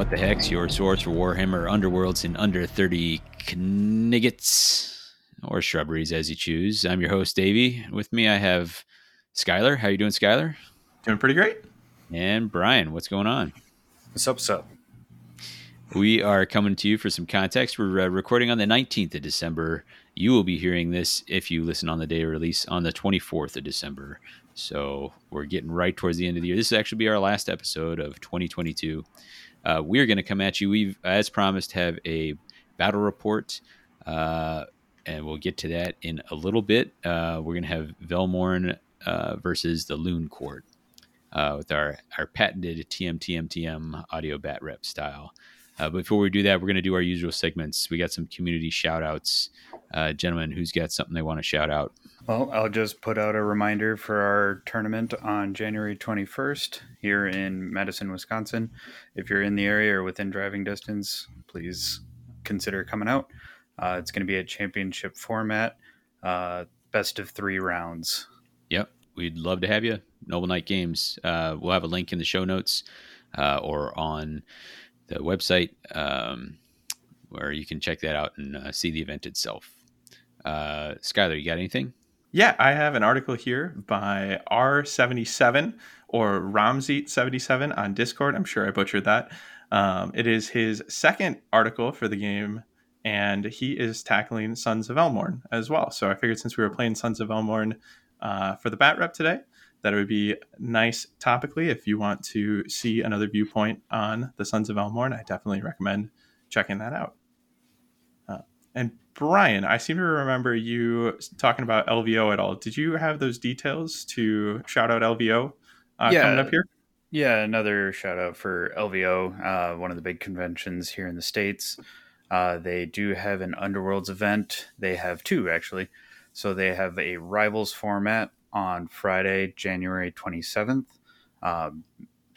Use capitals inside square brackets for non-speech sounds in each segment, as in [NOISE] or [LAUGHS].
What the Hex your source for Warhammer Underworlds in under 30 kniggets or shrubberies as you choose. I'm your host, Davey. With me, I have Skylar. How you doing, Skylar? Doing pretty great. And Brian, what's going on? What's up, what's up? We are coming to you for some context. We're uh, recording on the 19th of December. You will be hearing this if you listen on the day of release on the 24th of December. So we're getting right towards the end of the year. This will actually be our last episode of 2022. Uh, we're going to come at you. We've, as promised, have a battle report, uh, and we'll get to that in a little bit. Uh, we're going to have Velmorn uh, versus the Loon Court uh, with our, our patented TM audio bat rep style. Uh, before we do that, we're going to do our usual segments. We got some community shout outs. Uh, gentlemen, who's got something they want to shout out? Well, I'll just put out a reminder for our tournament on January 21st here in Madison, Wisconsin. If you're in the area or within driving distance, please consider coming out. Uh, it's going to be a championship format, uh, best of three rounds. Yep, we'd love to have you. Noble Knight Games. Uh, we'll have a link in the show notes uh, or on the website um, where you can check that out and uh, see the event itself. Uh, Skylar, you got anything? Yeah, I have an article here by R77 or Ramzeet77 on Discord. I'm sure I butchered that. Um, it is his second article for the game, and he is tackling Sons of Velmorn as well. So I figured since we were playing Sons of Velmorn uh, for the Bat Rep today, that it would be nice topically if you want to see another viewpoint on the Sons of Velmorn. I definitely recommend checking that out. Uh, and Brian, I seem to remember you talking about LVO at all. Did you have those details to shout out LVO uh, yeah. coming up here? Yeah, another shout out for LVO, uh, one of the big conventions here in the States. Uh, they do have an Underworlds event. They have two, actually. So they have a Rivals format on Friday, January 27th. Um,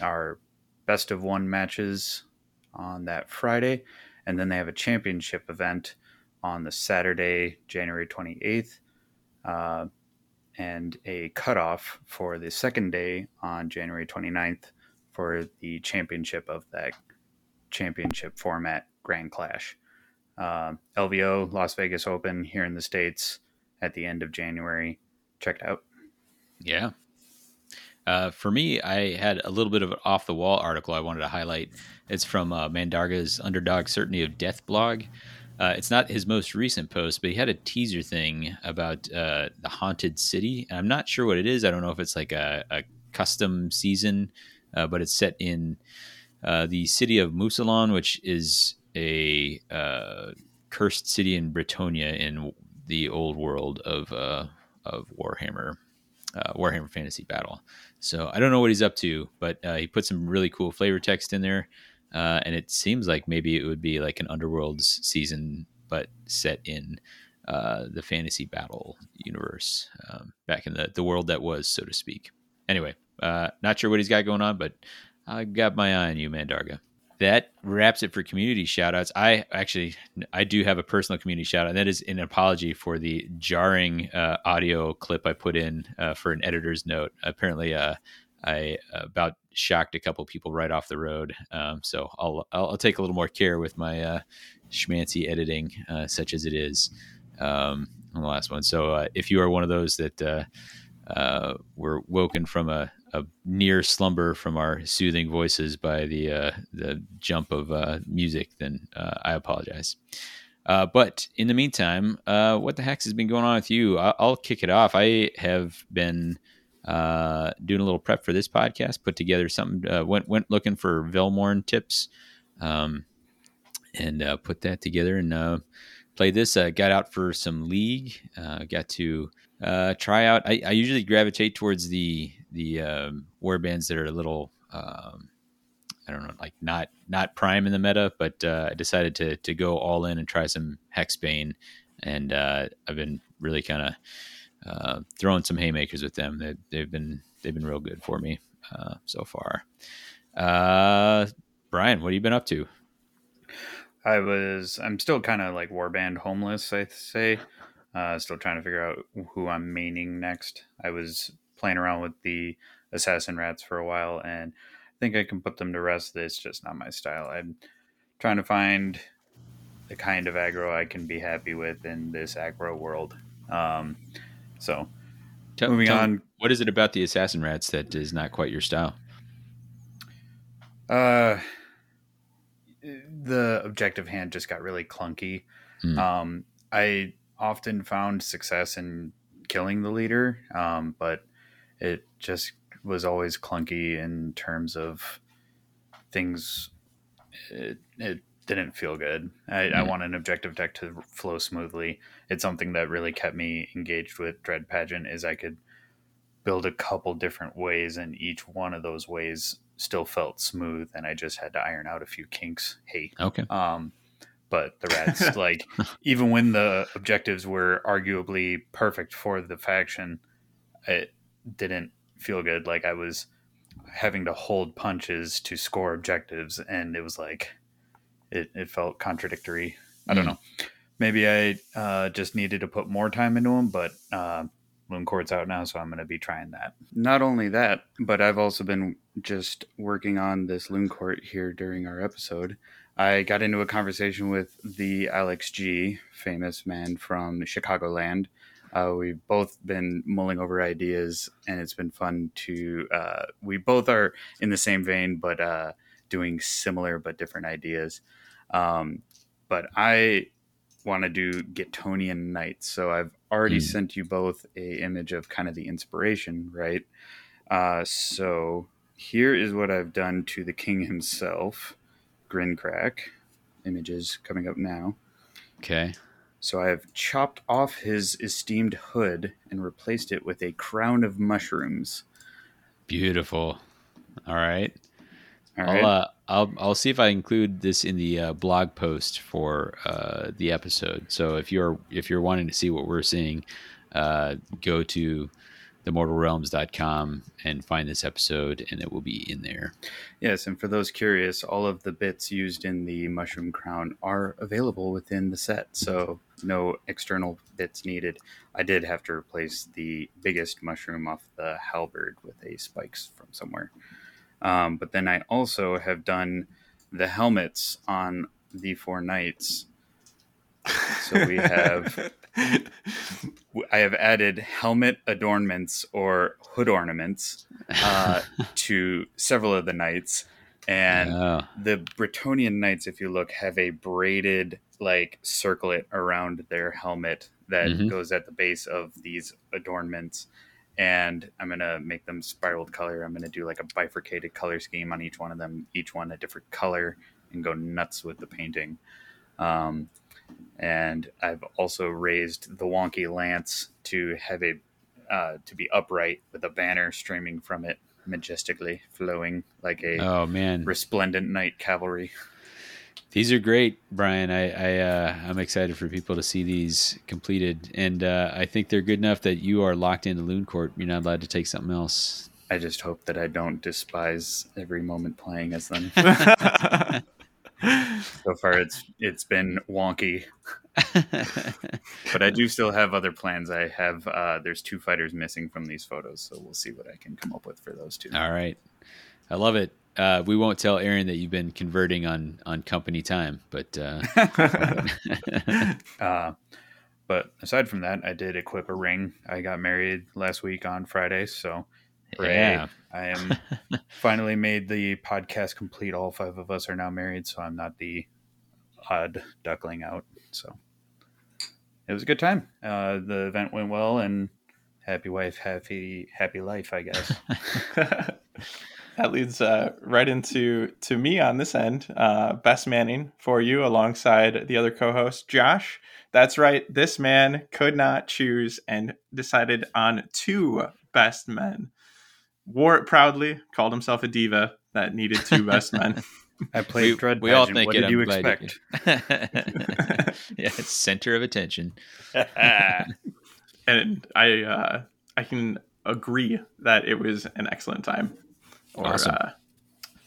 our best of one matches on that Friday. And then they have a championship event on the Saturday, January 28th. Uh, and a cutoff for the second day on January 29th for the championship of that championship format Grand Clash. Uh, LVO Las Vegas Open here in the States at the end of January. Check it out. Yeah. Uh, for me, I had a little bit of an off the wall article I wanted to highlight. It's from uh, Mandarga's Underdog Certainty of Death blog. Uh, it's not his most recent post, but he had a teaser thing about uh, the haunted city. And I'm not sure what it is. I don't know if it's like a, a custom season, uh, but it's set in uh, the city of Mousillon, which is a cursed city in Bretonnia in the old world of of Warhammer uh, Warhammer Fantasy Battle. So I don't know what he's up to, but uh, he put some really cool flavor text in there, uh, and it seems like maybe it would be like an Underworlds season, but set in uh, the fantasy battle universe, um, back in the the world that was, so to speak. Anyway, uh, not sure what he's got going on, but I got my eye on you, Mandarga that wraps it for community shoutouts. I actually I do have a personal community shout out, and that is an apology for the jarring uh, audio clip I put in uh, for an editor's note. Apparently, uh, I about shocked a couple people right off the road. Um, so I'll, I'll, I'll take a little more care with my uh, schmancy editing, uh, such as it is um, on the last one. So uh, if you are one of those that uh, were woken from a, a near slumber from our soothing voices by the uh, the jump of uh, music, then uh, I apologize. Uh, but in the meantime, uh, what the heck has been going on with you? I'll, I'll kick it off. I have been uh, doing a little prep for this podcast. Put together something. went went looking for Velmorn tips, um, and put that together and played this. got out for some league. got to try out. I, I usually gravitate towards the the um, war bands that are a little um, I don't know, like not not prime in the meta, but uh, I decided to to go all in and try some Hexbane, and uh, I've been really kind of uh, throwing some haymakers with them. They, they've been they've been real good for me uh, so far. Uh, Brian, what have you been up to? I was I'm still kind of like warband homeless, I say. Uh, still trying to figure out who I'm maining next. I was playing around with the assassin rats for a while, and I think I can put them to rest. It's just not my style. I'm trying to find the kind of aggro I can be happy with in this aggro world. Um, so Tell, moving tell- on. What is it about the assassin rats that is not quite your style? Uh, the objective hand just got really clunky. Hmm. Um, I often found success in killing the leader, um, but it just was always clunky in terms of things. It, it didn't feel good. I, I Hmm. want an objective deck to flow smoothly. It's something that really kept me engaged with Dread Pageant. Is I could build a couple different ways, and each one of those ways still felt smooth, and I just had to iron out a few kinks. Hey, Okay. um, but the rats, [LAUGHS] like, even when the objectives were arguably perfect for the faction, it didn't feel good. Like I was having to hold punches to score objectives, and it was like it, it felt contradictory. I don't Hmm. know. Maybe I uh, just needed to put more time into them, but uh, Loon Court's out now, so I'm going to be trying that. Not only that, but I've also been just working on this Loon Court here during our episode. I got into a conversation with the Alex G, famous man from Chicagoland. Uh, we've both been mulling over ideas, and it's been fun to. Uh, we both are in the same vein, but uh, doing similar but different ideas. Um, but I want to do Getonian Knights, so I've already Mm. sent you both a image of kind of the inspiration, right? Uh, so here is what I've done to the king himself, Grinkrak. Images coming up now. Okay. So I have chopped off his esteemed hood and replaced it with a crown of mushrooms. Beautiful. All right. All right. I'll, uh, I'll I'll see if I include this in the uh, blog post for uh, the episode. So if you're if you're wanting to see what we're seeing, uh, go to themortalrealms.com and find this episode, and it will be in there. Yes, and for those curious, all of the bits used in the mushroom crown are available within the set, so no external bits needed. I did have to replace the biggest mushroom off the halberd with a spikes from somewhere. Um, but then I also have done the helmets on the four knights. So we have I have added helmet adornments or hood ornaments uh, [LAUGHS] to several of the knights, and Oh, the Bretonnian knights, if you look, have a braided like circlet around their helmet that Mhm. goes at the base of these adornments. And I'm gonna make them spiraled color. I'm gonna do like a bifurcated color scheme on each one of them, each one a different color, and go nuts with the painting. Um, and I've also raised the wonky lance to have a uh, to be upright with a banner streaming from it, majestically flowing like a oh man, resplendent knight cavalry. these are great, Brian. I, I uh, I'm excited for people to see these completed, and uh, I think they're good enough that you are locked into Loon Court. You're not allowed to take something else. I just hope that I don't despise every moment playing as them. [LAUGHS] [LAUGHS] so far, it's it's been wonky, but I do still have other plans. I have uh, there's two fighters missing from these photos, so we'll see what I can come up with for those two. All right, I love it. Uh, we won't tell Aaron that you've been converting on on company time, but uh, [LAUGHS] Uh, but aside from that, I did equip a ring. I got married last week on Friday, so hooray. yeah, I am finally made the podcast complete. All five of us are now married, so I'm not the odd duckling out. So it was a good time. Uh, the event went well, and happy wife, happy happy life, I guess. [LAUGHS] [LAUGHS] that leads uh, right into to me on this end. Uh, best manning for you alongside the other co-host Josh. That's right. This man could not choose and decided on two best men. Wore it proudly. Called himself a diva that needed two best men. [LAUGHS] I [LAUGHS] played we, Dread we all Pageant. think What it. did you I'm glad expect? [LAUGHS] yeah, it's center of attention. [LAUGHS] and I uh, I can agree that it was an excellent time. Or Awesome. uh,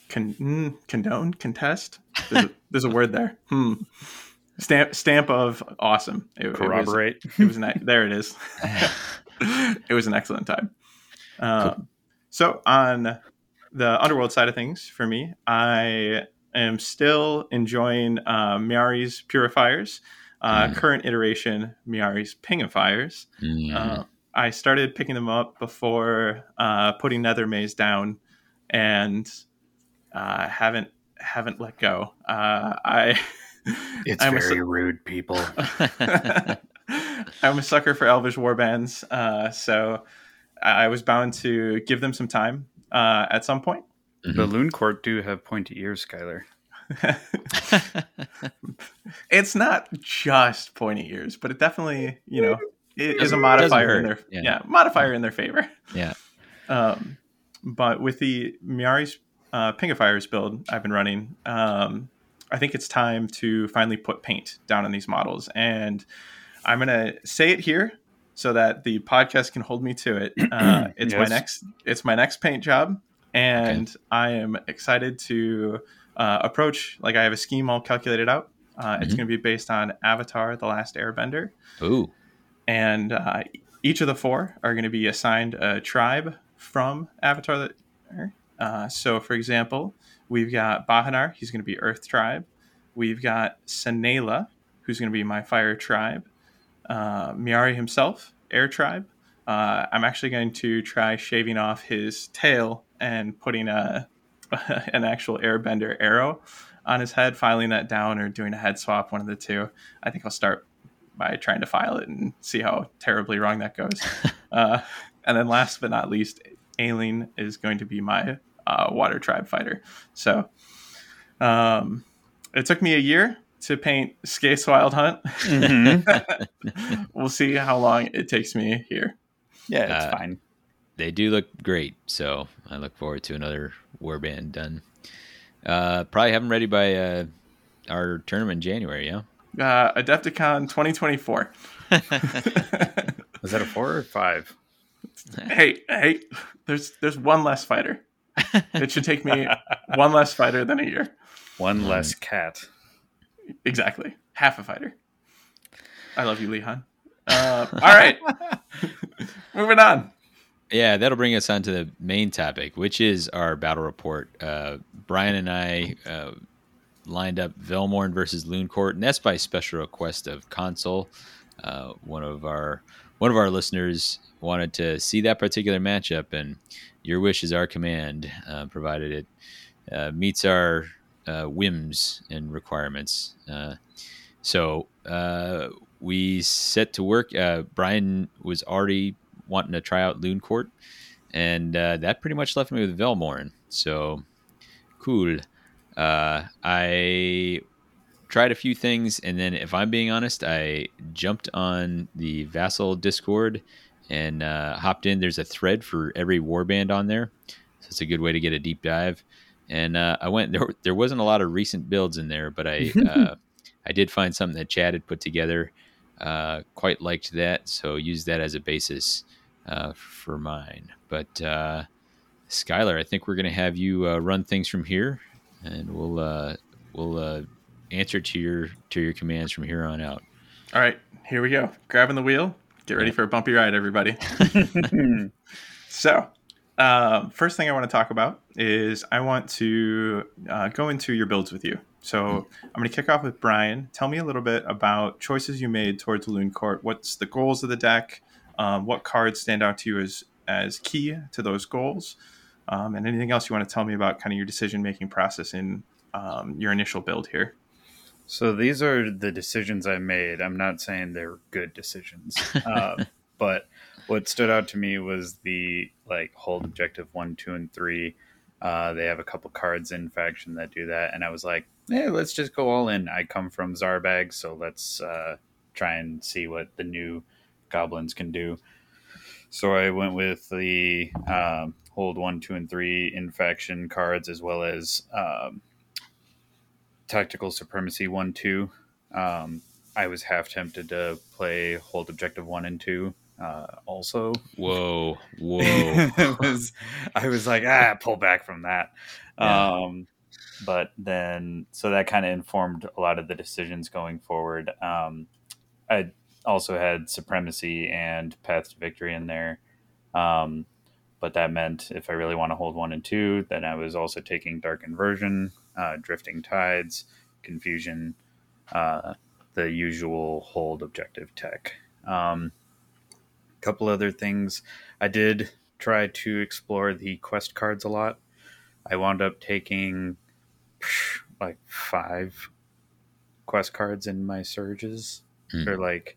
con- mm, condone, contest. There's a, there's a word there. Hmm. Stamp stamp of awesome. It, it was- Corroborate. It was, nice. There it is. it was an excellent time. Um, So on the underworld side of things for me, I am still enjoying uh, Myari's purifiers. Uh, Mm. Current iteration Myari's pingifiers. Mm. Uh, I started picking them up before uh, putting Nethermaze down, and uh, haven't haven't let go. Uh, I [LAUGHS] It's I'm very su- rude, people. [LAUGHS] [LAUGHS] I'm a sucker for Elvish warbands, uh, so I was bound to give them some time uh, at some point. Mhm. The Loon Court do have pointy ears, Skylar. [LAUGHS] it's not just pointy ears, but it definitely, you know, it is a modifier in their yeah. yeah. modifier in their favor. Yeah. [LAUGHS] Um, but with the Myari's uh, Pingifiers build I've been running, um, I think it's time to finally put paint down on these models, and I'm gonna say it here so that the podcast can hold me to it. [CLEARS THROAT] Uh, [CLEARS THROAT] it's my next it's my next paint job, and I am excited to uh, approach. Like I have a scheme all calculated out. Uh, It's Mhm. going to be based on Avatar: The Last Airbender, Ooh. and uh, each of the four are going to be assigned a tribe from Avatar. Uh, so, for example, we've got Bahannar. He's going to be Earth tribe. We've got Senaela, who's going to be my Fire tribe. Uh, Myari himself, Air tribe. Uh, I'm actually going to try shaving off his tail and putting a [LAUGHS] an actual Airbender arrow on his head, filing that down, or doing a head swap, one of the two. I think I'll start by trying to file it and see how terribly wrong that goes. [LAUGHS] uh, and then last but not least, Ailenn is going to be my uh, water tribe fighter. So um, it took me a year to paint Skaeth's Wild Hunt. [LAUGHS] we'll see how long it takes me here. Yeah, it's Uh, fine. they do look great. So I look forward to another warband done. Uh, probably have them ready by uh, our tournament in January. Yeah. Uh, Adepticon 2024. [LAUGHS] Was that a four or five? hey, hey, there's there's one less fighter. It should take me [LAUGHS] one less fighter than a year. One less cat. Exactly. Half a fighter. I love you, Lehan. Uh, all right. [LAUGHS] Moving on. Yeah, that'll bring us on to the main topic, which is our battle report. Uh, Brian and I uh, lined up Velmorn versus Loon Court, and that's by special request of Console. Uh, one of our one of our listeners wanted to see that particular matchup, and your wish is our command, uh, provided it uh, meets our uh, whims and requirements. Uh, so uh, we set to work. Uh, Brian was already wanting to try out Loon Court, and uh, that pretty much left me with Velmorn. So cool. Uh, I tried a few things, and then, if I'm being honest, I jumped on the Vassal Discord and hopped in. There's a thread for every warband on there, so it's a good way to get a deep dive. And uh, I went [LAUGHS] there. There wasn't a lot of recent builds in there, but I [LAUGHS] uh, I did find something that Chad had put together. Uh, quite liked that, so used that as a basis uh, for mine. But uh, Skylar, I think we're going to have you uh, run things from here, and we'll uh, we'll uh, answer to your to your commands from here on out. All right, here we go. Grabbing the wheel. Get ready for a bumpy ride, everybody. [LAUGHS] So, um, first thing I want to talk about is I want to uh, go into your builds with you. So, I'm going to kick off with Brian. Tell me a little bit about choices you made towards Loon Court. What's the goals of the deck? Um, what cards stand out to you as as key to those goals? Um, and anything else you want to tell me about kind of your decision making process in um, your initial build here? So these are the decisions I made. I'm not saying they're good decisions, [LAUGHS] uh, but what stood out to me was the like hold objective one, two, and three. Uh, they have a couple cards in faction that do that, and I was like, "Hey, let's just go all in." I come from Zarbag, so let's uh, try and see what the new goblins can do. So I went with the um, hold one, two, and three in faction cards, as well as um, tactical supremacy one, two. Um, I was half tempted to play hold objective one and two. Uh, also, Whoa, [LAUGHS] whoa! was, I was like, ah, pull back from that. Yeah. Um, but then, so that kind of informed a lot of the decisions going forward. Um, I also had supremacy and path to victory in there. Um, but that meant if I really want to hold one and two, then I was also taking Dark Inversion, uh, Drifting Tides, Confusion, uh, the usual hold objective tech. Um, couple other things. I did try to explore the quest cards a lot. I wound up taking like five quest cards in my surges. Mm. Or like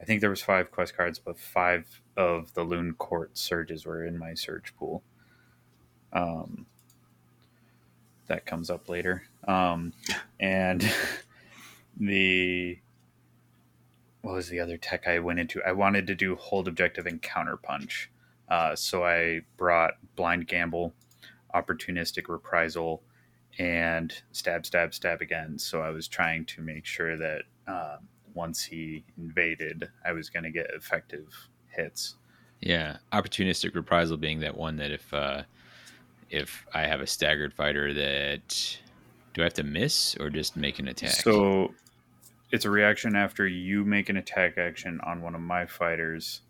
I think there was five quest cards, but five of the Loon Court surges were in my surge pool. Um, that comes up later. Um, and [LAUGHS] the what was the other tech I went into? I wanted to do hold objective and counter punch. Uh, so I brought blind gamble, opportunistic reprisal, and stab, stab, stab again. So I was trying to make sure that uh, once he invaded, I was going to get effective hits. Yeah, opportunistic reprisal being that one that if uh, if I have a staggered fighter that do I have to miss or just make an attack? So it's a reaction after you make an attack action on one of my fighters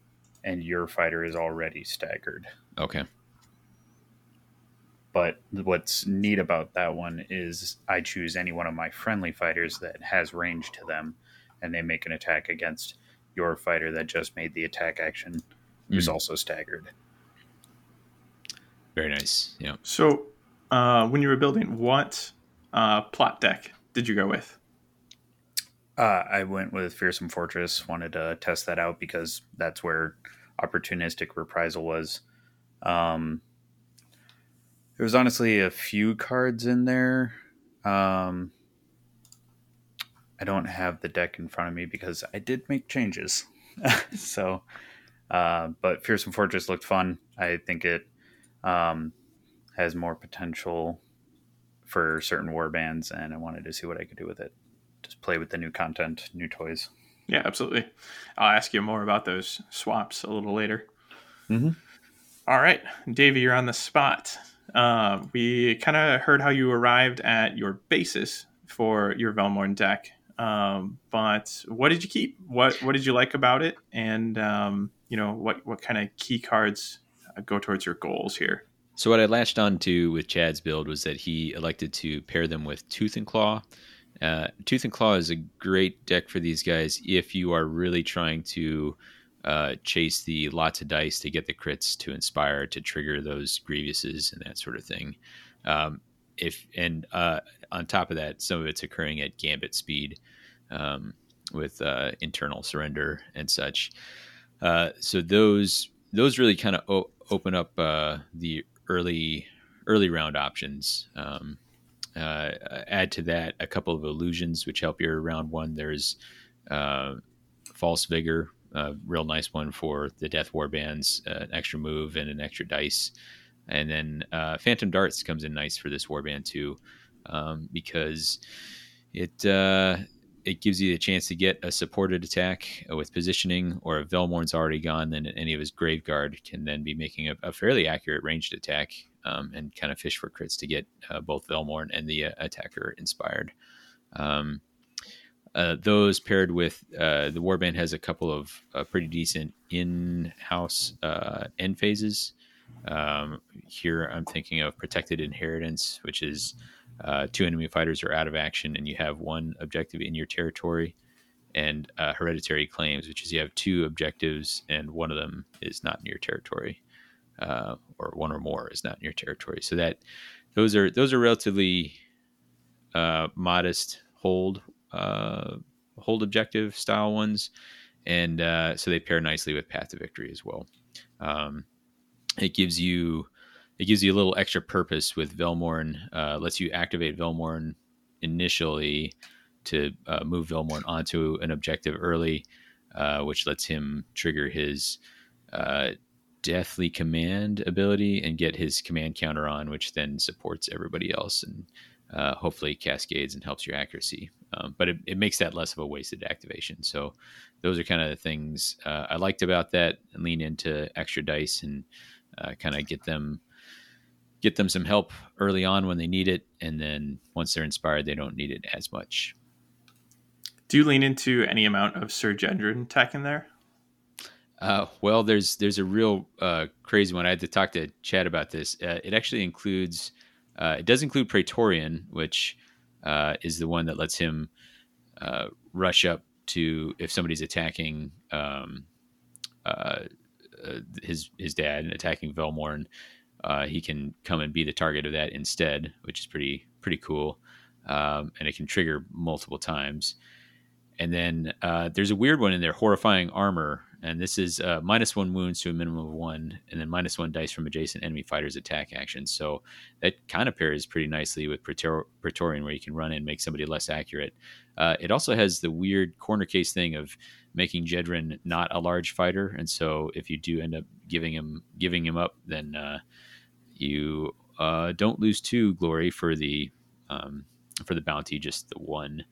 and your fighter is already staggered. Okay. But what's neat about that one is I choose any one of my friendly fighters that has range to them and they make an attack against your fighter that just made the attack action who's mm. also staggered. Very nice. Yeah. So, uh, when you were building, what uh, plot deck did you go with? Uh, I went with Fearsome Fortress. Wanted to test that out because that's where opportunistic reprisal was. Um, there was honestly a few cards in there. Um, I don't have the deck in front of me because I did make changes. [LAUGHS] so, uh, but Fearsome Fortress looked fun. I think it um, has more potential for certain war bands, and I wanted to see what I could do with it just play with the new content, new toys. Yeah, absolutely. I'll ask you more about those swaps a little later. Mm-hmm. All right, Davey, you're on the spot. Uh, we kind of heard how you arrived at your basis for your Velmorn deck, um, but what did you keep? What what did you like about it? And um, you know what what kind of key cards uh, go towards your goals here? So what I latched on to with Chad's build was that he elected to pair them with Tooth and Claw, uh, Tooth and Claw is a great deck for these guys if you are really trying to uh, chase the lots of dice to get the crits to inspire to trigger those Grievouses and that sort of thing. Um, if and uh, on top of that, some of it's occurring at Gambit speed um, with uh, internal surrender and such. Uh, so those those really kind of o- open up uh, the early early round options. Um, uh, add to that a couple of illusions which help your round one. There's uh, false vigor, a real nice one for the death war bands, uh, an extra move and an extra dice. And then uh, phantom darts comes in nice for this warband too, um, because it uh, it gives you the chance to get a supported attack with positioning, or if Velmorn's already gone, then any of his Graveguard can then be making a, a fairly accurate ranged attack um, and kind of fish for crits to get uh, both Velmorn and the uh, attacker inspired. Um, uh, those paired with uh, the warband has a couple of uh, pretty decent in-house uh, end phases. Um, here, I'm thinking of protected inheritance, which is two enemy fighters are out of action, and you have one objective in your territory and uh, hereditary claims, which is you have two objectives and one of them is not in your territory uh, or one or more is not in your territory. So that those are those are relatively uh, modest hold uh, hold objective style ones, and uh, so they pair nicely with Path to Victory as well. Um, it gives you it gives you a little extra purpose with Velmorn. Uh, lets you activate Velmorn initially to uh, move Velmorn onto an objective early, uh, which lets him trigger his uh, deathly command ability and get his command counter on, which then supports everybody else and uh, hopefully cascades and helps your accuracy. Um, but it, it, makes that less of a wasted activation. So those are kind of the things uh, I liked about that. Lean into extra dice and uh, kind of get them get them some help early on when they need it, and then once they're inspired, they don't need it as much. Do you lean into any amount of Surge Engine tech in there? Uh, well, there's there's a real uh, crazy one. I had to talk to Chad about this. Uh, it actually includes uh, it does include Praetorian, which uh, is the one that lets him uh, rush up to if somebody's attacking um, his his dad and attacking Velmorn. he can come and be the target of that instead, which is pretty pretty cool. Um, and it can trigger multiple times. And then there's a weird one in there, horrifying armor, and this is uh, minus one wounds to a minimum of one, and then minus one dice from adjacent enemy fighters' attack actions. So that kind of pairs pretty nicely with Praetor- Praetorian, where you can run in and make somebody less accurate. Uh, it also has the weird corner case thing of making Jedrin not a large fighter, and so if you do end up giving him giving him up, then uh, you uh, don't lose two glory for the um, for the bounty, just the one.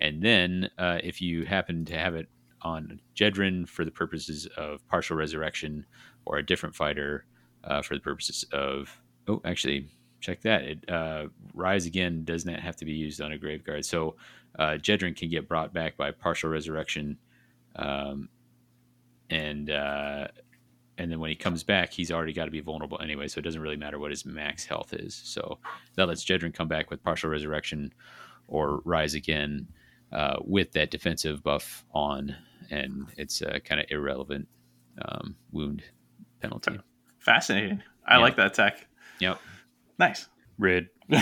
And then uh, if you happen to have it on Jedrin for the purposes of partial resurrection or a different fighter uh, for the purposes of, oh, actually, check that. It, uh, Rise Again does not have to be used on a Graveguard. So uh, Jedrin can get brought back by partial resurrection. Um, and uh, and then when he comes back, he's already got to be vulnerable anyway, so it doesn't really matter what his max health is. So that lets Jedrin come back with partial resurrection or rise again uh, with that defensive buff on, and it's a kind of irrelevant um, wound penalty. Fascinating. I yeah. like that tech. Yep. Nice. Rude. [LAUGHS]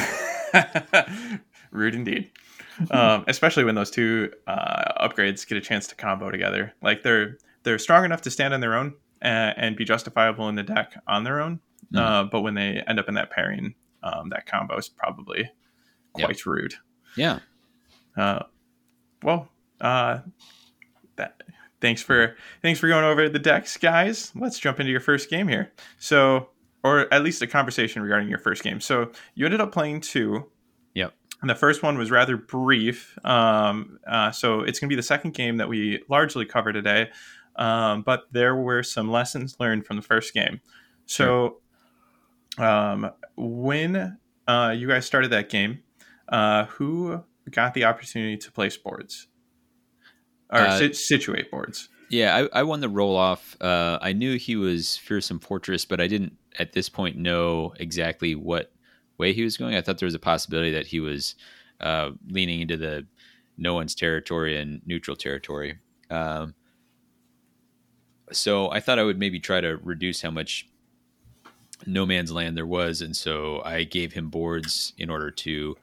Rude indeed. um, [LAUGHS] especially when those two uh, upgrades get a chance to combo together. Like they're they're strong enough to stand on their own, and, and be justifiable in the deck on their own. Mm-hmm. Uh, but when they end up in that pairing, um, that combo is probably quite yep. rude. Yeah. Uh, well, uh, that, thanks for thanks for going over the decks, guys. Let's jump into your first game here. So, or at least a conversation regarding your first game. So, you ended up playing two. Yep. And the first one was rather brief. Um, uh, so it's going to be the second game that we largely cover today. Um, but there were some lessons learned from the first game. So, sure. um, when uh, you guys started that game, uh, who got the opportunity to play boards or uh, sit- situate boards? Yeah, I, I won the roll off. Uh, I knew he was fearsome fortress, but I didn't at this point know exactly what way he was going. I thought there was a possibility that he was uh, leaning into the no one's territory and neutral territory. Um, so I thought I would maybe try to reduce how much no man's land there was, and so I gave him boards in order to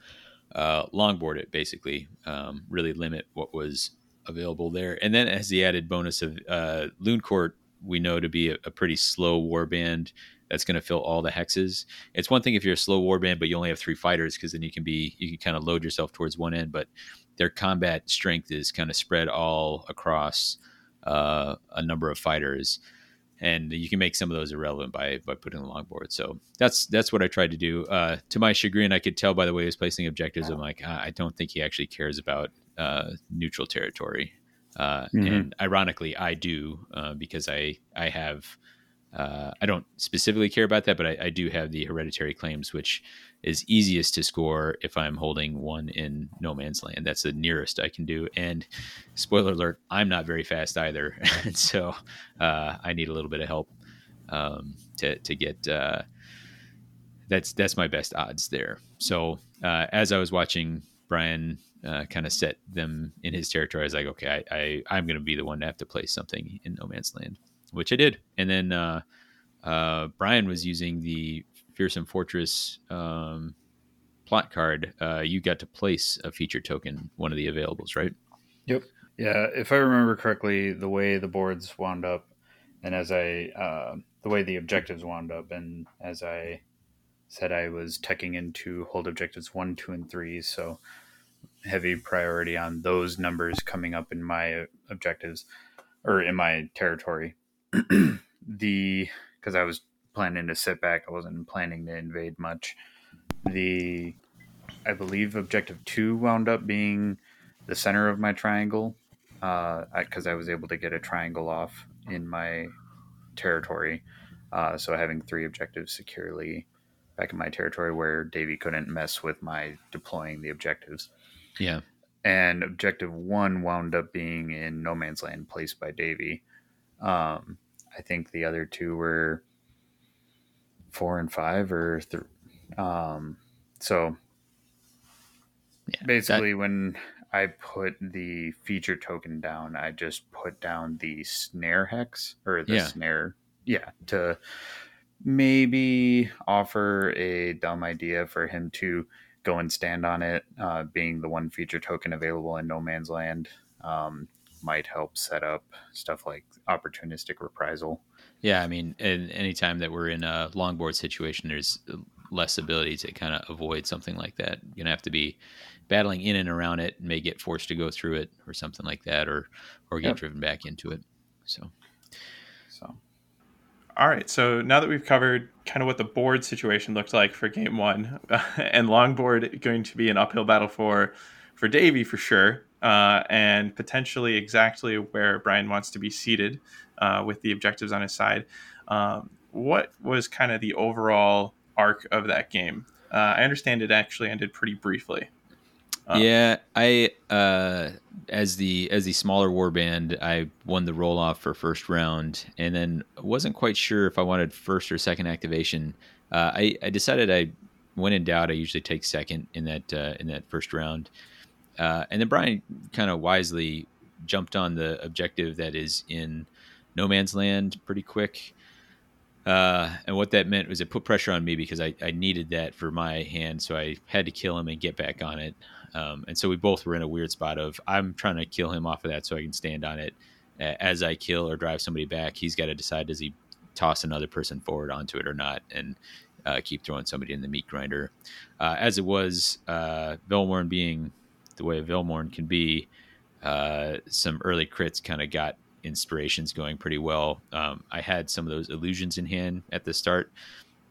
uh, longboard it, basically, um, really limit what was available there. And then as the added bonus of uh, Loon Court, we know to be a, a pretty slow warband that's going to fill all the hexes. It's one thing if you're a slow warband, but you only have three fighters, because then you can be you can kind of load yourself towards one end. But their combat strength is kind of spread all across uh, a number of fighters, and you can make some of those irrelevant by by putting the longboard. So that's that's what I tried to do. Uh, to my chagrin, I could tell by the way he was placing objectives. I'm like, I don't think he actually cares about uh, neutral territory. Uh, mm-hmm. And ironically, I do uh, because I I have uh, I don't specifically care about that, but I, I, do have the hereditary claims, which is easiest to score if I'm holding one in no man's land. That's the nearest I can do. And spoiler alert, I'm not very fast either, [LAUGHS] and so uh, I need a little bit of help um, to to get. Uh, that's that's my best odds there. So uh, as I was watching Brian uh, kind of set them in his territory, I was like, okay, I, I I'm going to be the one to have to play something in no man's land which I did. And then uh, uh, Brian was using the Fearsome Fortress um, plot card. Uh, you got to place a feature token, one of the availables, right? Yep. Yeah, if I remember correctly, the way the boards wound up, and as I, uh, the way the objectives wound up, and as I said, I was teching into hold objectives one, two, and three. So heavy priority on those numbers coming up in my objectives or in my territory. [CLEARS THROAT] the because I was planning to sit back, I wasn't planning to invade much. The I believe objective two wound up being the center of my triangle because uh, I, I was able to get a triangle off in my territory. Uh, so having three objectives securely back in my territory where Davy couldn't mess with my deploying the objectives. Yeah. And objective one wound up being in no man's land placed by Davy. Um, I think the other two were four and five or three. um, so Yeah, basically when I put the feature token down, I just put down the snare hex or the Yeah. snare, yeah, to maybe offer a dumb idea for him to go and stand on it, uh, being the one feature token available in No Man's Land. Um, might help set up stuff like opportunistic reprisal. Yeah, I mean, and anytime that we're in a longboard situation, there's less ability to kind of avoid something like that. You're gonna have to be battling in and around it, and may get forced to go through it or something like that, or or get Yep. driven back into it. So So All right, so now that we've covered kind of what the board situation looked like for game one, [LAUGHS] and longboard going to be an uphill battle for for Davey for sure, uh, and potentially exactly where Brian wants to be seated uh, with the objectives on his side. Um, what was kind of the overall arc of that game? Uh, I understand it actually ended pretty briefly. Oh. yeah, I uh, as the as the smaller warband, I won the roll off for first round, and then wasn't quite sure if I wanted first or second activation. Uh, I I decided I when in doubt, I usually take second in that uh, in that first round. Uh, and then Brian kind of wisely jumped on the objective that is in no man's land pretty quick. Uh, and what that meant was it put pressure on me because I, I needed that for my hand, so I had to kill him and get back on it. Um, and so we both were in a weird spot of I'm trying to kill him off of that so I can stand on it. As I kill or drive somebody back, he's got to decide does he toss another person forward onto it or not, and uh, keep throwing somebody in the meat grinder. Uh, as it was, uh, Velmorn being the way Velmorn can be, uh, some early crits kind of got inspirations going pretty well. Um, I had some of those illusions in hand at the start,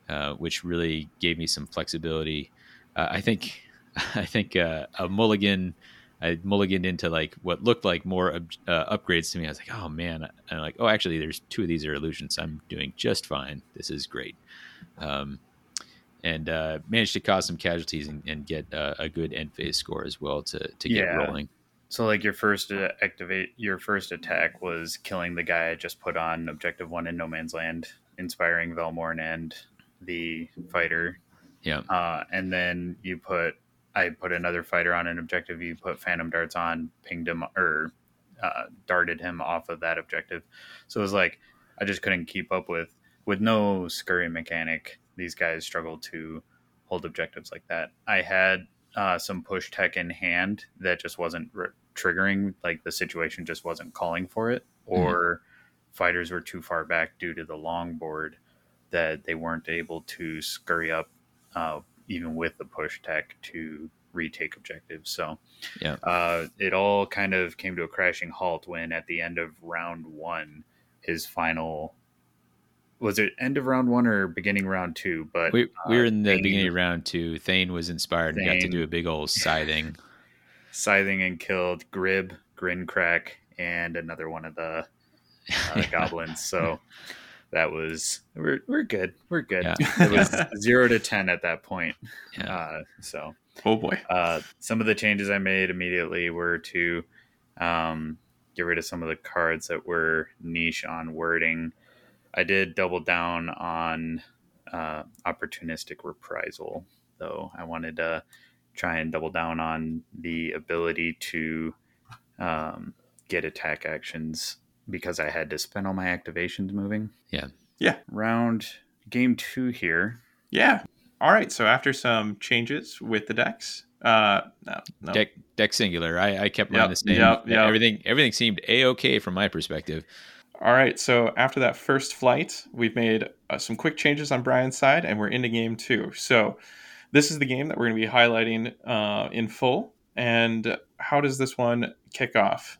uh, which really gave me some flexibility. Uh, I think, [LAUGHS] I think uh, a mulligan. I mulliganed into like what looked like more uh, upgrades to me. I was like, oh man, and I'm like, oh, actually, there's two of these are illusions. I'm doing just fine. This is great. Um, and uh, managed to cause some casualties and, and get uh, a good end phase score as well to to get Yeah. rolling. So like your first uh, activate your first attack was killing the guy I just put on objective one in No Man's Land, inspiring Velmorn and the fighter. Yeah. Uh, and then you put I put another fighter on an objective. You put phantom darts on, pinged him or uh, darted him off of that objective. So it was like I just couldn't keep up with with no scurry mechanic. These guys struggled to hold objectives like that. I had uh, some push tech in hand that just wasn't r- triggering. Like the situation just wasn't calling for it, or fighters were too far back due to the long board that they weren't able to scurry up, uh, even with the push tech to retake objectives. So, Yeah. uh, it all kind of came to a crashing halt when at the end of round one, his final. Was it end of round one or beginning round two? But We, we were uh, in the Thane- beginning of round two. Thane was inspired and got to do a big old scything. [LAUGHS] scything and killed Grib, Grinkrak, and another one of the uh, [LAUGHS] Yeah. goblins. So [LAUGHS] that was we're we're good. We're good. Yeah. [LAUGHS] It was zero to ten at that point. Yeah. Uh, so Oh boy. uh, some of the changes I made immediately were to um, get rid of some of the cards that were niche on wording. I did double down on uh, opportunistic reprisal, though. I wanted to try and double down on the ability to um, get attack actions because I had to spend all my activations moving. Yeah. Yeah. Round game two here. Yeah. All right. So after some changes with the decks, uh, no, no. Deck deck singular. I, I kept mine Yep, the same. yep, yep. Everything everything seemed a okay from my perspective. All right. So after that first flight, we've made uh, some quick changes on Brian's side, and we're into game two. So this is the game that we're going to be highlighting uh, in full. And how does this one kick off?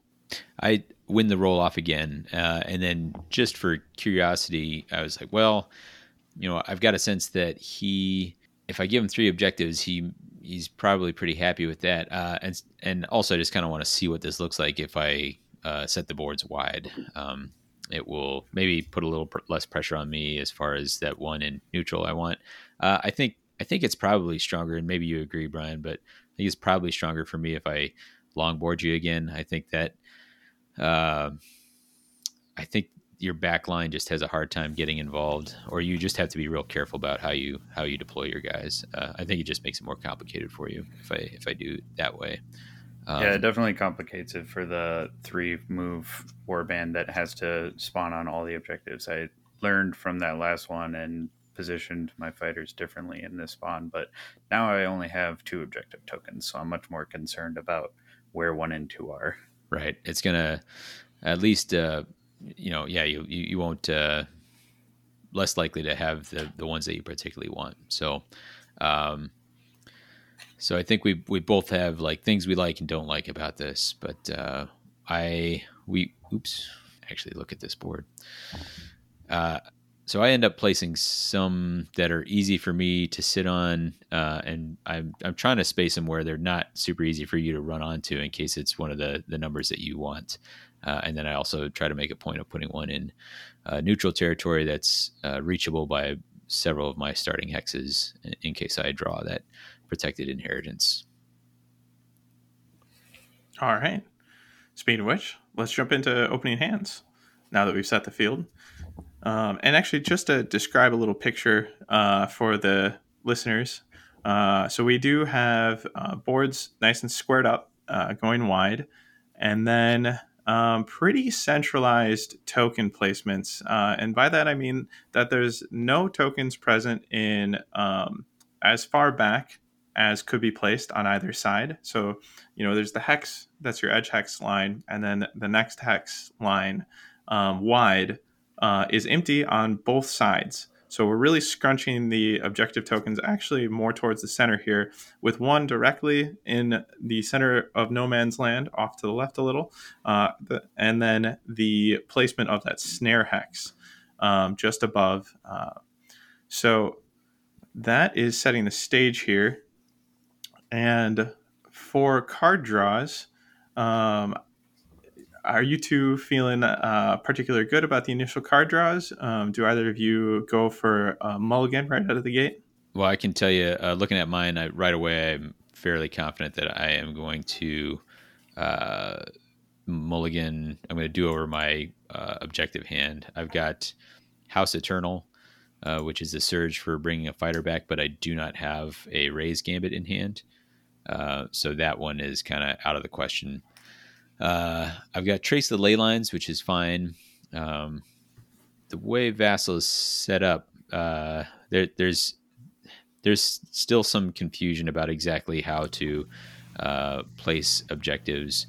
I win the roll off again, uh, and then just for curiosity, I was like, well, you know, I've got a sense that he, if I give him three objectives, he he's probably pretty happy with that, uh, and and also I just kind of want to see what this looks like if I uh, set the boards wide. Um, it will maybe put a little pr- less pressure on me as far as that one in neutral I want. Uh, I think I think it's probably stronger, and maybe you agree, Brian, but I think it's probably stronger for me if I longboard you again. I think that uh, I think your back line just has a hard time getting involved, or you just have to be real careful about how you how you deploy your guys. Uh, I think it just makes it more complicated for you if I if I do it that way. Um, yeah, it definitely complicates it for the three move warband that has to spawn on all the objectives. I learned from that last one and positioned my fighters differently in this spawn, but now I only have two objective tokens, so I'm much more concerned about where one and two are. Right. It's gonna at least uh, you know, yeah, you you, you won't uh, less likely to have the the ones that you particularly want. So, um, so I think we we both have like things we like and don't like about this. But uh, I we oops, actually look at this board. Uh, so I end up placing some that are easy for me to sit on, uh, and I'm I'm trying to space them where they're not super easy for you to run onto in case it's one of the the numbers that you want. Uh, and then I also try to make a point of putting one in uh, neutral territory that's uh, reachable by several of my starting hexes in, in, case I draw that protected inheritance. All right. Speaking of which, let's jump into opening hands now that we've set the field. Um, and actually, just to describe a little picture uh, for the listeners. Uh, so we do have uh, boards nice and squared up, going wide. And then um, pretty centralized token placements. Uh, and by that, I mean that there's no tokens present in um, as far back as could be placed on either side. So, you know, there's the hex, that's your edge hex line, and then the next hex line um, wide uh, is empty on both sides. So we're really scrunching the objective tokens actually more towards the center here, with one directly in the center of no man's land, off to the left a little, uh, and then the placement of that snare hex um, just above. Uh, so that is setting the stage here. And for card draws, um, are you two feeling uh, particularly good about the initial card draws? Um, do either of you go for a mulligan right out of the gate? Well, I can tell you, uh, looking at mine, I, right away, I'm fairly confident that I am going to uh, mulligan. I'm going to do over my uh, objective hand. I've got House Eternal, uh, which is a surge for bringing a fighter back, but I do not have a Raise Gambit in hand. Uh, so that one is kind of out of the question. Uh, I've got trace the ley lines, which is fine. Um, the way Vassal is set up, uh, there, there's there's still some confusion about exactly how to uh, place objectives.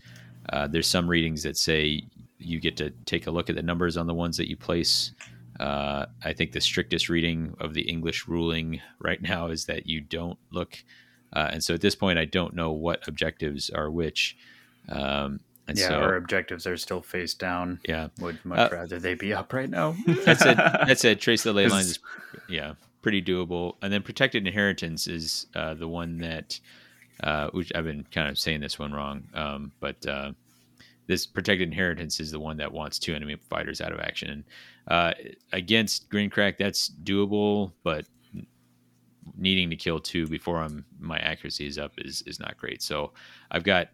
Uh, there's some readings that say you get to take a look at the numbers on the ones that you place. Uh, I think the strictest reading of the English ruling right now is that you don't look. Uh, and so at this point, I don't know what objectives are which. Um, and yeah, so, our objectives are still face down. Yeah, would much uh, rather they be up right now. [LAUGHS] that's it. That's it. Trace the ley lines is yeah pretty doable. And then protected inheritance is uh, the one that uh, which I've been kind of saying this one wrong, um, but uh, this protected inheritance is the one that wants two enemy fighters out of action. Uh, against Grinkrak, that's doable, but needing to kill two before I'm my accuracy is up is is not great. So I've got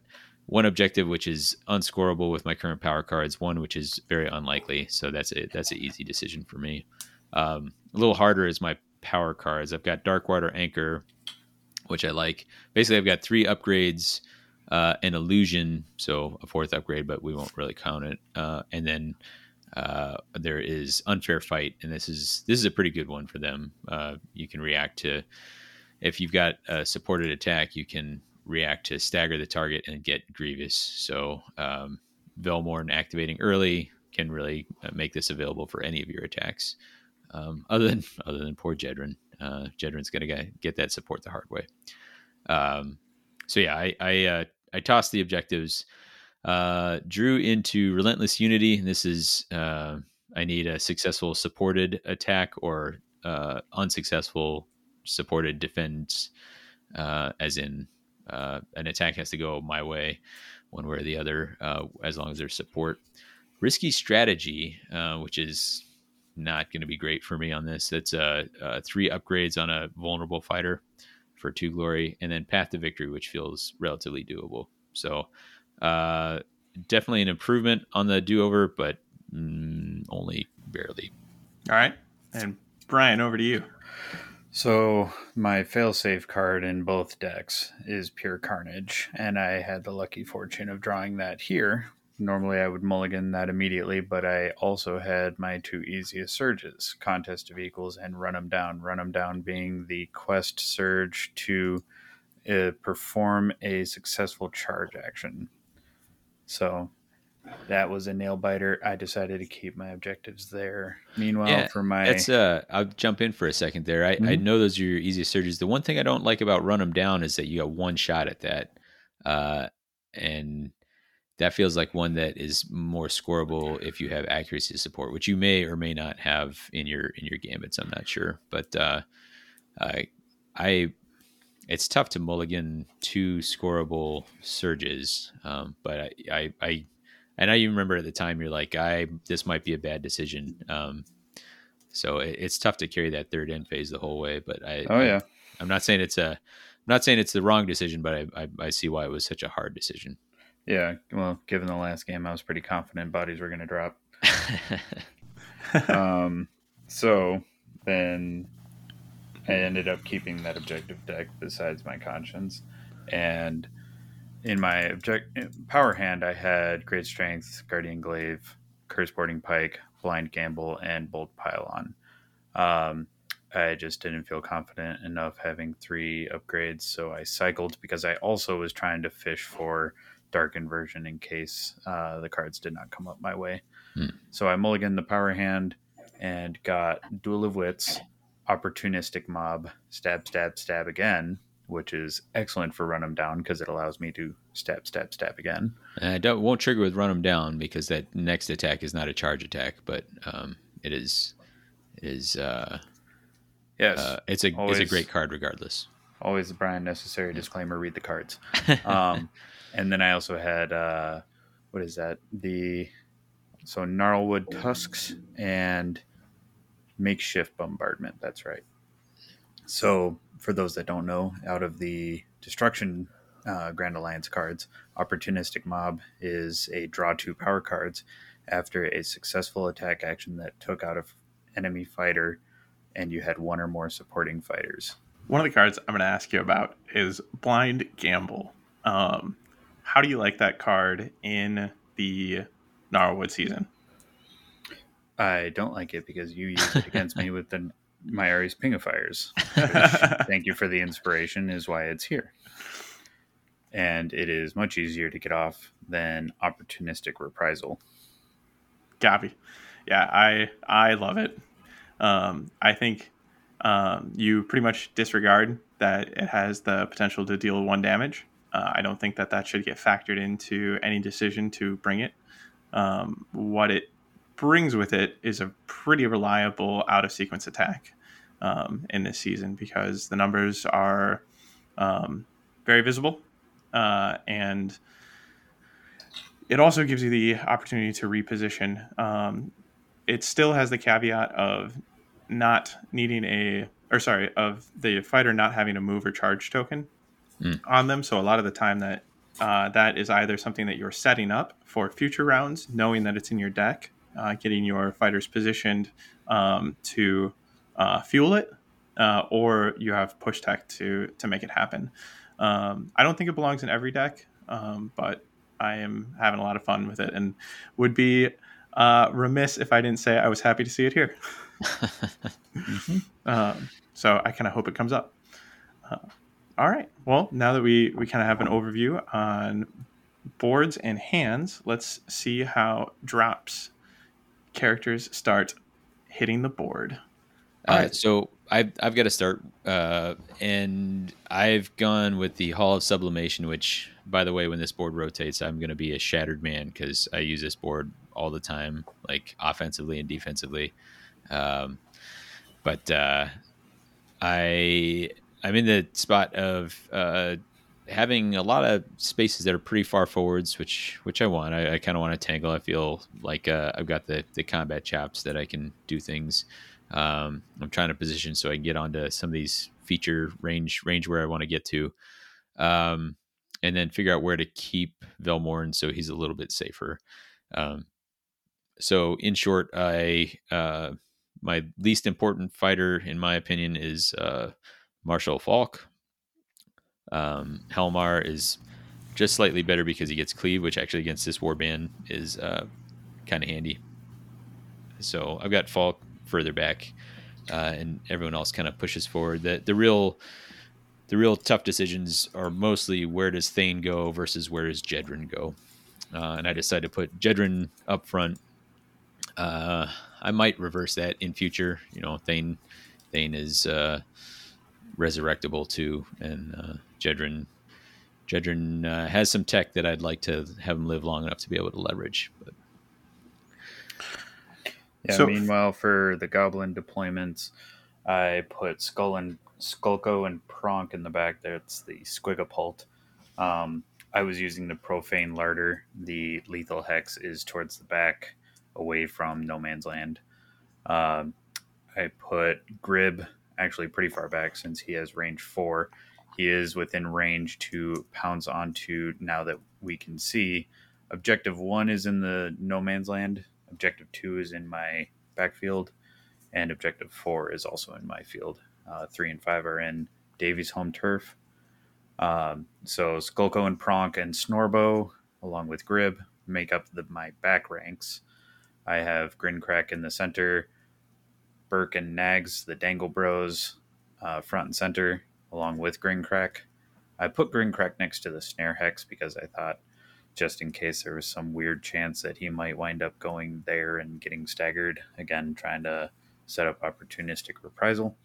one objective which is unscorable with my current power cards, one which is very unlikely. So that's a that's an easy decision for me. Um, a little harder is my power cards. I've got Darkwater Anchor, which I like. Basically, I've got three upgrades, uh, an illusion, so a fourth upgrade, but we won't really count it. Uh, and then uh, there is unfair fight, and this is this is a pretty good one for them. Uh, you can react to if you've got a supported attack, you can react to stagger the target and get Grievous. So um, Velmorn activating early can really uh, make this available for any of your attacks. Um, [LAUGHS] other than other than poor Jedrin, uh, Jedren's gonna get, get that support the hard way. Um, so yeah, I I, uh, I tossed the objectives, uh, drew into Relentless Unity. This is uh, I need a successful supported attack or uh, unsuccessful supported defense, uh, as in uh, an attack has to go my way, one way or the other, uh, as long as there's support. Risky strategy, uh, which is not going to be great for me on this. That's uh, uh, three upgrades on a vulnerable fighter for two glory, and then path to victory, which feels relatively doable. So uh, definitely an improvement on the do over, but mm, only barely. All right, and Brian, over to you. So my failsafe card in both decks is Pure Carnage, and I had the lucky fortune of drawing that here. Normally I would mulligan that immediately, but I also had my two easiest surges, Contest of Equals and Run 'em Down. Run 'em Down being the quest surge to uh, perform a successful charge action. So that was a nail biter. I decided to keep my objectives there. Meanwhile, Yeah, for my That's uh, I'll jump in for a second there. I, I Mhm. know those are your easiest surges. The one thing I don't like about run them down is that you got one shot at that, uh, and that feels like one that is more scoreable if you have accuracy support, which you may or may not have in your in your gambits. I'm not sure, but uh, I I it's tough to mulligan two scoreable surges. Um, but I, I I and I even remember at the time you're like, I this might be a bad decision. Um, so it, it's tough to carry that third end phase the whole way. But I, oh I- yeah, I'm not saying it's a, I'm not saying it's the wrong decision, but I, I, I see why it was such a hard decision. yeah. Well, given the last game, I was pretty confident bodies were going to drop. [LAUGHS] um, so then I ended up keeping that objective deck besides my conscience, and in my object power hand, I had Great Strength, Guardian Glaive, Curse Boarding Pike, Blind Gamble, and Bolt Pylon. Um, I just didn't feel confident enough having three upgrades, so I cycled because I also was trying to fish for Dark Inversion in case uh, the cards did not come up my way. Hmm. So I mulliganed the power hand and got Duel of Wits, Opportunistic Mob, Stab, Stab, Stab again, which is excellent for run them Down because it allows me to step, step, step again. And I don't won't trigger with run them down because that next attack is not a charge attack, but um, it is it is uh, Yes, uh, it's a it's a great card regardless. always Brian necessary disclaimer read the cards. [LAUGHS] um, and then I also had uh, what is that? The so gnarlwood tusks and makeshift bombardment. That's right. So for those that don't know, out of the destruction uh, Grand Alliance cards, opportunistic mob is a draw two power cards after a successful attack action that took out a f- enemy fighter, and you had one or more supporting fighters. One of the cards I'm going to ask you about is Blind Gamble. Um, how do you like that card in the Gnarlwood season? I don't like it because you used it against me [LAUGHS] with the my Ares Pingifiers. [LAUGHS] Thank you for the inspiration, is why it's here. And it is much easier to get off than opportunistic reprisal. Gabi. Yeah, I I love it. Um, I think um, you pretty much disregard that it has the potential to deal one damage. Uh, I don't think that that should get factored into any decision to bring it. Um, what it brings with it is a pretty reliable out of sequence attack um, in this season because the numbers are um, very visible uh, and it also gives you the opportunity to reposition. Um, it still has the caveat of not needing a, or sorry, of the fighter not having a move or charge token Mm. on them. So a lot of the time that uh, that is either something that you're setting up for future rounds, knowing that it's in your deck, uh, getting your fighters positioned um, to uh, fuel it, uh, or you have push tech to to make it happen. Um, I don't think it belongs in every deck, um, but I am having a lot of fun with it, and would be uh, remiss if I didn't say I was happy to see it here. [LAUGHS] Um, so I kind of hope it comes up. Uh, all right. Well, now that we we kind of have an overview on boards and hands, let's see how drops characters start hitting the board. All Uh, right. so I've I've got to start, uh, and I've gone with the Hall of Sublimation. Which, by the way, when this board rotates, I'm going to be a shattered man because I use this board all the time, like offensively and defensively. Um, but uh, I I'm in the spot of uh, having a lot of spaces that are pretty far forwards, which which I want. I, I kind of want to tangle. I feel like uh, I've got the the combat chops that I can do things. Um, I'm trying to position so I can get onto some of these feature range range where I want to get to, um, and then figure out where to keep Velmorn so he's a little bit safer. Um, so in short, I uh, my least important fighter, in my opinion, is uh, Marshall Falk. Um, Helmar is just slightly better because he gets cleave, which actually against this warband is uh, kind of handy. So I've got Faulk further back, uh, and everyone else kind of pushes forward. The the real the real tough decisions are mostly where does Thane go versus where does Jedrin go. Uh, and I decided to put Jedrin up front. Uh, I might reverse that in future. You know, Thane Thane is uh, resurrectable too, and uh, Jedrin Jedrin uh, has some tech that I'd like to have him live long enough to be able to leverage. But yeah. So, meanwhile, for the goblin deployments, I put Skull and Skulko and Pronk in the back. That's the Squigapult. Um, I was using the Profane Larder. The lethal hex is towards the back, away from No Man's Land. Um, I put Grib actually pretty far back since he has range four. He is within range to pounce onto now that we can see. Objective one is in the No Man's Land. Objective two is in my backfield, and objective four is also in my field. Uh, three and five are in Davy's home turf. Um, so Skulko and Pronk and Snorbo, along with Grib, make up the, my back ranks. I have Grinkrak in the center, Burke and Nags, the Dangle Bros, uh, front and center, along with Grinkrak. I put Grinkrak next to the Snare Hex because I thought, just in case there was some weird chance that he might wind up going there and getting staggered, again, trying to set up opportunistic reprisal.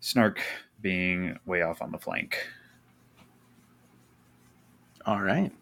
Snark being way off on the flank. All right.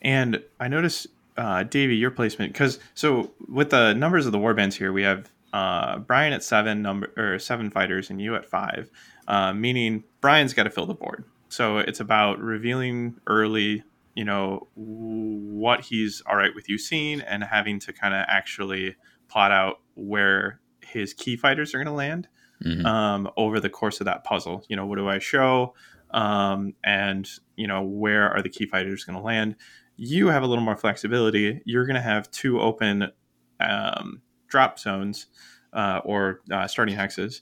And I notice, uh, Davy, your placement, because so with the numbers of the warbands here, we have uh, Brian at seven number or seven fighters and you at five, uh, meaning Brian's got to fill the board. So it's about revealing early, you know, what he's all right with you seeing and having to kind of actually plot out where his key fighters are going to land mm-hmm. um, over the course of that puzzle. You know, what do I show? Um, and, you know, where are the key fighters going to land? You have a little more flexibility. You're going to have two open um, drop zones uh, or uh, starting hexes,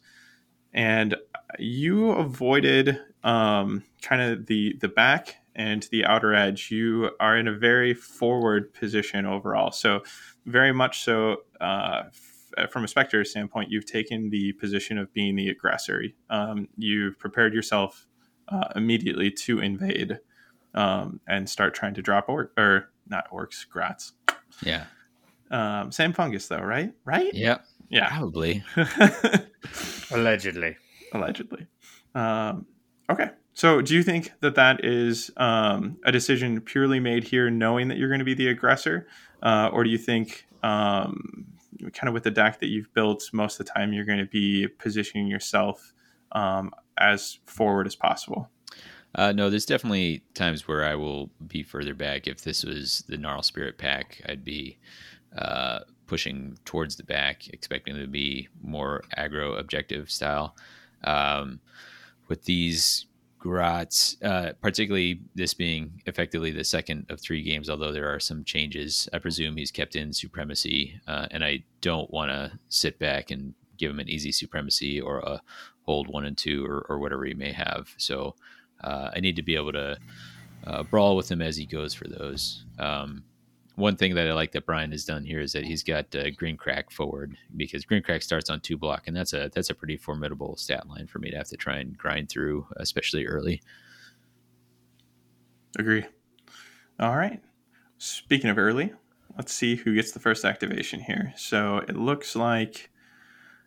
and you avoided um, kind of the the back and the outer edge. You are in a very forward position overall, so very much so. Uh, f- from a specter standpoint, you've taken the position of being the aggressor. Um, you've prepared yourself uh, immediately to invade um, and start trying to drop or or not orcs, grats. Yeah. Um, same fungus though, right? Right? Yep. Yeah. Probably. [LAUGHS] Allegedly. Allegedly. Um, okay. So, do you think that that is um, a decision purely made here, knowing that you're going to be the aggressor, uh, or do you think, um, kind of with the deck that you've built, most of the time you're going to be positioning yourself um, as forward as possible? Uh, no, there's definitely times where I will be further back. If this was the Gnarl Spirit pack, I'd be uh, pushing towards the back, expecting to be more aggro objective style. Um, with these Grots, uh, particularly this being effectively the second of three games, although there are some changes. I presume he's kept in supremacy, uh, and I don't want to sit back and give him an easy supremacy or a hold one and two or, or whatever he may have. So uh, I need to be able to uh, brawl with him as he goes for those. Um, one thing that I like that Brian has done here is that he's got uh, Grinkrak forward because Grinkrak starts on two block, and that's a that's a pretty formidable stat line for me to have to try and grind through, especially early. Agree. All right. Speaking of early, let's see who gets the first activation here. So it looks like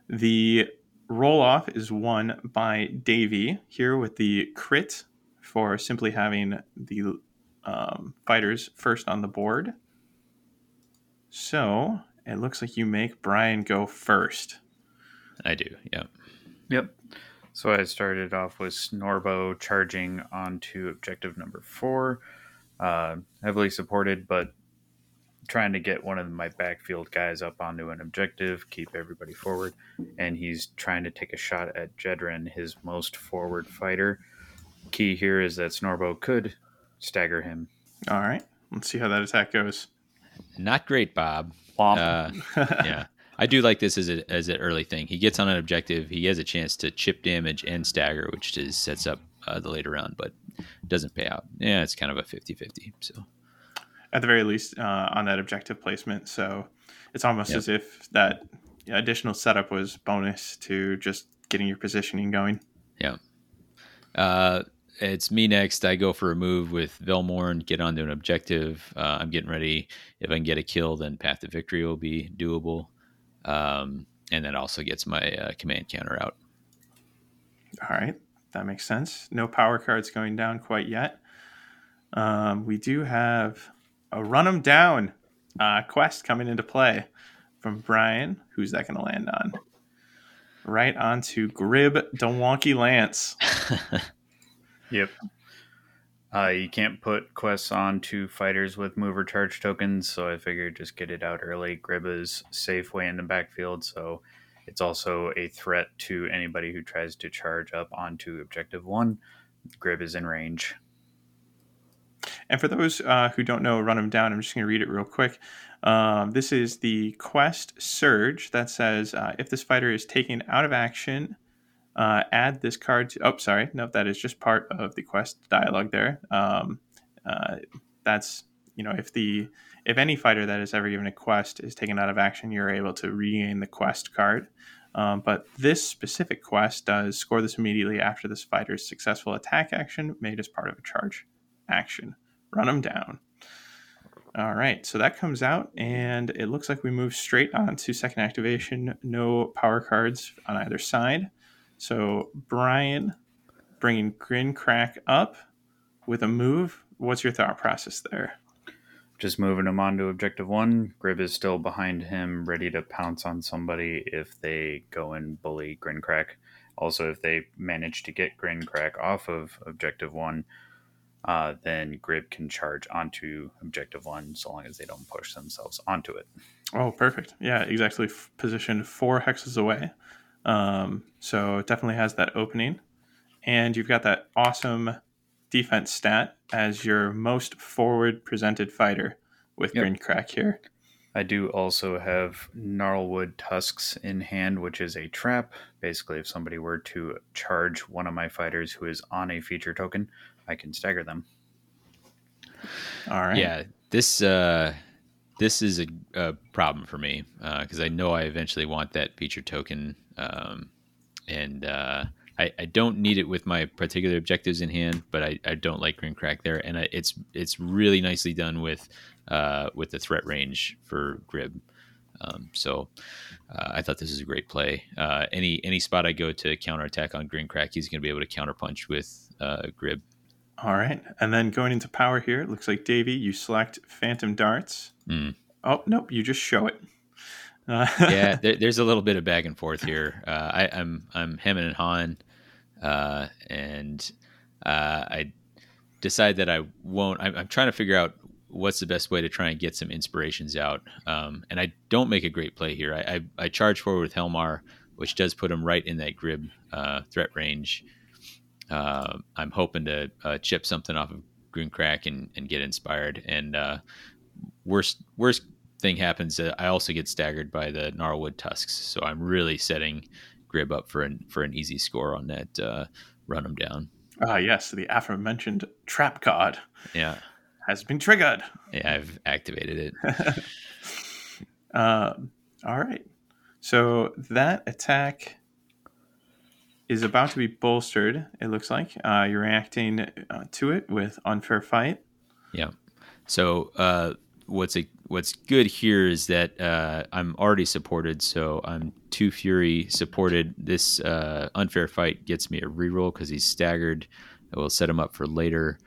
the roll off is won by Davy here with the crit for simply having the um, fighters first on the board. So it looks like you make Brian go first. I do. Yep. Yep. So I started off with Snorbo charging onto objective number four, uh, heavily supported, but trying to get one of my backfield guys up onto an objective, keep everybody forward, and he's trying to take a shot at Jedrin, his most forward fighter. Key here is that Snorbo could stagger him. All right, let's see how that attack goes. Not great, Bob. Uh, [LAUGHS] yeah. I do like this as a as an early thing. He gets on an objective. He has a chance to chip damage and stagger, which is sets up uh, the later round, but doesn't pay out. Yeah, it's kind of a 50-50. So At the very least, uh, on that objective placement. So it's almost Yep. as if that additional setup was bonus to just getting your positioning going. Yeah. Uh, it's me next. I go for a move with Velmorn, get onto an objective. Uh, I'm getting ready. If I can get a kill, then Path to Victory will be doable. Um, and that also gets my uh, command counter out. All right, that makes sense. No power cards going down quite yet. Um, we do have a run them down uh, quest coming into play from Brian. Who's that going to land on? Right onto Grib Donwonky Lance. [LAUGHS] Yep. Uh, you can't put quests on to fighters with mover charge tokens, so I figured just get it out early. Grib is safe way in the backfield, so it's also a threat to anybody who tries to charge up onto objective one. Grib is in range. And for those uh, who don't know, run them down. I'm just going to read it real quick. Um, this is the quest surge that says uh, if this fighter is taken out of action, uh, add this card to. Oh, sorry. No, that is just part of the quest dialogue there. Um, uh, that's you know if the if any fighter that is ever given a quest is taken out of action, you're able to regain the quest card. Um, but this specific quest does score this immediately after this fighter's successful attack action made as part of a charge action. Run them down. All right, so that comes out, and it looks like we move straight on to second activation. No power cards on either side. So Brian, bringing Grinkrak up with a move. What's your thought process there? Just moving him onto objective one. Grib is still behind him, ready to pounce on somebody if they go and bully Grinkrak. Also, if they manage to get Grinkrak off of objective one, uh, then Grib can charge onto objective one so long as they don't push themselves onto it. Oh, perfect. Yeah, exactly. F- positioned four hexes away. Um, so it definitely has that opening. And you've got that awesome defense stat as your most forward presented fighter with Yep. Grinkrak here. I do also have Gnarlwood Tusks in hand, which is a trap. Basically, if somebody were to charge one of my fighters who is on a feature token, I can stagger them. All right. Yeah, this uh, this is a, a problem for me because I know I eventually want that feature token, um, and uh, I, I don't need it with my particular objectives in hand, but I, I don't like Grinkrak there, and I, it's it's really nicely done with uh, with the threat range for Grib. Um, so uh, I thought this is a great play. Uh, any any spot I go to counterattack on Grinkrak, he's going to be able to counterpunch with uh, Grib. All right. And then going into power here, it looks like Davy, you select Phantom Darts. Mm. Oh, nope, you just show it. Uh, [LAUGHS] yeah, there, there's a little bit of back and forth here. Uh, I, I'm I'm hemming and hawing, uh, and uh, I decide that I won't. I'm, I'm trying to figure out what's the best way to try and get some inspirations out. Um, and I don't make a great play here. I, I, I charge forward with Helmar, which does put him right in that grib uh, threat range. Uh, I'm hoping to uh, chip something off of Grinkrak and, and get inspired. And uh, worst worst thing happens, uh, I also get staggered by the Gnarlwood Tusks. So I'm really setting Grib up for an for an easy score on that. Uh, run him down. ah, yes, the aforementioned trap god Yeah, has been triggered. yeah, I've activated it. Um, [LAUGHS] all right. So that attack is about to be bolstered, it looks like. Uh, you're reacting uh, to it with Unfair Fight. Yeah. So uh, what's a, what's good here is that uh, I'm already supported, so I'm two fury supported. This uh, unfair fight gets me a reroll because he's staggered. I will set him up for later,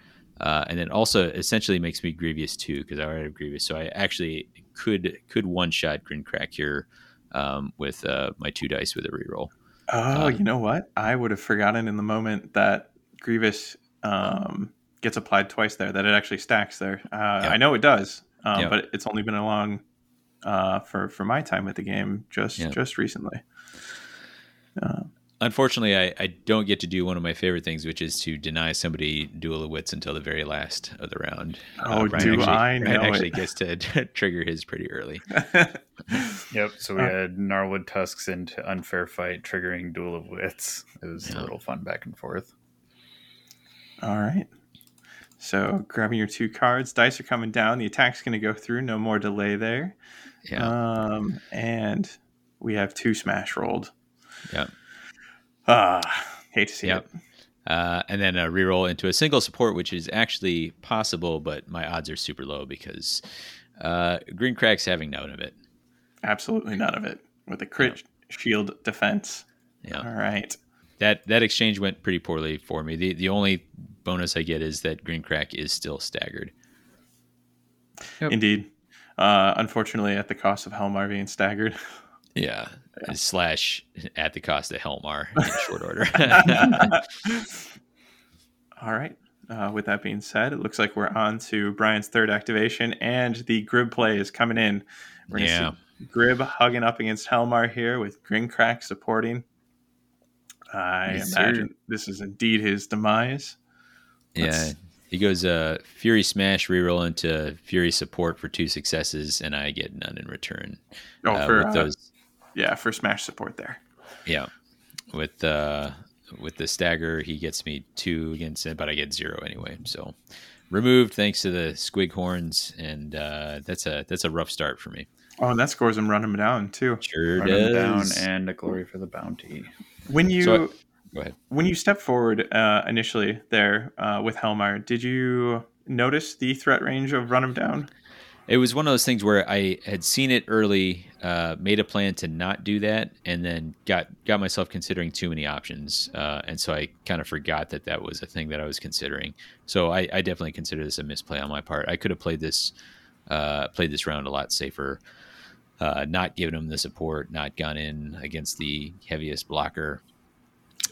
uh, and then also essentially makes me grievous too because I already have grievous. So I actually could could one shot Grinkrak here um, with uh, my two dice with a reroll. Oh, Uh, you know what? I would have forgotten in the moment that Grievous um, gets applied twice there, that it actually stacks there. Uh, I know it does, um, Yeah. but it's only been along uh, for, for my time with the game just Yeah. just recently. Uh, Unfortunately, I, I don't get to do one of my favorite things, which is to deny somebody duel of wits until the very last of the round. Oh, Brian do actually, I Brian know actually it. gets to [LAUGHS] trigger his pretty early. [LAUGHS] Yep. So we Uh, had Gnarlwood Tusks into unfair fight, triggering Duel of Wits. It was Yeah. a little fun back and forth. All right. So grabbing your two cards, dice are coming down. The attack's going to go through. No more delay there. Yeah. Um, and we have two smash rolled. Yeah. Ah, hate to see Yep. it. Uh, and then a reroll into a single support, which is actually possible, but my odds are super low because uh, Grinkrak's having none of it. Absolutely none of it with a crit shield defense. Yeah. All right. That that exchange went pretty poorly for me. The the only bonus I get is that Green Crack is still staggered. Yep. Indeed. Uh, unfortunately, at the cost of Helmar being staggered. [LAUGHS] Yeah. Slash at the cost of Helmar in [LAUGHS] short order. [LAUGHS] All right. Uh, with that being said, it looks like we're on to Brian's third activation, and the Grib play is coming in. We're yeah. see Grib hugging up against Helmar here with Grinkrak supporting. I Yes, sir. imagine this is indeed his demise. Yeah. He goes uh, Fury Smash reroll into Fury support for two successes, and I get none in return. Oh, Uh, for with uh, those, yeah, for smash support there. yeah, with uh, with the stagger, he gets me two against it, but I get zero anyway. So removed thanks to the squig horns, and uh, that's a that's a rough start for me. Oh, and that scores him running him down too. Sure Run him down and a glory for the bounty. When you So Go ahead. when you step forward uh, initially there uh, with Helmar, did you notice the threat range of run him down? It was one of those things where I had seen it early, uh, made a plan to not do that, and then got got myself considering too many options, uh, and so I kind of forgot that that was a thing that I was considering. So I, I definitely consider this a misplay on my part. I could have played this uh, played this round a lot safer, uh, not given him the support, not gone in against the heaviest blocker.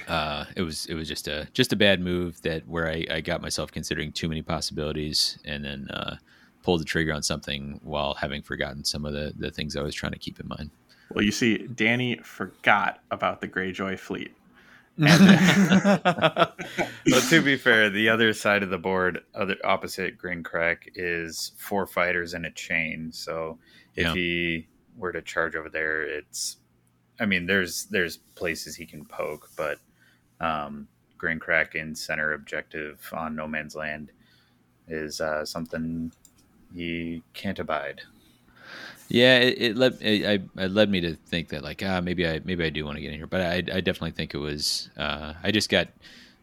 Uh, it was it was just a just a bad move that where I, I got myself considering too many possibilities, and then. Uh, pulled the trigger on something while having forgotten some of the, the things I was trying to keep in mind. Well, you see, Danny forgot about the Greyjoy fleet. [LAUGHS] but to be fair, the other side of the board, other opposite Grinkrak, is four fighters in a chain. So if Yeah. he were to charge over there, it's, I mean, there's there's places he can poke, but um, Grinkrak in center objective on No Man's Land is uh, something he can't abide. Yeah, it, it led it, I, it led me to think that like ah maybe I maybe I do want to get in here, but I, I definitely think it was uh, I just got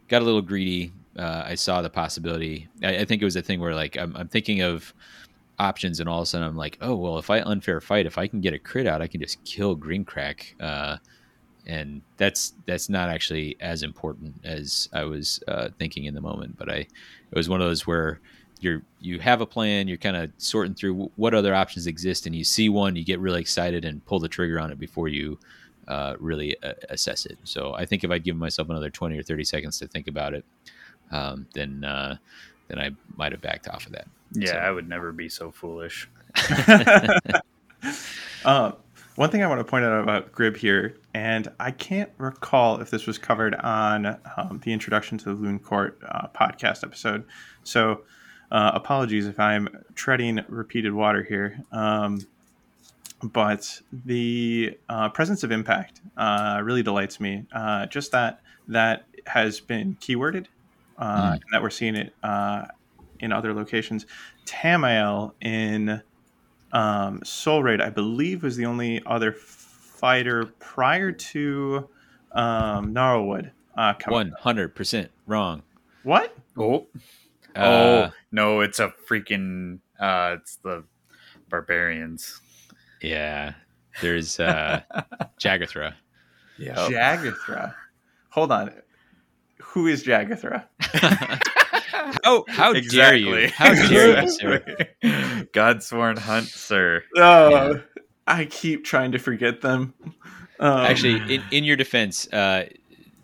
got a little greedy. Uh, I saw the possibility. I, I think it was a thing where like I'm, I'm thinking of options, and all of a sudden I'm like, oh well, if I unfair fight, if I can get a crit out, I can just kill Grinkrak, uh, and that's that's not actually as important as I was uh, thinking in the moment. But I it was one of those where you're you have a plan you're kind of sorting through what other options exist and you see one you get really excited and pull the trigger on it before you uh, really uh, assess it so i think if i'd given myself another 20 or 30 seconds to think about it um, then uh, then i might have backed off of that Yeah, So- I would never be so foolish. Uh, [LAUGHS] [LAUGHS] one thing I want to point out about Grib here, and I can't recall if this was covered on um, the introduction to the Looncourt uh, podcast episode. So uh, apologies if I'm treading repeated water here. Um, but the uh, presence of impact uh, really delights me. Uh, just that that has been keyworded, uh, Mm. and that we're seeing it uh, in other locations. Tamael in um, Soul Raid, I believe, was the only other fighter prior to um, Gnarlwood. Uh, 100% wrong What? Oh, uh, oh no, it's a freaking uh it's the barbarians. yeah there's uh [LAUGHS] jagathra Yeah. Jagathra. Hold on. Who is Jagathra? [LAUGHS] oh how dare you how dare you [LAUGHS] sir Exactly. Godsworn hunt, sir. Oh, Yeah. I keep trying to forget them. Um, Actually, in, in your defense, uh,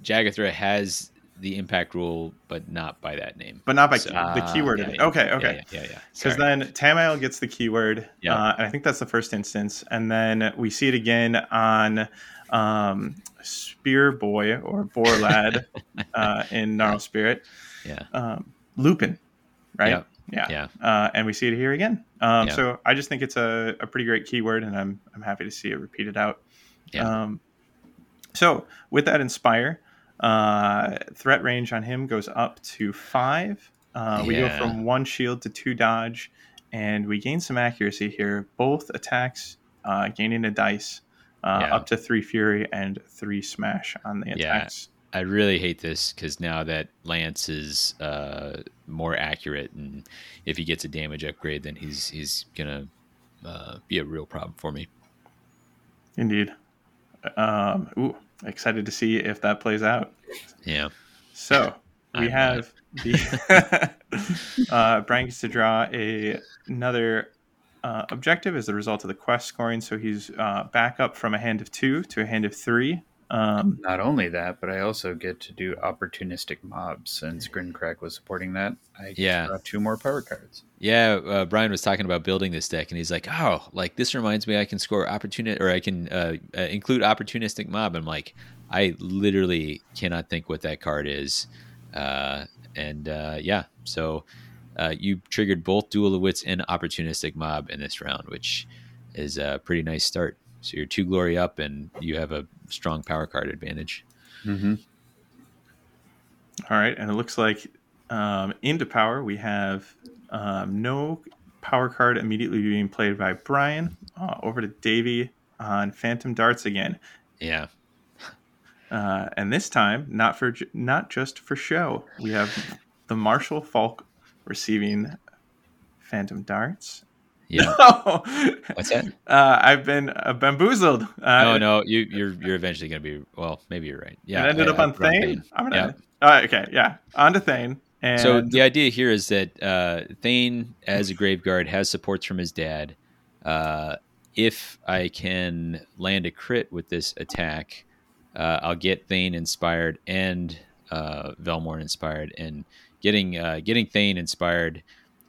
Jagathra has the impact rule, but not by that name. but not by So- key- the Ah, keyword. Yeah, yeah, okay, okay. Yeah, yeah, yeah. Because Sorry. then Tamael gets the keyword, Yeah. uh, and I think that's the first instance. And then we see it again on um, Spear Boy or Boar Lad [LAUGHS] uh, in Gnarl Spirit. yeah, Um, Lupin, right? Yep. Yeah. yeah, Uh, and we see it here again. Um, Yeah. So I just think it's a, a pretty great keyword, and I'm, I'm happy to see it repeated out. Yeah. Um, so with that Inspire, uh, threat range on him goes up to five. Uh, We go from one shield to two dodge, and we gain some accuracy here. Both attacks uh, gaining a dice, uh, Yeah. up to three fury and three smash on the Yeah. I really hate this because now that Lance is uh, more accurate, and if he gets a damage upgrade, then he's he's gonna uh, be a real problem for me. Indeed. Um, ooh, excited to see if that plays out. Yeah, So [LAUGHS] we I'm not. have the [LAUGHS] uh, Brian gets to draw a another uh, objective as a result of the quest scoring. So he's uh, back up from a hand of two to a hand of three. Um, Not only that, but I also get to do opportunistic mobs since Grinkrak was supporting that. I get Yeah. draw two more power cards. yeah. Uh, Brian was talking about building this deck, and he's like, "Oh, like this reminds me, I can score opportunity, or I can uh, uh, include opportunistic mob." I'm like, I literally cannot think what that card is, uh, and uh, yeah, so uh, you triggered both Duel of Wits and opportunistic mob in this round, which is a pretty nice start. So you're two glory up, and you have a strong power card advantage. Mm-hmm. all right, and it looks like um, into power we have um, no power card immediately being played by Brian. Uh, over to Davy on Phantom Darts again. Yeah, [LAUGHS] Uh, and this time, not for not just for show, we have the Marshall Falk receiving Phantom Darts. Yeah. [LAUGHS] No, What's that? uh, I've been uh, bamboozled. Uh, no, no, you, you're you're eventually gonna be. Well, maybe you're right. Yeah, it ended I- up on brought Thane. I'm gonna. Uh, okay, yeah, on to Thane. And So the idea here is that uh, Thane, as a graveguard, has supports from his dad. Uh, if I can land a crit with this attack, uh, I'll get Thane inspired and uh, Velmorn inspired. And getting uh, getting Thane inspired,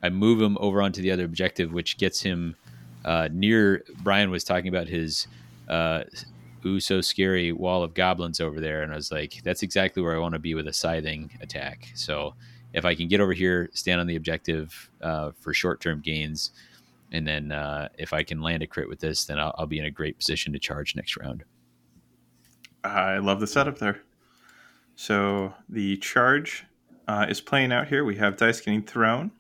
I move him over onto the other objective, which gets him uh, near. Brian was talking about his uh, ooh so scary wall of goblins over there, and I was like, that's exactly where I want to be with a scything attack. So if I can get over here, stand on the objective uh, for short term gains, and then uh, if I can land a crit with this, then I'll, I'll be in a great position to charge next round. I love the setup there. So the charge uh, is playing out here. We have dice getting thrown,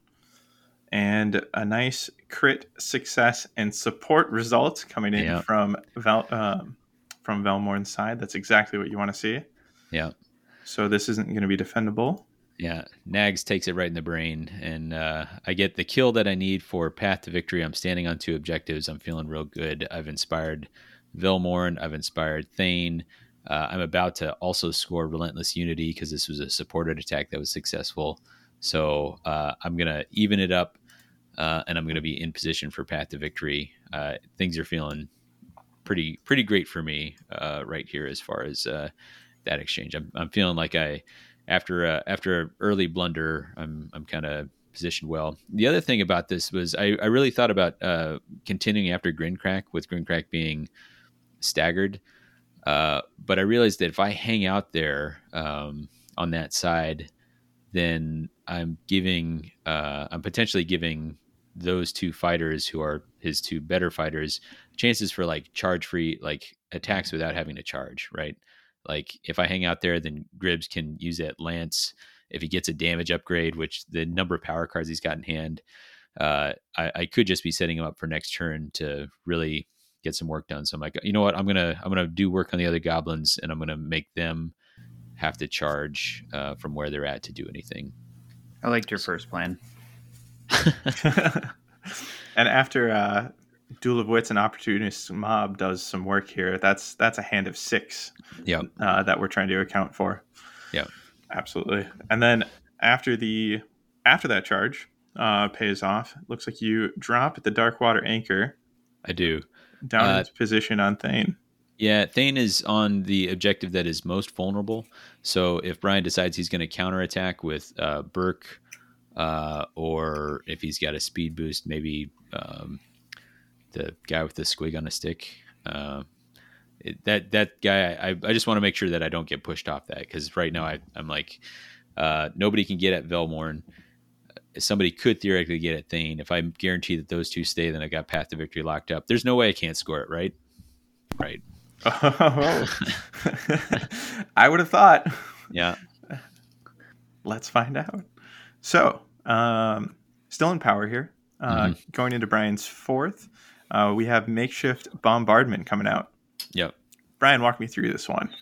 and a nice crit success and support results coming in Yeah. from Val um, from Velmorn's side. That's exactly what you want to see. Yeah. So this isn't going to be defendable. Yeah, Nags takes it right in the brain, and uh, I get the kill that I need for Path to Victory. I'm standing on two objectives. I'm feeling real good. I've inspired Velmorn. I've inspired Thane. Uh, I'm about to also score Relentless Unity because this was a supported attack that was successful. So uh, I'm gonna even it up, uh, and I'm gonna be in position for Path to Victory. Uh, things are feeling pretty pretty great for me uh, right here as far as uh, that exchange. I'm, I'm feeling like I after uh, after an early blunder, I'm I'm kind of positioned well. The other thing about this was I, I really thought about uh, continuing after Grinkrak with Grinkrak being staggered, but I realized that if I hang out there um, on that side, then I'm giving uh, I'm potentially giving those two fighters who are his two better fighters chances for like charge free like attacks without having to charge right like if I hang out there, then Gribbs can use that lance. If he gets a damage upgrade, which the number of power cards he's got in hand, uh, I, I could just be setting him up for next turn to really get some work done. So I'm like, you know what? I'm gonna I'm gonna do work on the other goblins, and I'm gonna make them have to charge uh, from where they're at to do anything. I liked your first plan. [LAUGHS] and after uh, Duel of Wits and Opportunist Mob does some work here, that's that's a hand of six Yep. uh, that we're trying to account for. Yep. absolutely. And then after the after that charge uh, pays off, looks like you drop the Darkwater Anchor I do. down Uh, in its position on Thane. Yeah, Thane is on the objective that is most vulnerable. So if Brian decides he's going to counterattack with uh, Burke, uh, or if he's got a speed boost, maybe um, the guy with the squig on a stick. Uh, it, that that guy, I, I just want to make sure that I don't get pushed off that because right now I, I'm like uh, nobody can get at Velmorn. Somebody could theoretically get at Thane. If I guarantee that those two stay, then I got Path to Victory locked up. There's no way I can't score it, right? Right. [LAUGHS] Oh, [LAUGHS] I would have thought. Yeah. [LAUGHS] Let's find out. So, um, still in power here. Uh, Mhm. Going into Brian's fourth, uh, we have makeshift bombardment coming out. Yep. Brian, walk me through this one.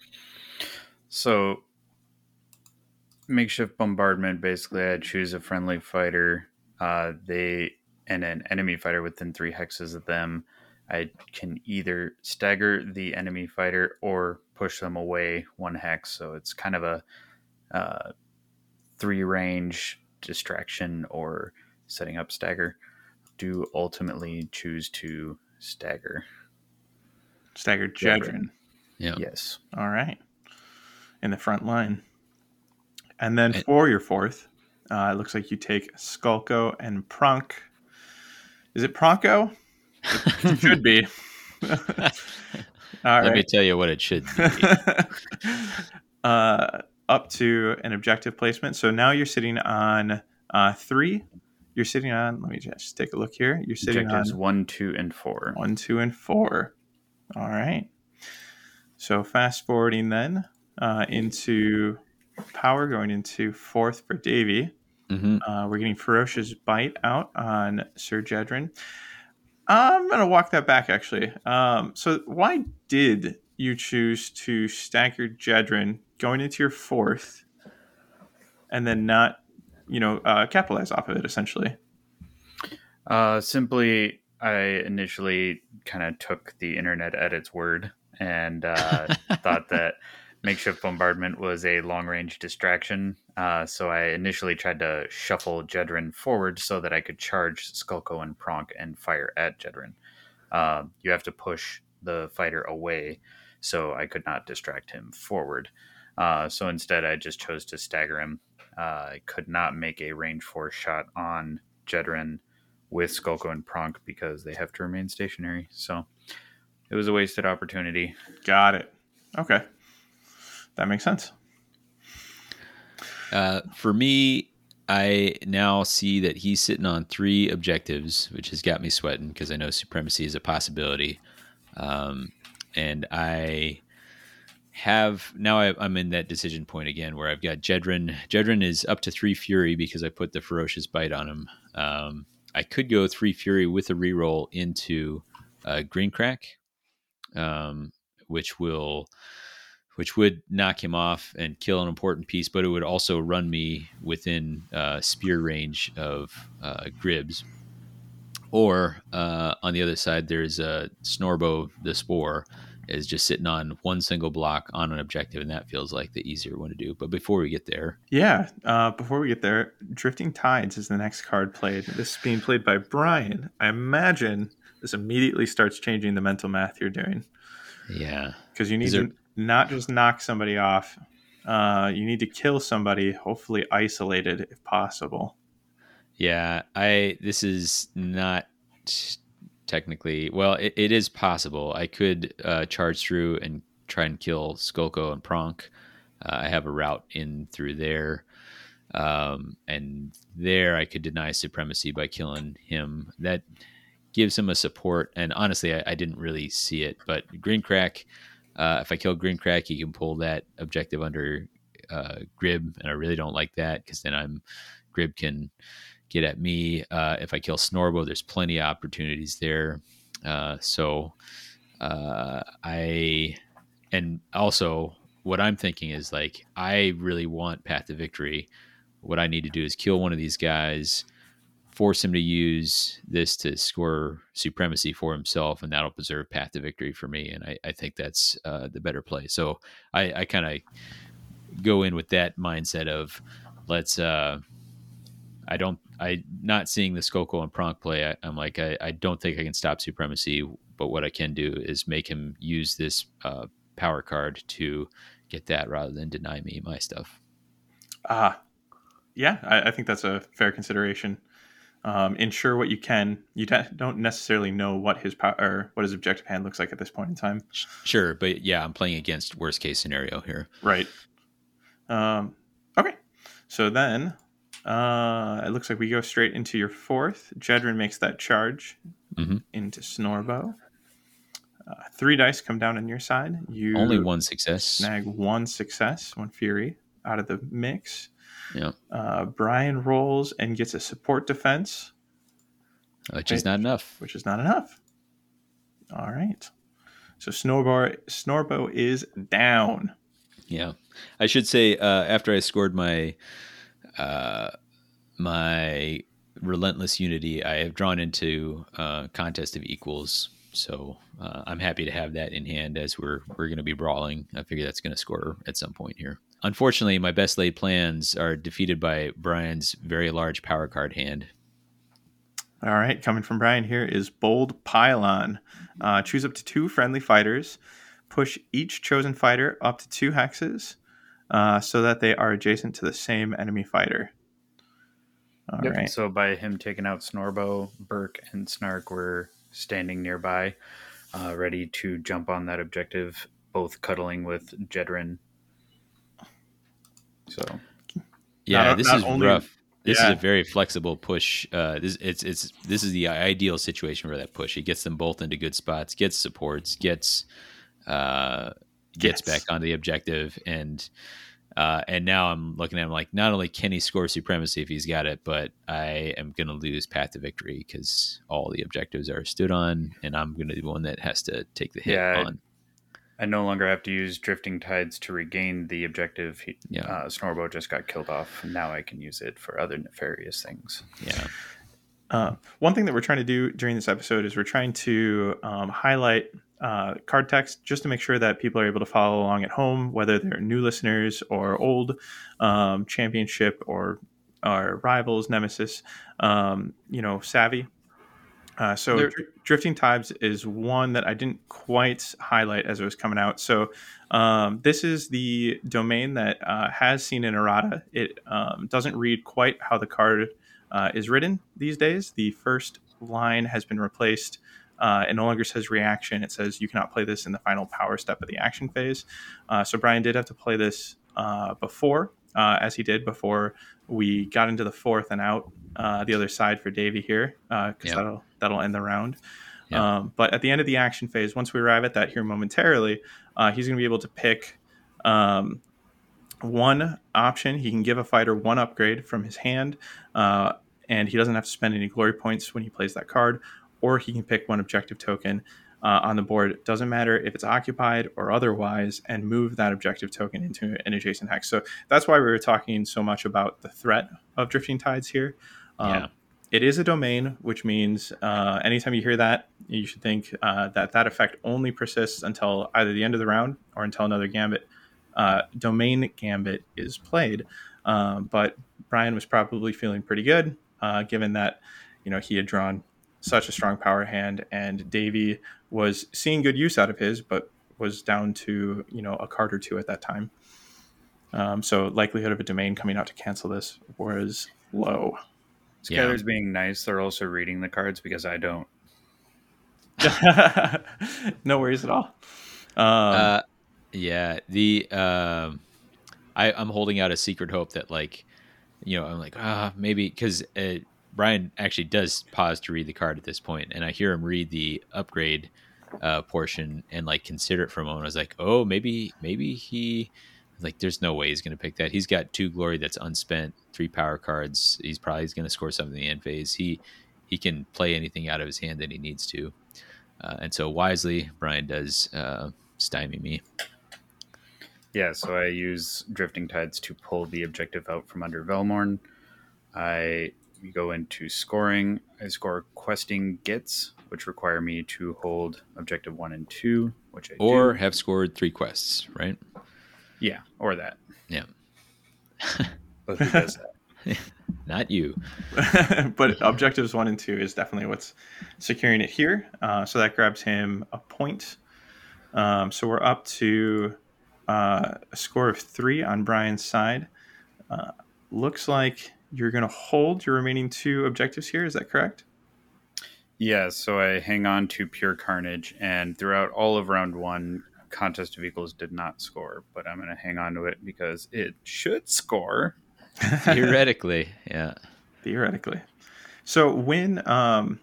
So, makeshift bombardment. Basically, I choose a friendly fighter. Uh, they and an enemy fighter within three hexes of them. I can either stagger the enemy fighter or push them away one hex. So it's kind of a uh, three range distraction or setting up stagger. Do ultimately choose to stagger. Staggered Jedrin. Jedrin. Yeah. Yes. All right. In the front line. And then And- for your fourth, uh, it looks like you take Skulko and Pronk. Is it Pronko? It [LAUGHS] should be. [LAUGHS] [LAUGHS] All Let me tell you what it should be. uh, up to an objective placement. So now you're sitting on uh, three. You're sitting on, let me just take a look here. You're sitting Objectives on one, two, and four. one, two, and four. All right. So fast forwarding then uh, into power, going into fourth for Davy. hmm Uh, we're getting ferocious bite out on Sir Jedrin. I'm gonna walk that back actually. Um, so why did you choose to stack your Jedrin going into your fourth, and then not, you know, uh, capitalize off of it essentially? Uh, simply, I initially kind of took the internet at its word and uh, [LAUGHS] thought that makeshift bombardment was a long range distraction. Uh, so I initially tried to shuffle Jedrin forward so that I could charge Skulko and Pronk and fire at Jedrin. Uh, you have to push the fighter away, so I could not distract him forward. Uh, so instead, I just chose to stagger him. Uh, I could not make a range four shot on Jedrin with Skulko and Pronk because they have to remain stationary. So it was a wasted opportunity. Got it. Okay, that makes sense. Uh, for me, I now see that he's sitting on three objectives, which has got me sweating because I know supremacy is a possibility. Um, and I have now I, I'm in that decision point again where I've got Jedrin. Jedrin is up to three fury because I put the ferocious bite on him. Um, I could go three fury with a reroll into uh, green crack, um, which will which would knock him off and kill an important piece, but it would also run me within uh, spear range of uh, Gribs. Or uh, on the other side, there's uh, Snorbo the Spore is just sitting on one single block on an objective, and that feels like the easier one to do. But before we get there, Yeah. Uh, before we get there, Drifting Tides is the next card played. This is being played by Brian. I imagine this immediately starts changing the mental math you're doing yeah, because you need there- to not just knock somebody off. Uh, you need to kill somebody, hopefully isolated if possible. Yeah, I this is not technically well. It, it is possible. I could uh, charge through and try and kill Skulko and Pronk. Uh, I have a route in through there, um, and there I could deny supremacy by killing him. That gives him a support. And honestly, I, I didn't really see it, but Green Crack. Uh, if I kill Green Crack, he can pull that objective under uh, Grib, and I really don't like that because then I'm Grib can get at me. Uh, if I kill Snorbo, there's plenty of opportunities there. Uh, so uh, I, and also what I'm thinking is like, I really want Path to Victory. What I need to do is kill one of these guys, force him to use this to score supremacy for himself, and that'll preserve Path to Victory for me. And I, I think that's uh, the better play. So I, I kind of go in with that mindset of let's uh, I don't. I not seeing the Skulko and Pronk play. I, am like, I, I don't think I can stop supremacy. But what I can do is make him use this uh, power card to get that rather than deny me my stuff. Ah, yeah, I, I think that's a fair consideration. Um, ensure what you can. You don't necessarily know what his power or what his objective hand looks like at this point in time. Sure, but yeah, I'm playing against worst case scenario here. Right. Um, okay. So then uh, it looks like we go straight into your fourth. Jedrin makes that charge mm-hmm. into Snorbo. Uh, three dice come down on your side. You only one success. Snag one success, one fury out of the mix. Yeah. Uh, Brian rolls and gets a support defense, which is not enough. Which is not enough. All right. So Snorbo Snorbo is down. Yeah, I should say uh, after I scored my uh, my relentless unity, I have drawn into uh, contest of equals. So uh, I'm happy to have that in hand as we're we're going to be brawling. I figure that's going to score at some point here. Unfortunately, my best laid plans are defeated by Brian's very large power card hand. All right, coming from Brian here is Bold Pylon. Uh, choose up to two friendly fighters. Push each chosen fighter up to two hexes uh, so that they are adjacent to the same enemy fighter. All yep. right. So by him taking out Snorbo, Burke, and Snark were standing nearby, uh, ready to jump on that objective, both cuddling with Jedrin. So, yeah, not, this not is only, rough. This yeah. is a very flexible push. Uh, this it's it's this is the ideal situation for that push. It gets them both into good spots, gets supports, gets uh, gets back on the objective, and uh, and now I'm looking at him like not only can he score supremacy if he's got it, but I am going to lose path to victory because all the objectives are stood on, and I'm going to be the one that has to take the hit yeah, on. I, I no longer have to use drifting tides to regain the objective. He, yeah. Uh, Snorbo just got killed off. And now I can use it for other nefarious things. Yeah. Uh, one thing that we're trying to do during this episode is we're trying to um, highlight uh, card text just to make sure that people are able to follow along at home, whether they're new listeners or old um, championship or our rivals, nemesis, um, you know, savvy. Uh, so there, drifting tides is one that I didn't quite highlight as it was coming out. So um, this is the domain that uh, has seen an errata. It um, doesn't read quite how the card uh, is written these days. The first line has been replaced uh, it no longer says reaction. It says you cannot play this in the final power step of the action phase. Uh, so Brian did have to play this uh, before, uh, as he did before we got into the fourth and out uh, the other side for Davy here, because uh, yep. that'll that'll end the round. Yep. Um, but at the end of the action phase, once we arrive at that here momentarily, he's going to be able to pick um, one option. He can give a fighter one upgrade from his hand, uh, and he doesn't have to spend any glory points when he plays that card or he can pick one objective token uh, on the board. It doesn't matter if it's occupied or otherwise, and move that objective token into an adjacent hex. So that's why we were talking so much about the threat of drifting tides here. Um, yeah. It is a domain, which means uh, anytime you hear that, you should think uh, that that effect only persists until either the end of the round or until another gambit, uh, domain gambit is played. Um, but Brian was probably feeling pretty good, uh, given that you know he had drawn such a strong power hand, and Davy was seeing good use out of his, but was down to you know a card or two at that time. Um, so likelihood of a domain coming out to cancel this was low. Skylar's yeah. being nice. They're also reading the cards because I don't. [LAUGHS] no worries at all. Um, uh, yeah, the uh, I, I'm holding out a secret hope that like, you know, I'm like ah maybe because Brian actually does pause to read the card at this point, and I hear him read the upgrade uh, portion and like consider it for a moment. I was like, oh, maybe, maybe he like there's no way he's going to pick that. He's got two glory that's unspent, three power cards. He's probably going to score something in the end phase. He he can play anything out of his hand that he needs to, uh, and so wisely, Brian does uh, stymie me. Yeah, so I use Drifting Tides to pull the objective out from under Velmorn. I we go into scoring. I score questing gets, which require me to hold objective one and two, which I or do. have scored three quests, right? Yeah, or that. Yeah. but who does that? not you. [LAUGHS] but objectives one and two is definitely what's securing it here. Uh, so that grabs him a point. Um, so we're up to uh, a score of three on Brian's side. Uh, looks like you're going to hold your remaining two objectives here. Is that correct? Yeah, so I hang on to Pure Carnage, and throughout all of round one, Contest of Equals did not score, but I'm going to hang on to it because it should score. [LAUGHS] Theoretically, yeah. Theoretically. So when um,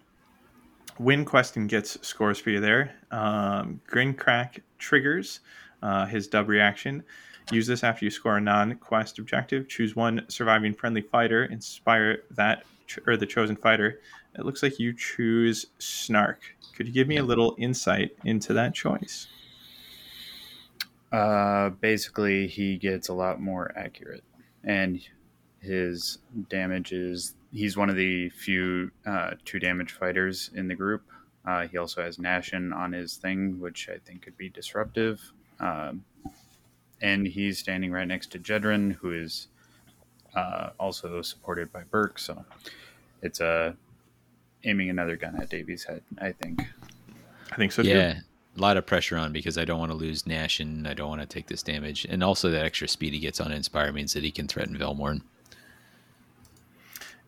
when Queston gets scores for you there, um, Grinkrak triggers uh, his dub reaction. Use this after you score a non-quest objective. Choose one surviving friendly fighter. Inspire that or the chosen fighter it looks like you choose Snark. Could you give me a little insight into that choice? Uh, basically, he gets a lot more accurate, and his damage is he's one of the few uh, two damage fighters in the group. Uh, he also has Nashin on his thing, which I think could be disruptive. Um, and he's standing right next to Jedrin, who is uh, also supported by Burke. So it's a aiming another gun at Davy's head. I think. I think so. Yeah, too. a lot of pressure on because I don't want to lose Nash and I don't want to take this damage, and also that extra speed he gets on Inspire means that he can threaten Velmorn.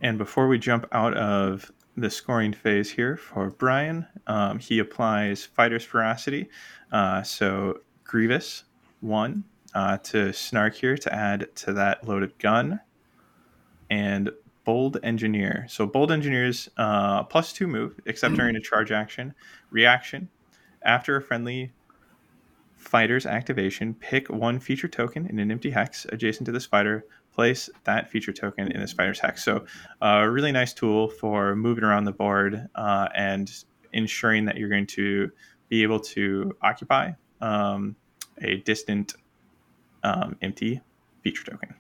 And before we jump out of the scoring phase here for Brian, um, he applies Fighter's Ferocity. Uh, so Grievous one uh, to Snark here to add to that loaded gun, and Bold Engineer. So Bold Engineer's uh, plus two move, except during a charge action. Reaction. After a friendly fighter's activation, pick one feature token in an empty hex adjacent to this fighter. Place that feature token in this fighter's hex. So a uh, really nice tool for moving around the board uh, and ensuring that you're going to be able to occupy um, a distant um, empty feature token.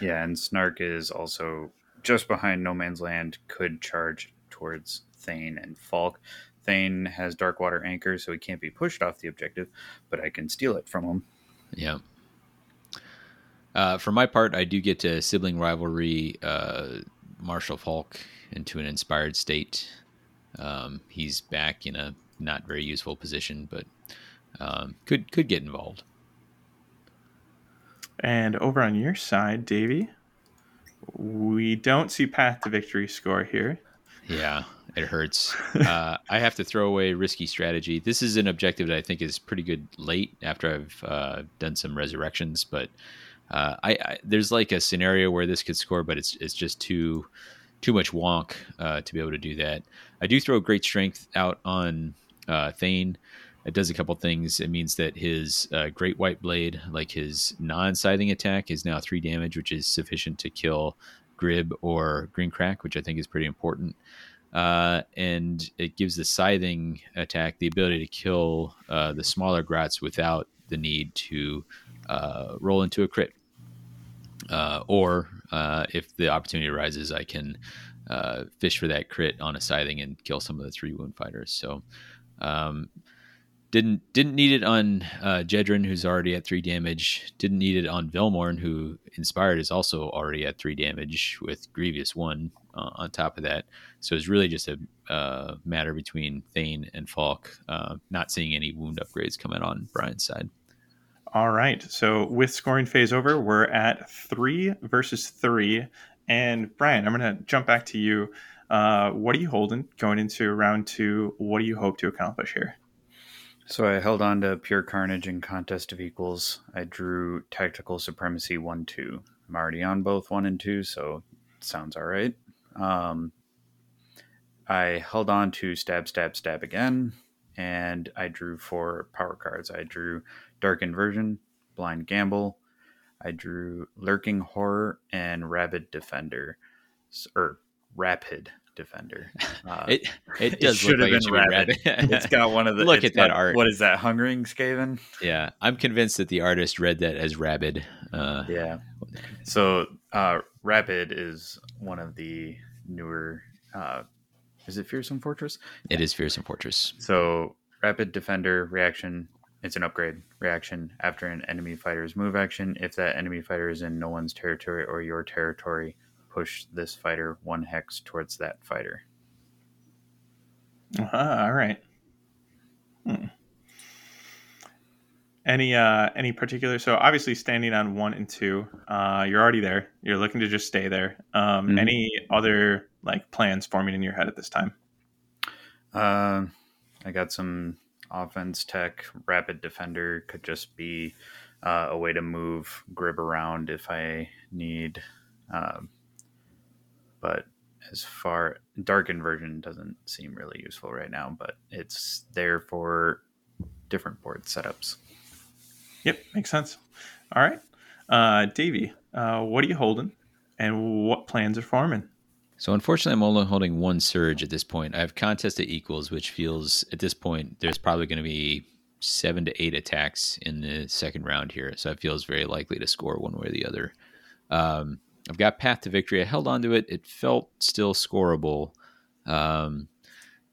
Yeah, and Snark is also just behind No Man's Land, could charge towards Thane and Falk. Thane has Darkwater Anchor, so he can't be pushed off the objective, but I can steal it from him. Yeah. Uh, for my part, I do get to sibling rivalry uh, Marshal Falk into an inspired state. Um, he's back in a not very useful position, but um, could could get involved. And over on your side, Davy, we don't see Path to Victory score here. Yeah, it hurts. uh, [LAUGHS] I have to throw away risky strategy. This is an objective that I think is pretty good late after I've uh, done some resurrections, but uh, I, I, there's like a scenario where this could score, but it's it's just too too much wonk uh, to be able to do that. I do throw great strength out on uh, Thane. It does a couple things. It means that his uh, Great White Blade, like his non-scything attack, is now three damage, which is sufficient to kill Grib or Green Crack, which I think is pretty important. Uh, and it gives the scything attack the ability to kill uh, the smaller grots without the need to uh, roll into a crit. Uh, or uh, if the opportunity arises, I can fish for that crit on a scything and kill some of the three wound fighters. So um, didn't didn't need it on uh, Jedrin, who's already at three damage. Didn't need it on Velmorn, who inspired is also already at three damage with Grievous one uh, on top of that. So it's really just a uh, matter between Thane and Falk. Uh, not seeing any wound upgrades coming on Brian's side. All right. So with scoring phase over, we're at three versus three. And Brian, I'm going to jump back to you. Uh, what are you holding going into round two? What do you hope to accomplish here? So I held on to Pure Carnage and Contest of Equals. I drew Tactical Supremacy 1 2. I'm already on both 1 and 2, so sounds all right. Um, I held on to Stab, Stab, Stab again, and I drew four power cards. I drew Dark Inversion, Blind Gamble, I drew Lurking Horror, and Rabid Defender. Or Rapid defender. [LAUGHS] Uh, it it does it look like it rabbit. [LAUGHS] it's got one of the look at that art. What is that? Hungering Skaven. Yeah, I'm convinced that the artist read that as rabid. Uh, yeah. So uh, Rapid is one of the newer. Uh, is it Fearsome Fortress? It is Fearsome Fortress. So Rapid Defender reaction. It's an upgrade reaction after an enemy fighter's move action. If that enemy fighter is in no one's territory or your territory, push this fighter one hex towards that fighter. Uh-huh, all right. Hmm. Any uh any particular? So obviously standing on one and two, uh, you're already there. You're looking to just stay there. Um, Mhm. Any other like plans forming in your head at this time? Uh, I got some offense tech. Rapid defender could just be uh, a way to move grib around if I need. Um, but as far Dark Inversion doesn't seem really useful right now, but it's there for different board setups. Yep, makes sense. All right, uh, Davy, uh, what are you holding, and what plans are forming? So unfortunately, I'm only holding one surge at this point. I have contest at equals, which feels at this point there's probably going to be seven to eight attacks in the second round here. So it feels very likely to score one way or the other. Um, I've got path to victory. I held on to it. It felt still scoreable. Um,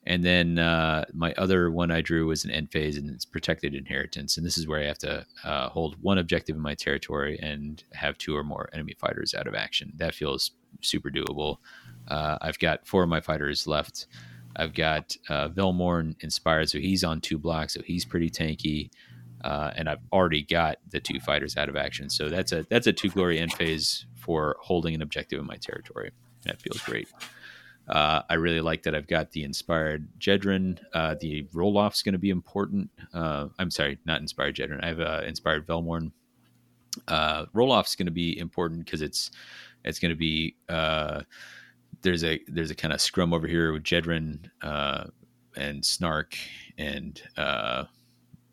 and then uh, my other one I drew was an end phase, and it's protected inheritance. And this is where I have to uh, hold one objective in my territory and have two or more enemy fighters out of action. That feels super doable. Uh, I've got four of my fighters left. I've got uh, Velmorn inspired, so he's on two blocks, so he's pretty tanky. Uh, and I've already got the two fighters out of action, so that's a that's a two glory end phase for holding an objective in my territory. That feels great. Uh, I really like that I've got the inspired Jedrin. Uh, the roll off's going to be important. Uh, I'm sorry, not inspired Jedrin. I have uh, inspired Velmorn. Uh, roll off's going to be important because it's it's going to be uh, there's a there's a kind of scrum over here with Jedrin uh, and Snark and uh,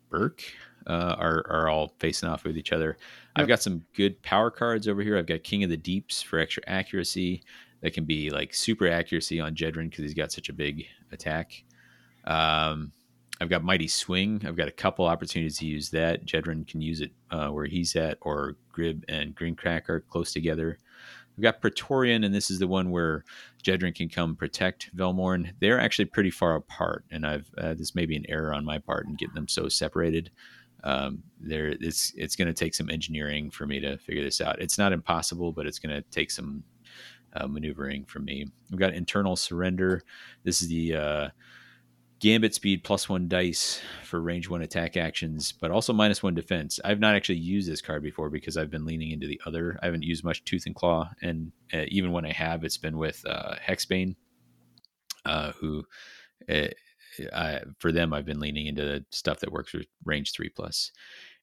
Burke uh, are are all facing off with each other. I've got some good power cards over here. I've got King of the Deeps for extra accuracy. That can be like super accuracy on Jedrin because he's got such a big attack. Um, I've got Mighty Swing. I've got a couple opportunities to use that. Jedrin can use it uh, where he's at, or Grib and Greencrack are close together. We've got Praetorian, and this is the one where Jedrin can come protect Velmorn. They're actually pretty far apart, and I've uh, this may be an error on my part in getting them so separated. Um, there, it's it's going to take some engineering for me to figure this out. It's not impossible, but it's going to take some uh, maneuvering from me. We've got Internal Surrender. This is the uh, Gambit speed plus one dice for range one attack actions, but also minus one defense. I've not actually used this card before because I've been leaning into the other. I haven't used much Tooth and Claw, and uh, even when I have, it's been with uh, Hexbane, uh, who uh, I, for them I've been leaning into the stuff that works with range three plus,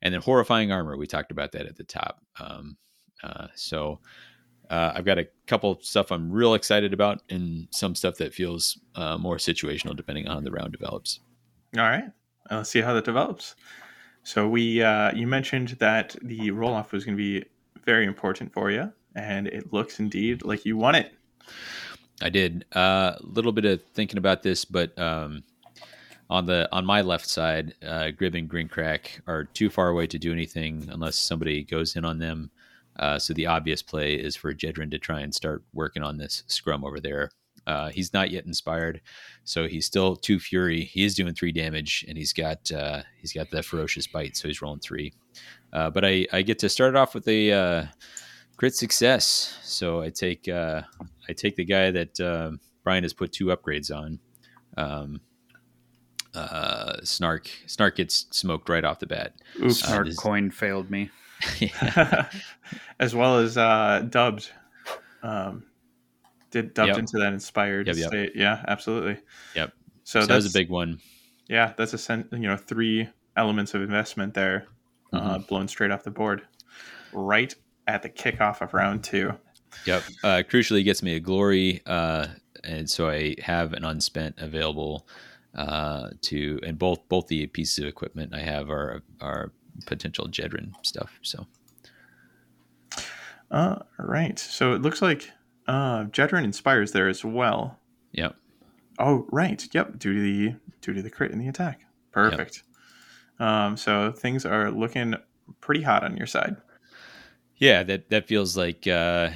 and then Horrifying Armor. We talked about that at the top. Um, uh, so uh, I've got a couple of stuff I'm real excited about, and some stuff that feels uh, more situational depending on how the round develops. All right, let's see how that develops. So we, uh, you mentioned that the roll off was going to be very important for you, and it looks indeed like you won it. I did a uh, little bit of thinking about this, but um, on the on my left side, uh, Grib and Greencrack are too far away to do anything unless somebody goes in on them. Uh, so the obvious play is for Jedrin to try and start working on this scrum over there. Uh, he's not yet inspired, so he's still two fury. He is doing three damage, and he's got uh, he's got the ferocious bite, so he's rolling three. Uh, but I, I get to start off with a uh, crit success, so I take uh, I take the guy that Brian has put two upgrades on. Um, uh, Snark Snark gets smoked right off the bat. Oops. Uh, this- coin failed me. [LAUGHS] as well as uh, dubbed. Um, did dubbed Yep. into that inspired Yep, yep. state. Yeah, absolutely. Yep. So, So, that was a big one. Yeah, that's a sen- you know three elements of investment there, Mm-hmm. uh, blown straight off the board, right at the kickoff of round two. Yep. Uh, crucially, gets me a glory, uh, and so I have an unspent available uh, to, and both both the pieces of equipment I have are are potential Jedrin stuff. So Uh, right. So it looks like uh, Jedrin inspires there as well. yep. Oh, right. Yep. Due to the due to the crit in the attack. Perfect. Um, so things are looking pretty hot on your side. Yeah, that that feels like uh.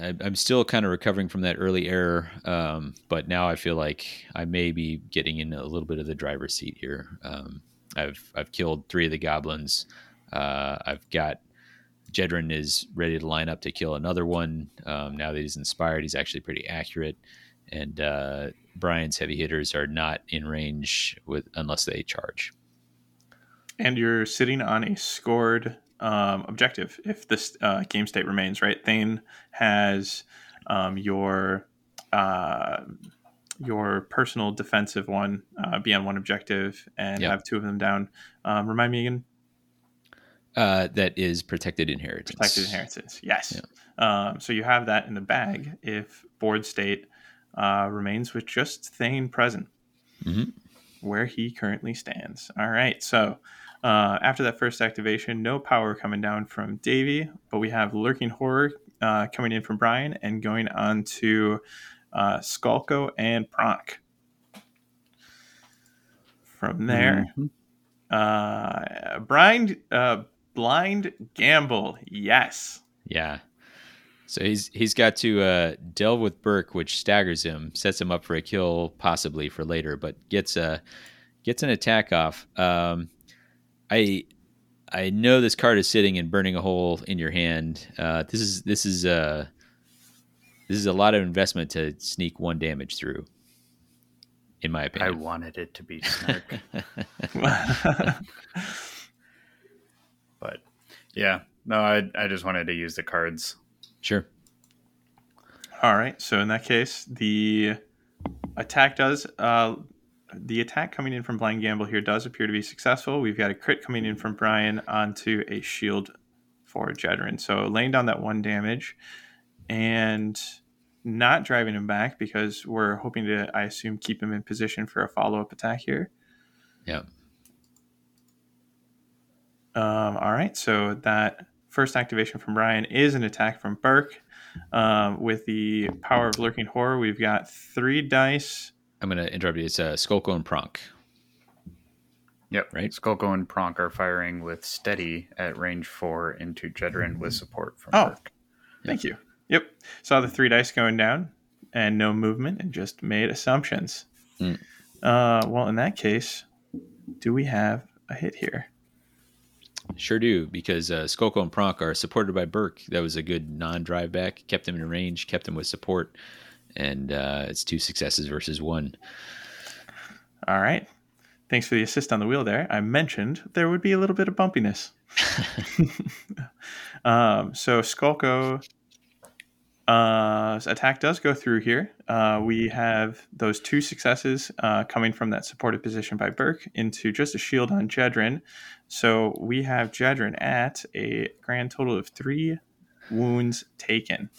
I, I'm still kind of recovering from that early error, um, but now I feel like I may be getting in a little bit of the driver's seat here. Um, I've I've killed three of the goblins. Uh, I've got Jedrin is ready to line up to kill another one. Um, now that he's inspired, he's actually pretty accurate. And uh, Brian's heavy hitters are not in range with unless they charge. And you're sitting on a scored um, objective if this uh, game state remains, right? Thane has um, your uh, your personal defensive one uh, be on one objective and Yep. have two of them down. Um, remind me again. Uh, that is protected inheritance. Protected inheritance. Yes. Um, so you have that in the bag if board state uh, remains with just Thane present, Mhm. where he currently stands. All right. So uh, after that first activation, no power coming down from Davy, but we have Lurking Horror uh, coming in from Brian and going on to uh, Skulko and Pronk. From there, Mhm. uh, Brian, uh, Blind Gamble. Yes. Yeah. So he's he's got to uh, delve with Burke, which staggers him, sets him up for a kill, possibly for later, but gets a gets an attack off. Um, I I know this card is sitting and burning a hole in your hand. Uh, this is this is uh, this is a lot of investment to sneak one damage through, in my opinion, I wanted it to be [LAUGHS] snark, [LAUGHS] but yeah, no, I I just wanted to use the cards. sure. All right. So in that case, the attack does uh, the attack coming in from Blind Gamble here does appear to be successful. We've got a crit coming in from Brian onto a shield for Jedrin. So laying down that one damage and not driving him back because we're hoping to, I assume, keep him in position for a follow up attack here. Yep. Um, all right, so that first activation from Brian is an attack from Burke. Um, with the power of lurking horror, we've got three dice. I'm gonna interrupt you. It's uh, Skulko and Pronk. Yep. Right. Skulko and Pronk are firing with steady at range four into Jedrin with support from Oh. Burke. Thank you. Yep, saw the three dice going down and no movement, and just made assumptions. Mm. Uh, well, in that case, do we have a hit here? Sure do, because uh, Skolko and Pronk are supported by Burke. That was a good non-drive back, kept him in range, kept him with support, and uh, it's two successes versus one. All right. Thanks for the assist on the wheel there. I mentioned there would be a little bit of bumpiness. [LAUGHS] um, so Skulko uh, attack does go through here. Uh, we have those two successes uh, coming from that supported position by Burke into just a shield on Jedrin. So we have Jedrin at a grand total of three wounds taken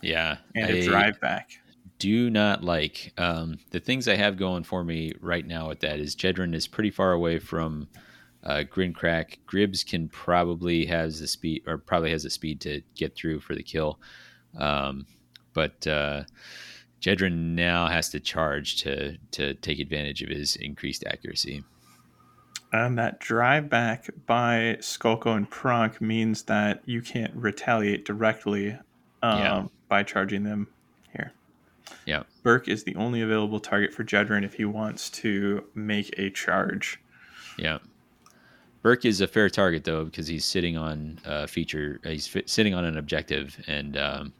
Yeah, and a I drive back. Do not like um, the things I have going for me right now. With that is Jedrin is pretty far away from uh, Grinkrak. Gribbs can probably has the speed, or probably has the speed to get through for the kill. Um, but uh, Jedrin now has to charge to to take advantage of his increased accuracy. And that drive back by Skulko and Pronk means that you can't retaliate directly um, Yeah. by charging them. Yeah. Burke is the only available target for Jedrin if he wants to make a charge. Yeah. Burke is a fair target though because he's sitting on a feature. He's fi- sitting on an objective, and um,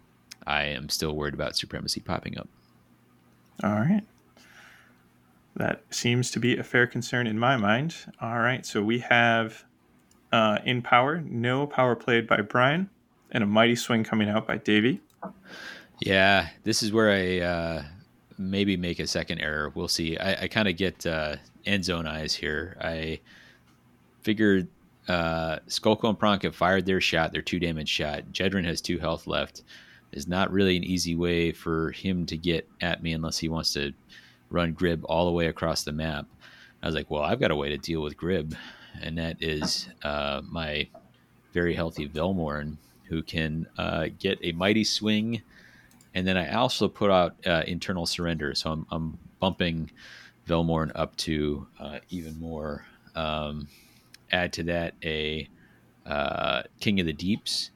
I am still worried about supremacy popping up. All right. That seems to be a fair concern in my mind. All right, so we have uh, in power, no power played by Brian, and a mighty swing coming out by Davy. Yeah, this is where I uh, maybe make a second error. We'll see. I, I kind of get uh, end zone eyes here. I figured uh, Skulko and Pronk have fired their shot, their two damage shot. Jedrin has two health left. There's not really an easy way for him to get at me unless he wants to run Grib all the way across the map. I was like, well, I've got a way to deal with Grib, and that is uh, my very healthy Velmorn, who can uh, get a mighty swing and then I also put out uh, internal surrender, so I'm, I'm bumping Velmorn up to uh, even more. Um, add to that a uh, King of the Deeps.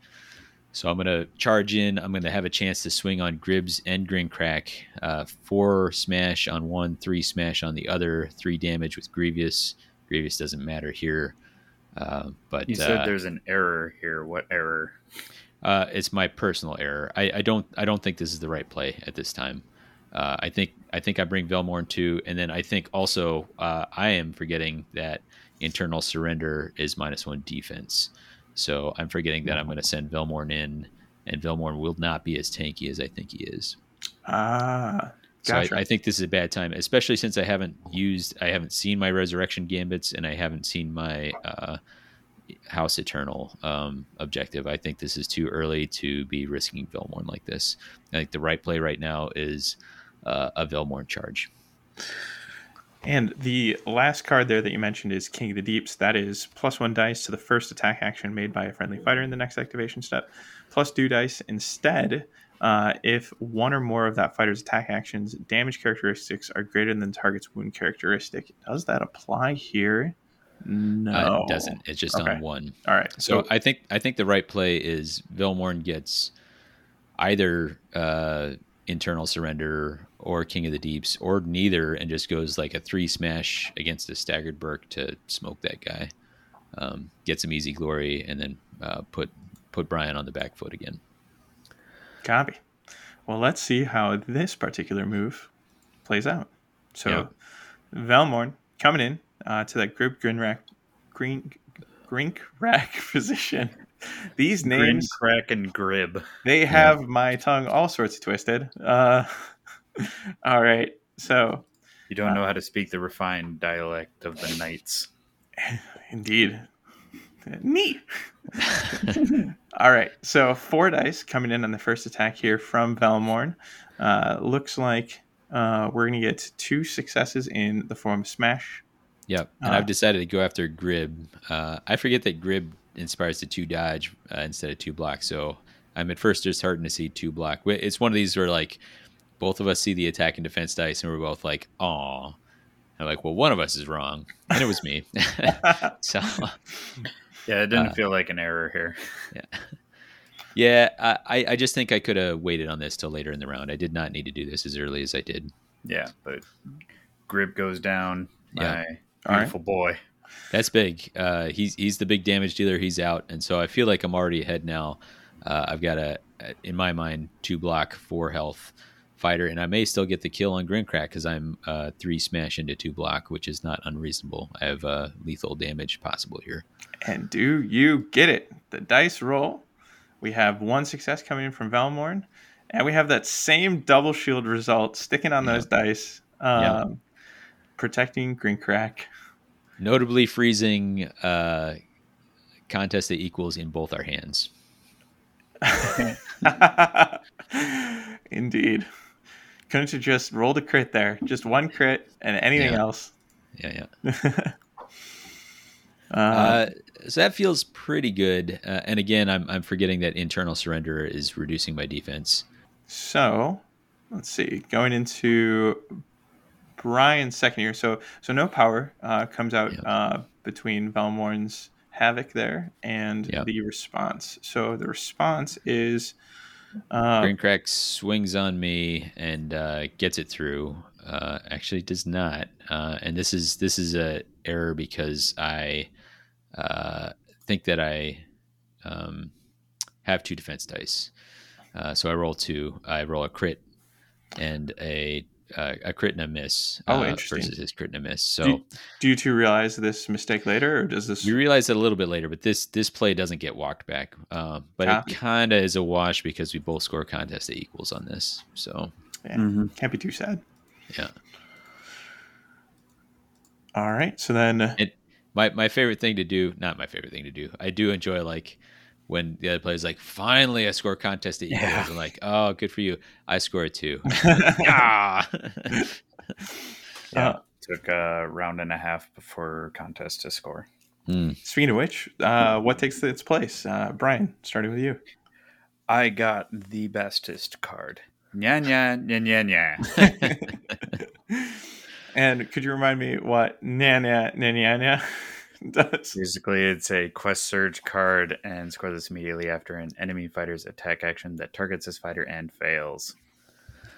So I'm going to charge in. I'm going to have a chance to swing on Gribbs and Grinkrak. Uh, four smash on one, three smash on the other, three damage with Grievous. Grievous doesn't matter here. Uh, but You said uh, there's an error here. What error? Uh, it's my personal error. I, I don't I don't think this is the right play at this time. Uh, I think I think I bring Velmorn too, and then I think also uh, I am forgetting that internal surrender is minus one defense. So I'm forgetting that I'm going to send Velmorn in, and Velmorn will not be as tanky as I think he is. Ah, So gotcha. I, I think this is a bad time, especially since I haven't used, I haven't seen my resurrection gambits, and I haven't seen my uh, House Eternal um, objective. I think this is too early to be risking Velmorn like this. I think the right play right now is uh, a Velmorn charge. And the last card there that you mentioned is King of the Deeps. That is plus one dice to the first attack action made by a friendly fighter in the next activation step, plus two dice instead uh, if one or more of that fighter's attack actions damage characteristics are greater than the target's wound characteristic. Does that apply here? No, Uh, it doesn't. It's just Okay. on one. All right. So So, I think I think the right play is Velmorn gets either uh, internal surrender or King of the Deeps or neither, and just goes like a three smash against a staggered Burke to smoke that guy, um, get some easy glory, and then uh, put put Brian on the back foot again. copy. Well, let's see how this particular move plays out. So, Yeah. Velmorn coming in uh, to that group green rack, green grink rack [LAUGHS] position. These Grin, names crack, and grib. they have my tongue all sorts of twisted. Uh, [LAUGHS] all right, so You don't know how to speak the refined dialect of the knights. [LAUGHS] indeed, neat. all right, so four dice coming in on the first attack here from Velmorn. Uh, looks like uh, we're gonna get two successes in the form of smash. Yep, and Uh, I've decided to go after Grib. Uh, I forget that Grib inspires the two dodge uh, instead of two block, so I'm at first disheartened to see two block. It's one of these where like both of us see the attack and defense dice, and we're both like, "Aw." I'm like, well, one of us is wrong, and it was me. [LAUGHS] [LAUGHS] so, Yeah, it didn't Uh, feel like an error here. yeah, I, I I just think I could have waited on this till later in the round. I did not need to do this as early as I did. Yeah, but grib goes down. My Yeah. All right. beautiful boy. That's big. Uh, he's he's the big damage dealer. He's out, and so I feel like I'm already ahead now. Uh, I've got a, in my mind, two block, four health fighter, and I may still get the kill on Grinkrak because I'm uh, three smash into two block, which is not unreasonable. I have uh, lethal damage possible here. And do you get it? The dice roll. We have one success coming in from Velmorn, and we have that same double shield result sticking on Yeah. those dice, um, Yeah. protecting Green Crack. Notably freezing uh, contest that equals in both our hands. [LAUGHS] Indeed. Couldn't you just roll the crit there? Just one crit and anything Yeah. else. Yeah, yeah. [LAUGHS] uh, Uh, so that feels pretty good. Uh, and again, I'm I'm forgetting that internal surrender is reducing my defense. So let's see. Going into Brian's second year. So so no power uh, comes out Yep. uh, between Velmorn's havoc there and Yep. the response. So the response is uh, Green Crack swings on me and uh, gets it through. Uh, actually, does not. Uh, and this is this is a error because I uh, think that I um, have two defense dice. Uh, so I roll two. I roll a crit and a uh, a crit and a miss Oh, uh, interesting. versus his crit and a miss. So do, do you two realize this mistake later, or does this? we realize it a little bit later, but this this play doesn't get walked back. Um, but Copy. it kind of is a wash because we both score contest that equals on this. So Yeah, Mhm. Can't be too sad. yeah. All right. So then, uh, It my my favorite thing to do, not my favorite thing to do. I do enjoy like when the other player's like, finally I score contest that equals. Yeah. I'm like, oh, good for you. I score it too. ah. [LAUGHS] [LAUGHS] Yeah, Uh, took a round and a half before contest to score. Hmm. speaking of which, uh, what takes its place? Uh, Brian, starting with you. I got the bestest card. Nya nya nya nya nya. [LAUGHS] and could you remind me what Nanya Nanya [LAUGHS] does? Basically, it's a quest surge card and score this immediately after an enemy fighter's attack action that targets this fighter and fails.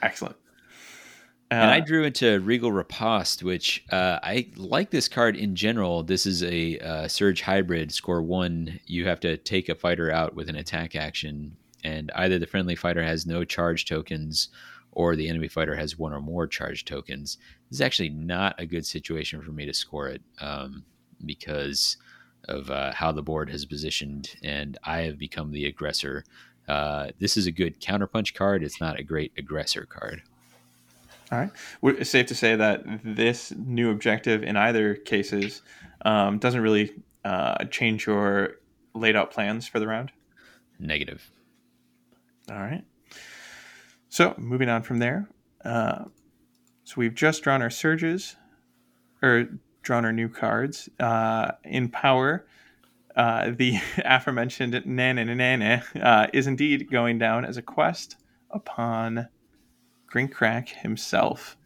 Excellent. and I drew into Regal Riposte, which uh, I like this card in general. This is a uh, Surge hybrid. Score one, you have to take a fighter out with an attack action, and either the friendly fighter has no charge tokens or the enemy fighter has one or more charge tokens. This is actually not a good situation for me to score it um, because of uh, how the board has positioned, and I have become the aggressor. Uh, this is a good counterpunch card. It's not a great aggressor card. All right. It's safe to say that this new objective in either cases um, doesn't really uh, change your laid out plans for the round? Negative. All right. So moving on from there. Uh, so we've just drawn our surges, or drawn our new cards. Uh, in power, uh, the [LAUGHS] aforementioned Nana Nana uh, is indeed going down as a quest upon Grinkrak himself.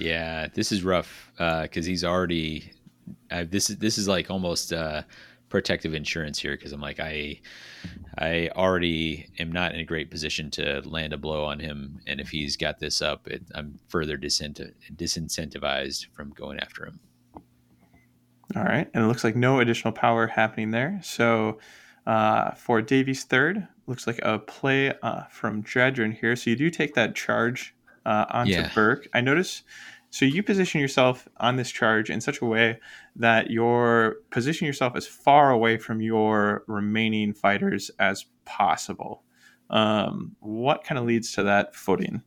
Yeah, this is rough because uh, he's already. Uh, this is this is like almost uh, protective insurance here because I'm like I I already am not in a great position to land a blow on him, and if he's got this up, it, I'm further disincentivized from going after him. All right, and it looks like no additional power happening there. So uh, for Davy's third, looks like a play uh, from Jedrin here. So you do take that charge uh, onto yeah. Burk. I notice. So you position yourself on this charge in such a way that you're positioning yourself as far away from your remaining fighters as possible. Um, what kind of leads to that footing?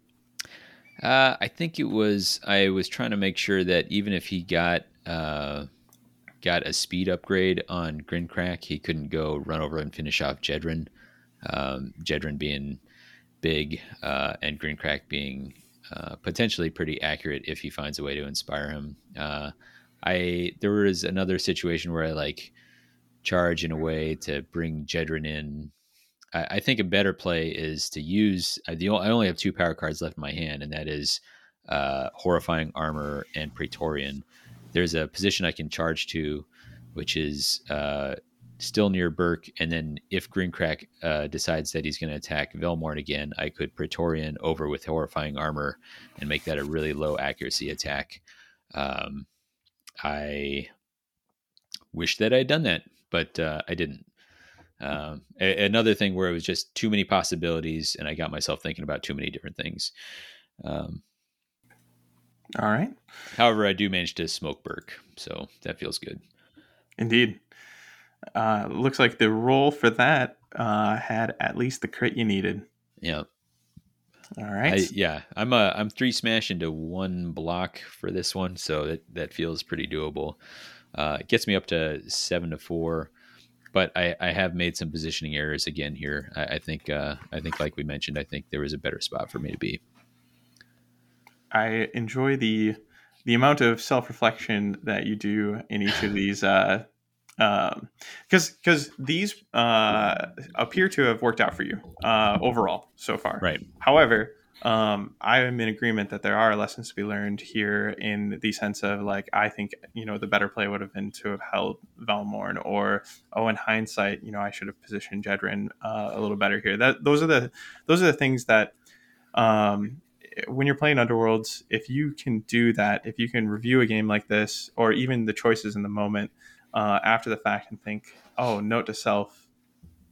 Uh, I think it was I was trying to make sure that even if he got uh, got a speed upgrade on Grinkrak, he couldn't go run over and finish off Jedrin. Um, Jedrin being big uh, and Grinkrak being uh, potentially pretty accurate if he finds a way to inspire him. Uh, I there was another situation where I like charge in a way to bring Jedrin in. I, I think a better play is to use. I, the, I only have two power cards left in my hand, and that is uh, horrifying armor and Praetorian. There's a position I can charge to, which is uh, still near Burk, and then if Grinkrak uh, decides that he's going to attack Velmorn again, I could Praetorian over with horrifying armor and make that a really low accuracy attack. Um, I wish that I had done that, but uh, I didn't. Um, a- another thing where it was just too many possibilities, and I got myself thinking about too many different things. Um, All right. However, I do manage to smoke Burk, so that feels good. Indeed. Uh, looks like the roll for that uh, had at least the crit you needed. Yeah. All right. I, yeah, I'm a I'm three smash into one block for this one, so that that feels pretty doable. Uh, it gets me up to seven to four, but I, I have made some positioning errors again here. I, I think uh, I think like we mentioned, I think there was a better spot for me to be. I enjoy the the amount of self reflection that you do in each of these uh, because um, because these uh, appear to have worked out for you uh, overall so far. Right. However, um, I am in agreement that there are lessons to be learned here in the sense of like I think you know the better play would have been to have held Velmorn or oh in hindsight you know I should have positioned Jedrin uh, a little better here. That those are the those are the things that um, when you're playing Underworlds, if you can do that, if you can review a game like this or even the choices in the moment uh, after the fact and think, oh, note to self,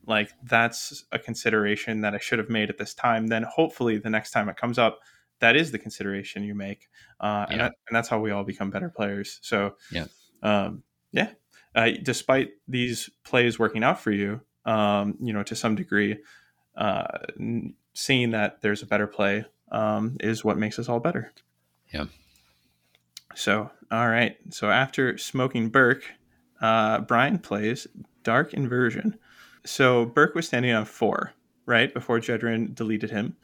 like that's a consideration that I should have made at this time. Then hopefully the next time it comes up, that is the consideration you make, uh, yeah. and, that, and, that's how we all become better players. So yeah, um, yeah. Uh, despite these plays working out for you, um, you know, to some degree, uh, seeing that there's a better play um, is what makes us all better. Yeah. So, all right. So after smoking Burk, uh, Brian plays Dark Inversion. So Burk was standing on four, right, before Jedrin deleted him.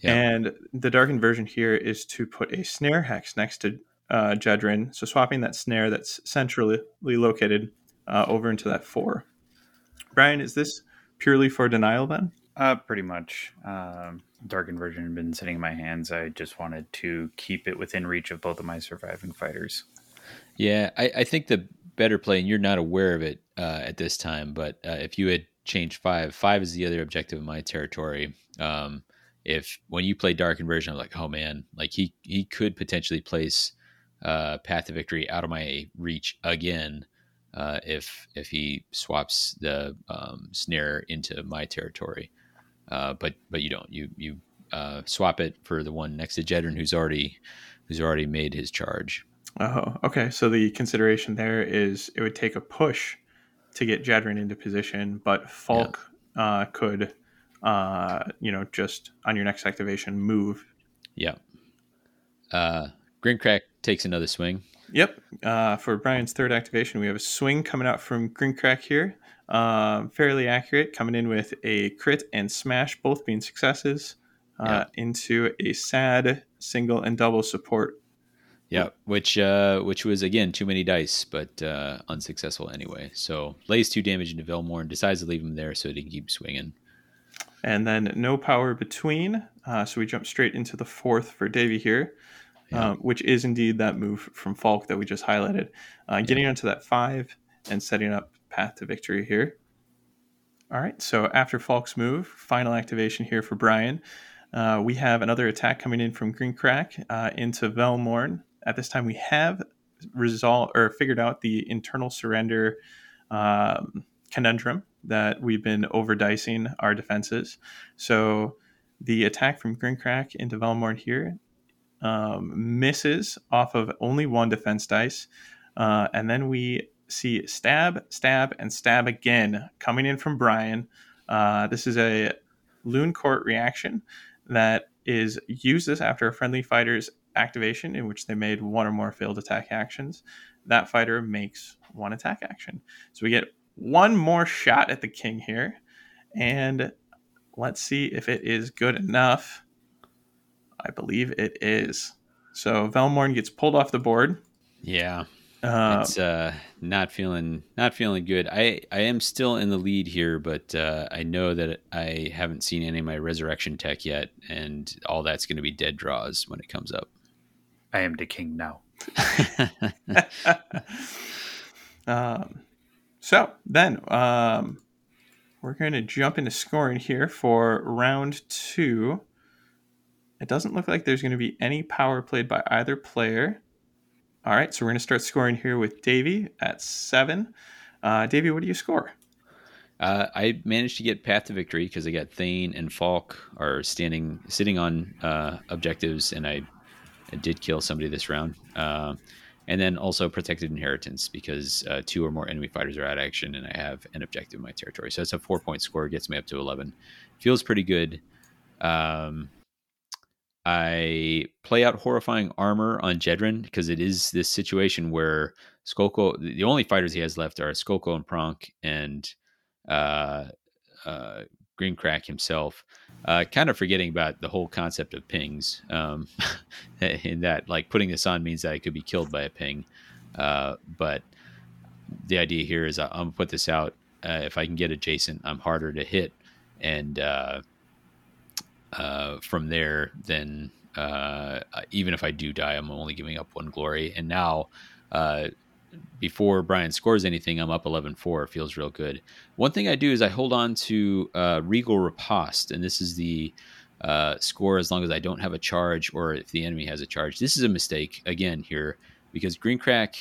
Yeah. And the Dark Inversion here is to put a snare hex next to uh, Jedrin. So swapping that snare that's centrally located uh, over into that four. Brian, is this purely for denial then? Uh, pretty much. Um, Dark Inversion had been sitting in my hands. I just wanted to keep it within reach of both of my surviving fighters. Yeah, I, I think the better play, and you're not aware of it uh, at this time. But uh, if you had changed five, five is the other objective in my territory. Um, if when you play Dark Inversion, I'm like, oh man, like he he could potentially place uh, Path to Victory out of my reach again uh, if if he swaps the um, snare into my territory. Uh, but but you don't. You you uh, swap it for the one next to Jedrin, who's already who's already made his charge. Oh, okay. So the consideration there is it would take a push to get Jedrin into position, but Falk yeah. uh, could, uh, you know, just on your next activation move. Yeah. Uh, Grinkrak takes another swing. Yep. Uh, for Brian's third activation, we have a swing coming out from Grinkrak here. Uh, fairly accurate, coming in with a crit and smash, both being successes, uh, yeah. into a sad single and double support. Yeah, which uh, which was again too many dice, but uh, unsuccessful anyway. So lays two damage into Velmorn and decides to leave him there so he can keep swinging. And then no power between, uh, so we jump straight into the fourth for Davy here yeah. Um, which is indeed that move from Falk that we just highlighted. Uh, getting yeah. onto that five and setting up path to victory here. All right, so after Falk's move, final activation here for Brian. Uh, we have another attack coming in from Grinkrak uh, into Velmorn. At this time, we have resolved or figured out the internal surrender um, conundrum that we've been over dicing our defenses. So the attack from Grinkrak into Velmorn here um, misses off of only one defense dice. Uh, and then we see stab, stab, and stab again coming in from Brian. Uh, this is a Looncourt reaction that is used this after a friendly fighter's activation in which they made one or more failed attack actions. That fighter makes one attack action. So we get one more shot at the king here. And let's see if it is good enough. I believe it is. So Velmorn gets pulled off the board. Yeah. Uh, it's uh, not feeling not feeling good. I, I am still in the lead here, but uh, I know that I haven't seen any of my resurrection tech yet, and all that's going to be dead draws when it comes up. I am the king now. [LAUGHS] [LAUGHS] um, so then um, we're going to jump into scoring here for round two. It doesn't look like there's going to be any power played by either player. All right, so we're going to start scoring here with Davy at seven. Uh, Davy, what do you score? Uh, I managed to get path to victory because I got Thane and Falk are standing, sitting on uh, objectives, and I, I, did kill somebody this round. Uh, and then also protected inheritance because uh, two or more enemy fighters are out of action, and I have an objective in my territory. So it's a four point score, gets me up to eleven. Feels pretty good. Um, I play out horrifying armor on Jedrin because it is this situation where Skulko, the only fighters he has left are Skulko and Pronk and uh, uh, Grinkrak himself. Uh, kind of forgetting about the whole concept of pings. Um, [LAUGHS] in that, like putting this on means that I could be killed by a ping. Uh, but the idea here is I'm gonna put this out. Uh, if I can get adjacent, I'm harder to hit, and uh, from there, then uh, even if I do die, I'm only giving up one glory. And now, uh, before Brian scores anything, I'm up 11 4. It feels real good. One thing I do is I hold on to uh, Regal Riposte, and this is the uh, score as long as I don't have a charge or if the enemy has a charge. This is a mistake, again, here, because Grinkrak.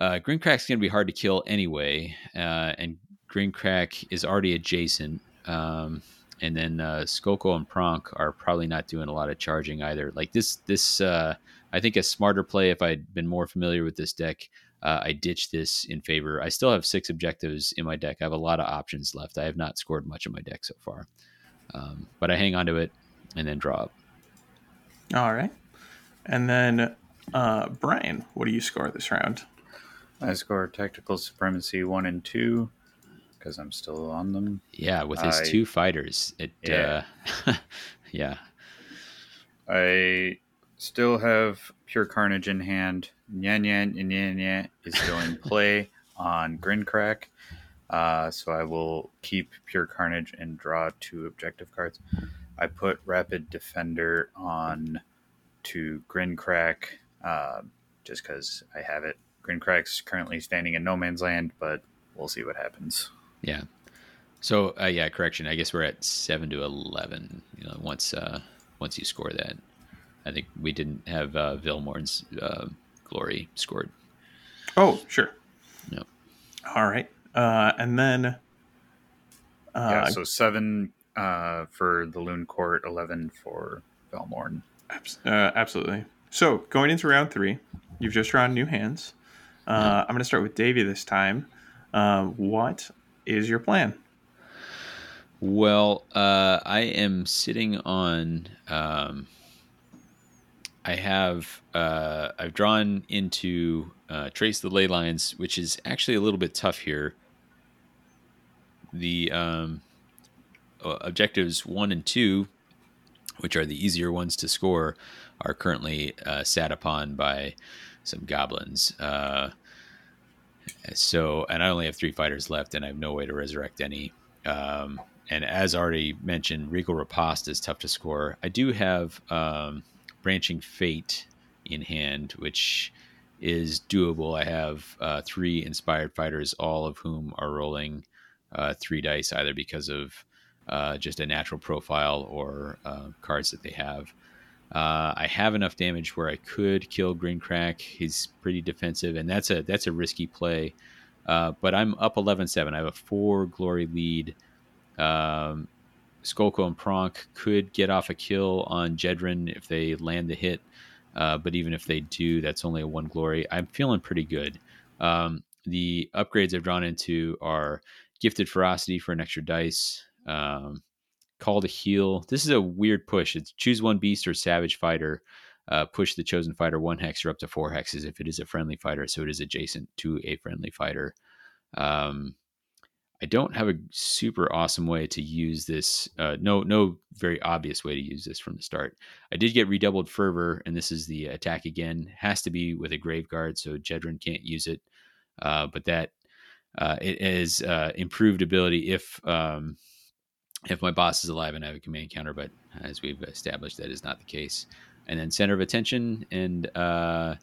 Uh, Grinkrak's going to be hard to kill anyway, and Grinkrak is already adjacent. Um, and then uh, Skulko and Pronk are probably not doing a lot of charging either. Like this, this uh, I think a smarter play if I'd been more familiar with this deck. Uh, I ditched this in favor. I still have six objectives in my deck. I have a lot of options left. I have not scored much in my deck so far, um, but I hang on to it and then draw up. All right, and then uh, Brian, what do you score this round? I score tactical supremacy one and two because I'm still on them. Yeah, with his I, two fighters, it yeah. Uh, [LAUGHS] yeah. I still have pure carnage in hand. Nyan Nyan Nyan Nyan is still in [LAUGHS] play on Grinkrak. Uh, so I will keep pure carnage and draw two objective cards. I put rapid defender on to Grinkrak uh, just because I have it. Grinkrak's currently standing in no man's land, but we'll see what happens. Yeah. So uh, yeah, correction. I guess we're at seven to eleven. You know, once uh, once you score that, I think we didn't have uh, Velmorn's uh, glory scored. Oh, sure. Yep. All right. Uh, and then, uh, yeah, so seven uh, for the Looncourt, eleven for Velmorn. abs- uh, absolutely. So going into round three, you've just drawn new hands. Uh, I'm going to start with Davy this time. Uh, what is your plan? Well, uh, I am sitting on. Um, I have uh, I've drawn into uh, trace the ley lines, which is actually a little bit tough here. The um, uh, objectives one and two, which are the easier ones to score, are currently uh, sat upon by some goblins. So, and I only have three fighters left, and I have no way to resurrect any. Um, and as already mentioned, Regal Riposte is tough to score. I do have um, Branching Fate in hand, which is doable. I have uh, three inspired fighters, all of whom are rolling uh, three dice, either because of uh, just a natural profile or uh, cards that they have. Uh, I have enough damage where I could kill Grinkrak. He's pretty defensive, and that's a that's a risky play. Uh, but I'm up 11-7. I have a four glory lead. Um, Skulko and Pronk could get off a kill on Jedrin if they land the hit. Uh, but even if they do, that's only a one glory. I'm feeling pretty good. Um, the upgrades I've drawn into are Gifted Ferocity for an extra dice, um, Call to Heal. This is a weird push. It's choose one beast or Savage Fighter. Uh, push the chosen fighter one hex or up to four hexes if it is a friendly fighter, so it is adjacent to a friendly fighter. Um, I don't have a super awesome way to use this. Uh, no, no very obvious way to use this from the start. I did get redoubled fervor, and this is the attack again. Has to be with a grave guard, so Jedrin can't use it. Uh, but that uh, it is uh, improved ability if um, if my boss is alive and I have a command counter. But as we've established, that is not the case. And then center of attention and uh,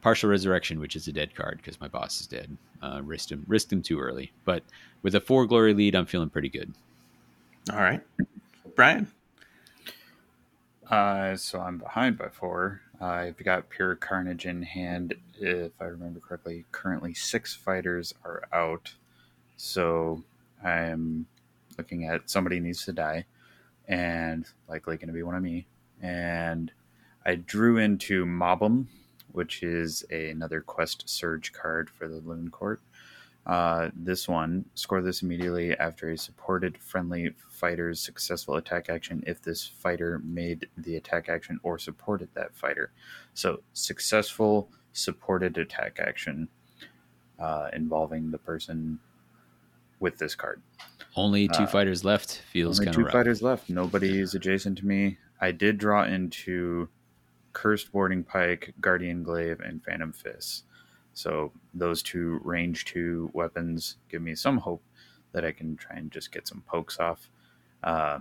partial resurrection, which is a dead card because my boss is dead. Uh, risked him, risked him too early. But with a four glory lead, I'm feeling pretty good. All right. Brian. Uh, so I'm behind by four. I've got pure carnage in hand. If I remember correctly, currently six fighters are out. So I'm looking at somebody needs to die, and likely going to be one of me. And I drew into Mobum, which is a, another quest surge card for the Looncourt. Uh, this one, score this immediately after a supported friendly fighter's successful attack action if this fighter made the attack action or supported that fighter. So, successful supported attack action uh, involving the person with this card. Only two Uh, fighters left. Feels kind two of rough. fighters left. Nobody is adjacent to me. I did draw into Cursed Boarding Pike, Guardian Glaive, and Phantom Fist. So those two range two weapons give me some hope that I can try and just get some pokes off. Uh,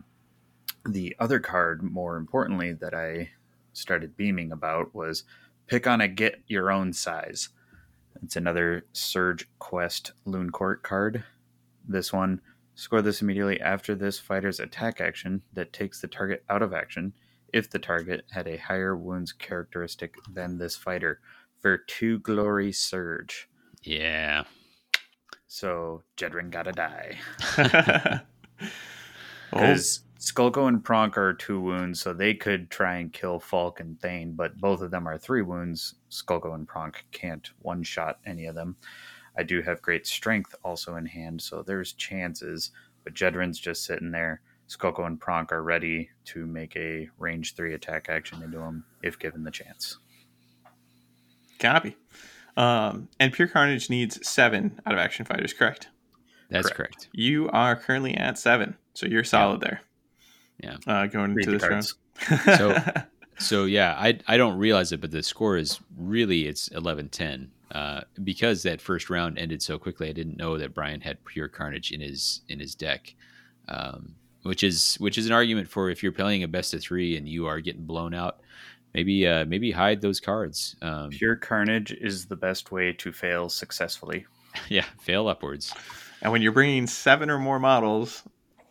the other card, more importantly, that I started beaming about was pick on a get your own size. It's another Surge Quest Looncourt card. This one, score this immediately after this fighter's attack action that takes the target out of action if the target had a higher wounds characteristic than this fighter for two glory surge. Yeah. So Jedrin gotta die. [LAUGHS] [LAUGHS] oh, Because Skulko and Pronk are two wounds, so they could try and kill Falk and Thane, but both of them are three wounds. Skulko and Pronk can't one shot any of them. I do have great strength also in hand, so there's chances, but Jedrin's just sitting there. Skulko and Pronk are ready to make a range three attack action into him if given the chance. copy. Um, and Pure Carnage needs seven out of action fighters, correct? That's Correct. correct. You are currently at seven, so you're solid there. Yeah. Uh, going Read into this cards. round. [LAUGHS] So- So yeah, I I don't realize it, but the score is really it's 11-10. Uh, because that first round ended so quickly, I didn't know that Brian had pure carnage in his in his deck, um, which is which is an argument for if you're playing a best of three and you are getting blown out, maybe uh, maybe hide those cards. Um, Pure Carnage is the best way to fail successfully. [LAUGHS] Yeah, fail upwards. And when you're bringing seven or more models,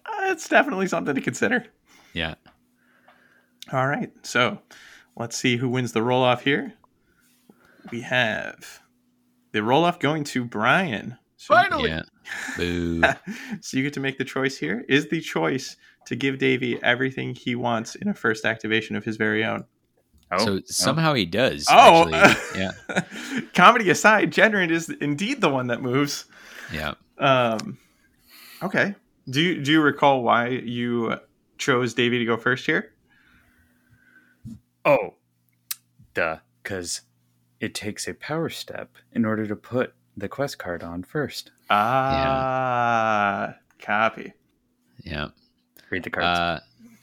uh, it's definitely something to consider. Yeah. All right. So let's see who wins the roll off here. We have the roll off going to Brian. So, Finally. Yeah. Boo. [LAUGHS] so you get to make the choice here. Is the choice to give Davy everything he wants in a first activation of his very own? Oh, so no. somehow he does. Oh, actually. yeah. [LAUGHS] Comedy aside, Jedrin is indeed the one that moves. Yeah. Um, okay. Do you do you recall why you chose Davy to go first here? Oh, duh. Because it takes a power step in order to put the quest card on first. Ah, copy. Yeah. Read the cards. Uh,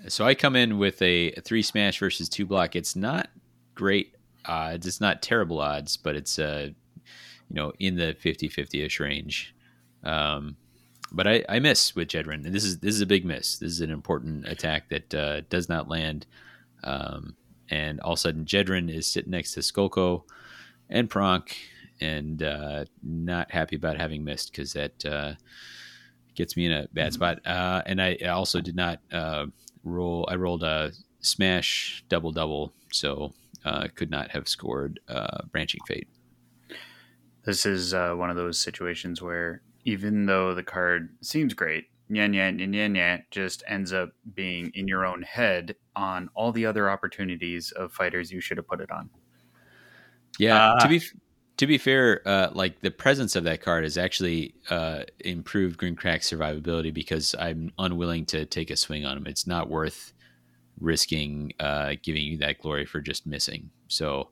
so I come in with a three smash versus two block. It's not great odds. It's not terrible odds, but it's uh, you know, in the 50-50ish range. Um, but I, I miss with Jedrin, and this is this is a big miss. This is an important attack that uh, does not land. Um, and all of a sudden, Jedrin is sitting next to Skulko and Pronk, and uh, not happy about having missed because that uh, gets me in a bad spot. Uh, and I also did not uh, roll. I rolled a smash double double, so uh, could not have scored uh, branching fate. This is uh, one of those situations where even though the card seems great, yan yan yan yan just ends up being in your own head on all the other opportunities of fighters you should have put it on. Yeah, Ah. to be to be fair, uh, like the presence of that card has actually uh, improved Grinkrak's survivability because I'm unwilling to take a swing on him. It's not worth risking uh, giving you that glory for just missing. So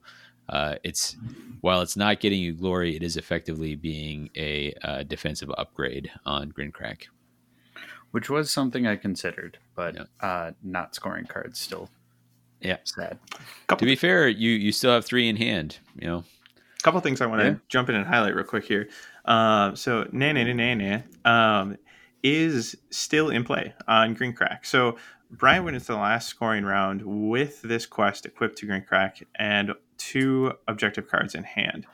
uh, it's while it's not getting you glory, it is effectively being a uh, defensive upgrade on Grinkrak. Which was something I considered, but Yeah. uh, not scoring cards still Yeah. sad. To Couple, be fair, you you still have three in hand. You know. A couple things I want to Yeah. jump in and highlight real quick here. Um, so na na na na na um, is still in play on Grinkrak. So Brian went into the last scoring round with this quest equipped to Grinkrak and two objective cards in hand.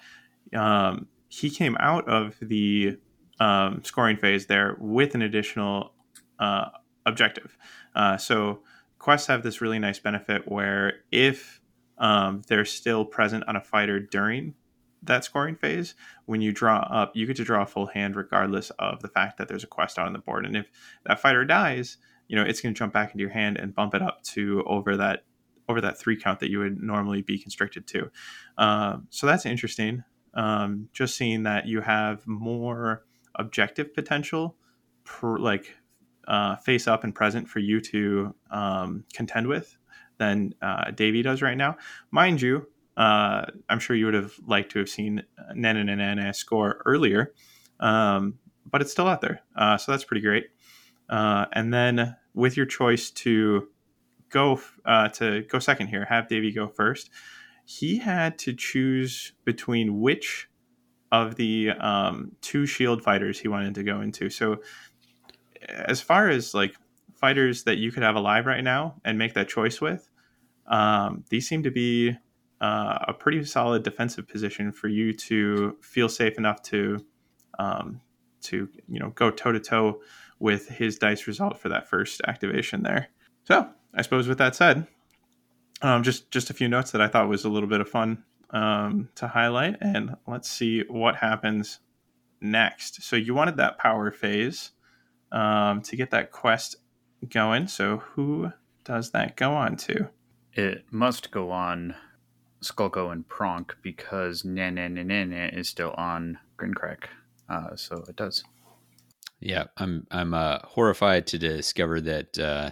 Um, he came out of the um, scoring phase there with an additional uh, objective. Uh, so quests have this really nice benefit where if um, they're still present on a fighter during that scoring phase, when you draw up, you get to draw a full hand regardless of the fact that there's a quest on the board. And if that fighter dies, you know it's going to jump back into your hand and bump it up to over that over that three count that you would normally be constricted to. Um, so that's interesting. Um, just seeing that you have more objective potential, per, like uh, face up and present for you to um, contend with than uh, Davy does right now. Mind you, uh, I'm sure you would have liked to have seen Nana Nana score earlier, um, but it's still out there. Uh, so that's pretty great. Uh, and then with your choice to go uh, to go second here, have Davy go first. He had to choose between which of the um, two shield fighters he wanted to go into. So as far as like fighters that you could have alive right now and make that choice with, um, these seem to be uh, a pretty solid defensive position for you to feel safe enough to um, to you know go toe to toe with his dice result for that first activation there. So I suppose with that said, um, just just a few notes that I thought was a little bit of fun um, to highlight, and let's see what happens next. So you wanted that power phase um, to get that quest going. So who does that go on to? It must go on Skulko and Pronk because Nana Nana is still on Grinkrak. Uh, so it does. Yeah, I'm I'm uh, horrified to discover that uh,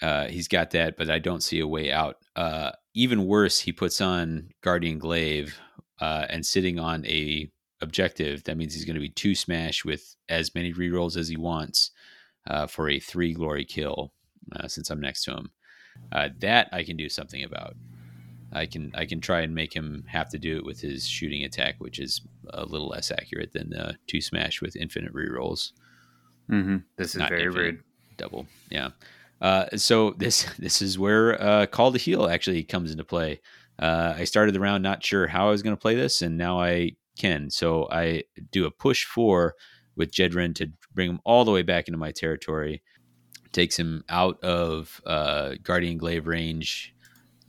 uh, he's got that, but I don't see a way out. Uh, even worse, he puts on Guardian Glaive uh, and sitting on a objective. That means he's going to be two smash with as many rerolls as he wants uh, for a three glory kill. Uh, since I'm next to him, uh, that I can do something about. I can I can try and make him have to do it with his shooting attack, which is a little less accurate than the two smash with infinite rerolls. Mm-hmm. This is Not very infinite. rude. Double, yeah. Uh, so [LAUGHS] this this is where uh, call to heal actually comes into play. Uh, I started the round not sure how I was going to play this, and now I can. So I do a push four with Jedrin to bring him all the way back into my territory. Takes him out of uh, Guardian Glaive range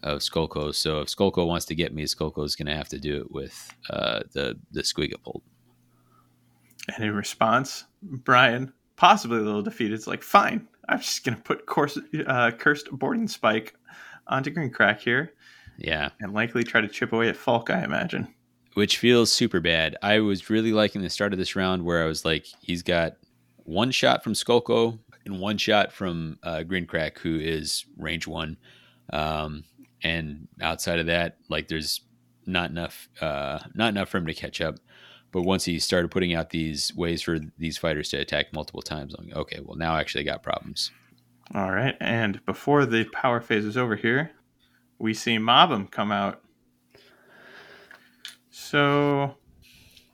of Skulko. So if Skulko wants to get me, Skulko is going to have to do it with uh, the the Squigapult. And in response, Brian, possibly a little defeated, is like, "Fine, I'm just going to put course, uh, cursed boarding spike onto Grinkrak here." Yeah, and likely try to chip away at Falk. I imagine which feels super bad. I was really liking the start of this round where I was like, he's got one shot from Skulko and one shot from uh, Grinkrak, who is range one. Um, and outside of that, like there's not enough, uh, not enough for him to catch up. But once he started putting out these ways for these fighters to attack multiple times, I'm like, okay, well now I actually got problems. All right, and before the power phase is over here, we see Mobham come out so.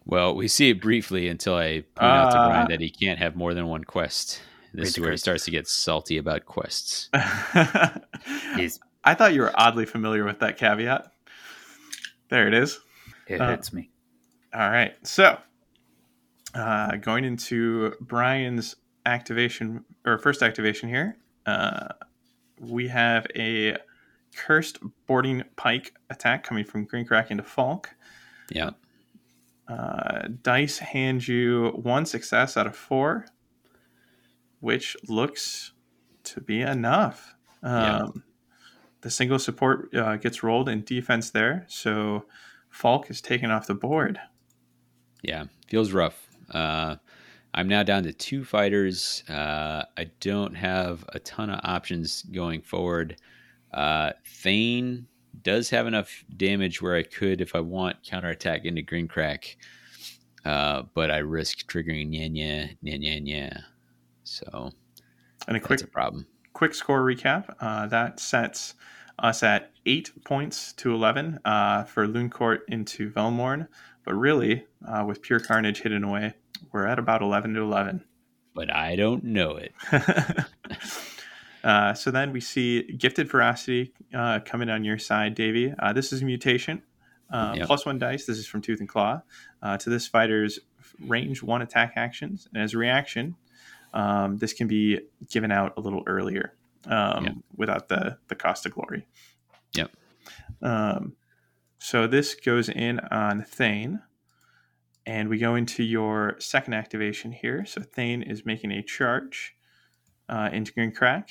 Well, we see it briefly until I point uh, out to Brian that he can't have more than one quest. This is where he starts to get salty about quests. [LAUGHS] He's... I thought you were oddly familiar with that caveat. There it is. It uh, hits me. All right. So, uh, going into Brian's activation or first activation here, uh, we have a cursed boarding pike attack coming from Grinkrak into Falk. Yeah. Uh, dice hand you one success out of four, which looks to be enough. Um, yeah. The single support uh, gets rolled in defense there, so Falk is taken off the board. Yeah, feels rough. Uh, I'm now down to two fighters. Uh, I don't have a ton of options going forward. Uh, Thane does have enough damage where I could, if I want, counterattack into Grinkrak. Uh, but I risk triggering Nyanya, Nyanya, Nyanya. So and a quick a problem. Quick score recap. Uh, that sets us at eight points to eleven uh, for Looncourt into Velmorn. But really, uh, with pure carnage hidden away, we're at about eleven to eleven. But I don't know it. [LAUGHS] Uh, so then we see Gifted Ferocity uh, coming on your side, Davy. Uh, this is a mutation. Uh, yep. Plus one dice. This is from Tooth and Claw. Uh, to this fighter's range one attack actions. And as a reaction, um, this can be given out a little earlier um, yep. without the, the cost of glory. Yep. Um, so this goes in on Thane. And we go into your second activation here. So Thane is making a charge uh, into Grinkrak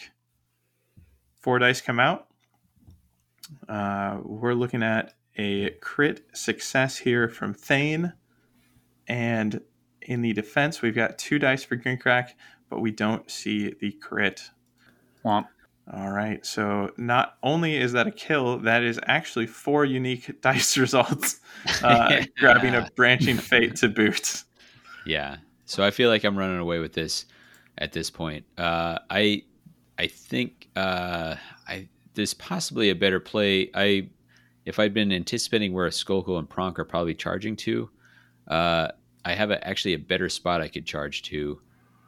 four dice come out. Uh, we're looking at a crit success here from Thane. And in the defense, we've got two dice for Grinkrak, but we don't see the crit. Womp. All right. So not only is that a kill, that is actually four unique [LAUGHS] dice results, uh, [LAUGHS] grabbing a branching fate to boot. Yeah. So I feel like I'm running away with this at this point. Uh, I I think uh, I there's possibly a better play. I if I'd been anticipating where a Skulko and Pronk are probably charging to, uh, I have a, actually a better spot I could charge to,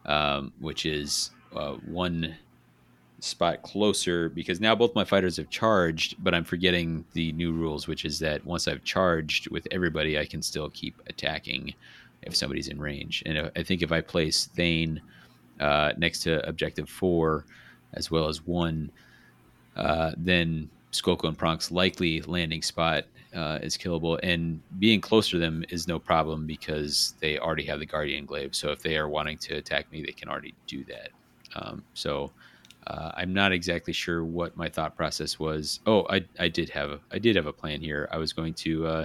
um, which is uh, one spot closer because now both my fighters have charged, but I'm forgetting the new rules, which is that once I've charged with everybody, I can still keep attacking if somebody's in range. And I think if I place Thane uh, next to objective four, as well as one, uh, then Skulko and Pronk's likely landing spot uh, is killable. And being closer to them is no problem because they already have the Guardian Glaive. So if they are wanting to attack me, they can already do that. Um, so uh, I'm not exactly sure what my thought process was. Oh, I, I did have a, I did have a plan here. I was going to uh,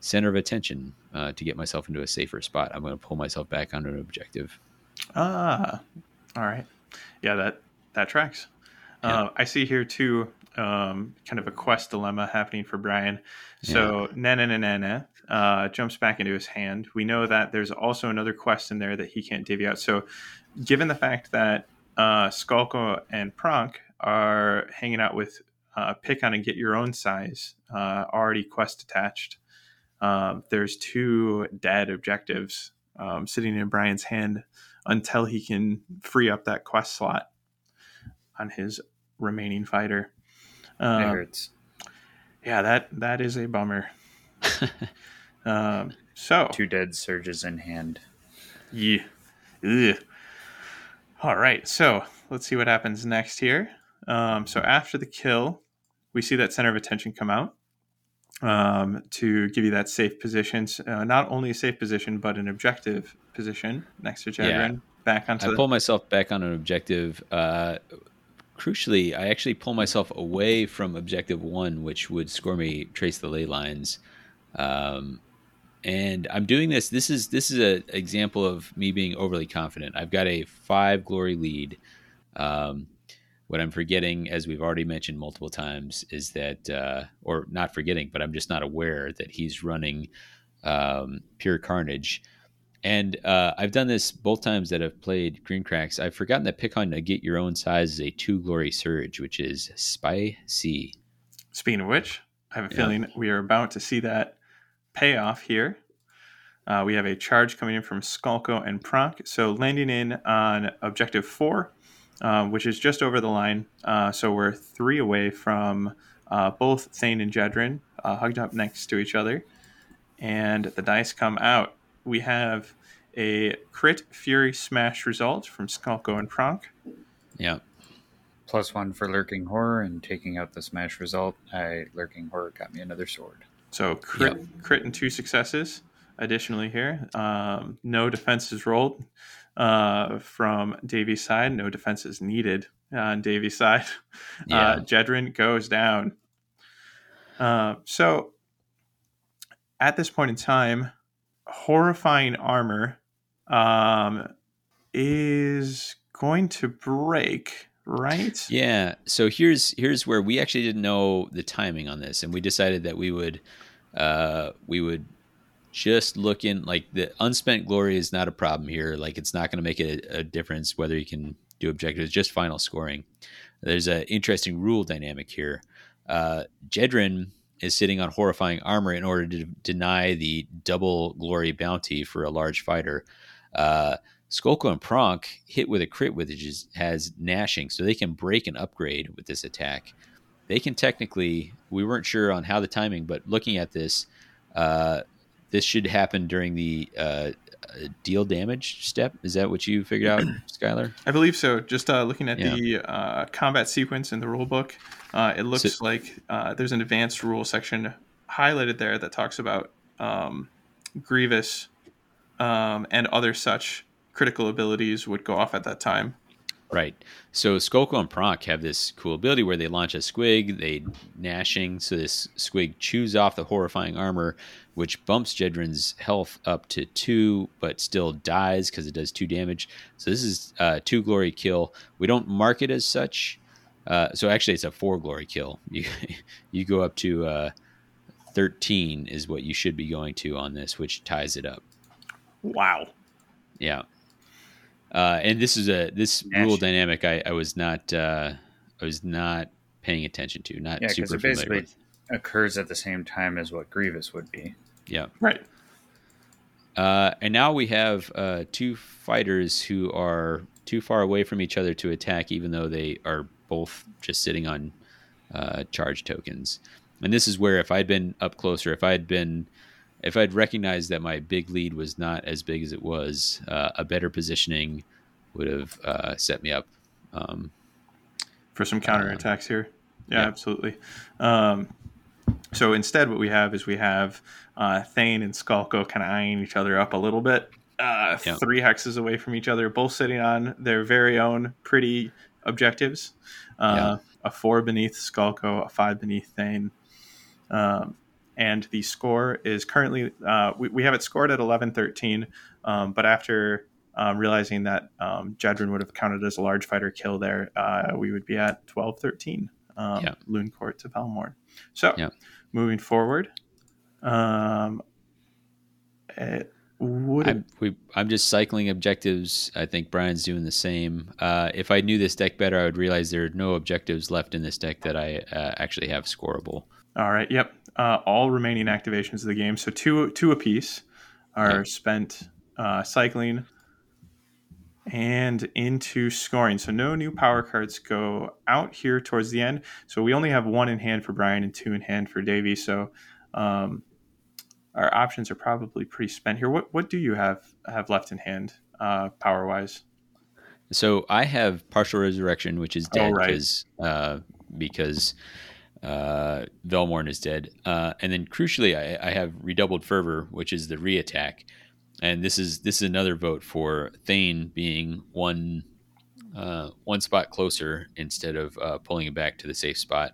center of attention uh, to get myself into a safer spot. I'm going to pull myself back onto an objective. Ah, all right. Yeah, that that tracks. Yeah. Uh, I see here too, um, kind of a quest dilemma happening for Brian. So yeah. Nana Nana uh, jumps back into his hand. We know that there's also another quest in there that he can't divvy out. So, given the fact that uh, Skolko and Pronk are hanging out with uh, pick on and get your own size, uh, already quest attached. Um, there's two dead objectives um, sitting in Brian's hand until he can free up that quest slot on his remaining fighter. Um, it hurts. Yeah, that that is a bummer. [LAUGHS] um, So Two dead surges in hand. Yeah. Ugh. All right. So let's see what happens next here. Um, so after the kill, we see that center of attention come out um, to give you that safe position. Uh, not only a safe position, but an objective position next to Jedrin. Yeah. Back onto I the. pull myself back on an objective. Uh, crucially, I actually pull myself away from objective one, which would score me trace the ley lines. Um, and I'm doing this. This is this is an example of me being overly confident. I've got a five glory lead. Um, what I'm forgetting, as we've already mentioned multiple times, is that, uh, or not forgetting, but I'm just not aware that he's running um, pure carnage. And uh, I've done this both times that I've played Grinkrak's. I've forgotten that pick on to get your own size is a two glory surge, which is Spy C. Speaking of which, I have a Yeah. feeling we are about to see that payoff here. Uh, we have a charge coming in from Skulko and Pronk. So landing in on objective four, uh, which is just over the line. Uh, so we're three away from uh, both Thane and Jedrin uh, hugged up next to each other. And the dice come out. We have a crit fury smash result from Skulko and Pronk. Yeah. Plus one for lurking horror and taking out the smash result. I lurking horror got me another sword. So crit, crit and two successes. Additionally, here, um, no defenses rolled uh, from Davy's side. No defenses needed on Davy's side. [LAUGHS] Yeah. Uh, Jedrin goes down. Uh, so at this point in time, horrifying armor um, is going to break, right? Yeah. So here's here's where we actually didn't know the timing on this, and we decided that we would uh, we would just look in like the unspent glory is not a problem here. Like it's not going to make a, a difference whether you can do objectives. Just final scoring. There's an interesting rule dynamic here. Uh, Jedrin is sitting on horrifying armor in order to deny the double glory bounty for a large fighter. Uh, Skolko and Pronk hit with a crit, which is, has gnashing, so they can break and upgrade with this attack. They can technically, we weren't sure on how the timing, but looking at this, uh, this should happen during the uh, deal damage step. Is that what you figured out, [CLEARS THROAT] Skylar? I believe so. Just uh, looking at Yeah. the uh, combat sequence in the rule book, uh, it looks So- like uh, there's an advanced rule section highlighted there that talks about um, Grievous um, and other such critical abilities would go off at that time. Right. So Skolko and Pronk have this cool ability where they launch a squig, they gnashing, so this squig chews off the horrifying armor, which bumps Jedrin's health up to two, but still dies because it does two damage. So this is uh, two glory kill. We don't mark it as such. Uh, so actually, it's a four glory kill. [LAUGHS] You you go up to uh, thirteen is what you should be going to on this, which ties it up. Wow. Yeah. Uh, and this is a this Nash. rule dynamic I, I was not uh, I was not paying attention to, not Yeah, because super it familiar basically with. occurs at the same time as what Grievous would be. Yeah. Right. Uh, and now we have uh, two fighters who are too far away from each other to attack, even though they are both just sitting on uh, charge tokens. And this is where, if I'd been up closer, if I'd been, if I'd recognized that my big lead was not as big as it was, uh, a better positioning would have uh, set me up. Um, For some counterattacks here. Yeah, yeah. absolutely. Um, so instead, what we have is we have uh, Thane and Skulko kind of eyeing each other up a little bit. Uh, Yeah. Three hexes away from each other, both sitting on their very own pretty objectives. Uh, A four beneath Skulko, a five beneath Thane. Um, and the score is currently, uh, we, we have it scored at 11 13. Um, but after um, realizing that um, Jedrin would have counted as a large fighter kill there, uh, we would be at 12 13. Um, Yeah. Looncourt to Velmorn. So, Yeah. Moving forward, um, it would I'm, we, I'm just cycling objectives. I think Brian's doing the same. Uh, if I knew this deck better, I would realize there are no objectives left in this deck that I uh, actually have scoreable. All right. Yep. Uh, all remaining activations of the game, so two two apiece, are Yeah. spent uh, cycling and into scoring. So no new power cards go out here towards the end. So we only have one in hand for Brian and two in hand for Davy. So um, our options are probably pretty spent here. What what do you have have left in hand, uh, power wise? So I have partial resurrection, which is dead Oh, right. because uh, because uh, Velmorn is dead, uh, and then crucially, I, I have redoubled fervor, which is the reattack, and this is this is another vote for Thane being one uh, one spot closer instead of uh, pulling him back to the safe spot.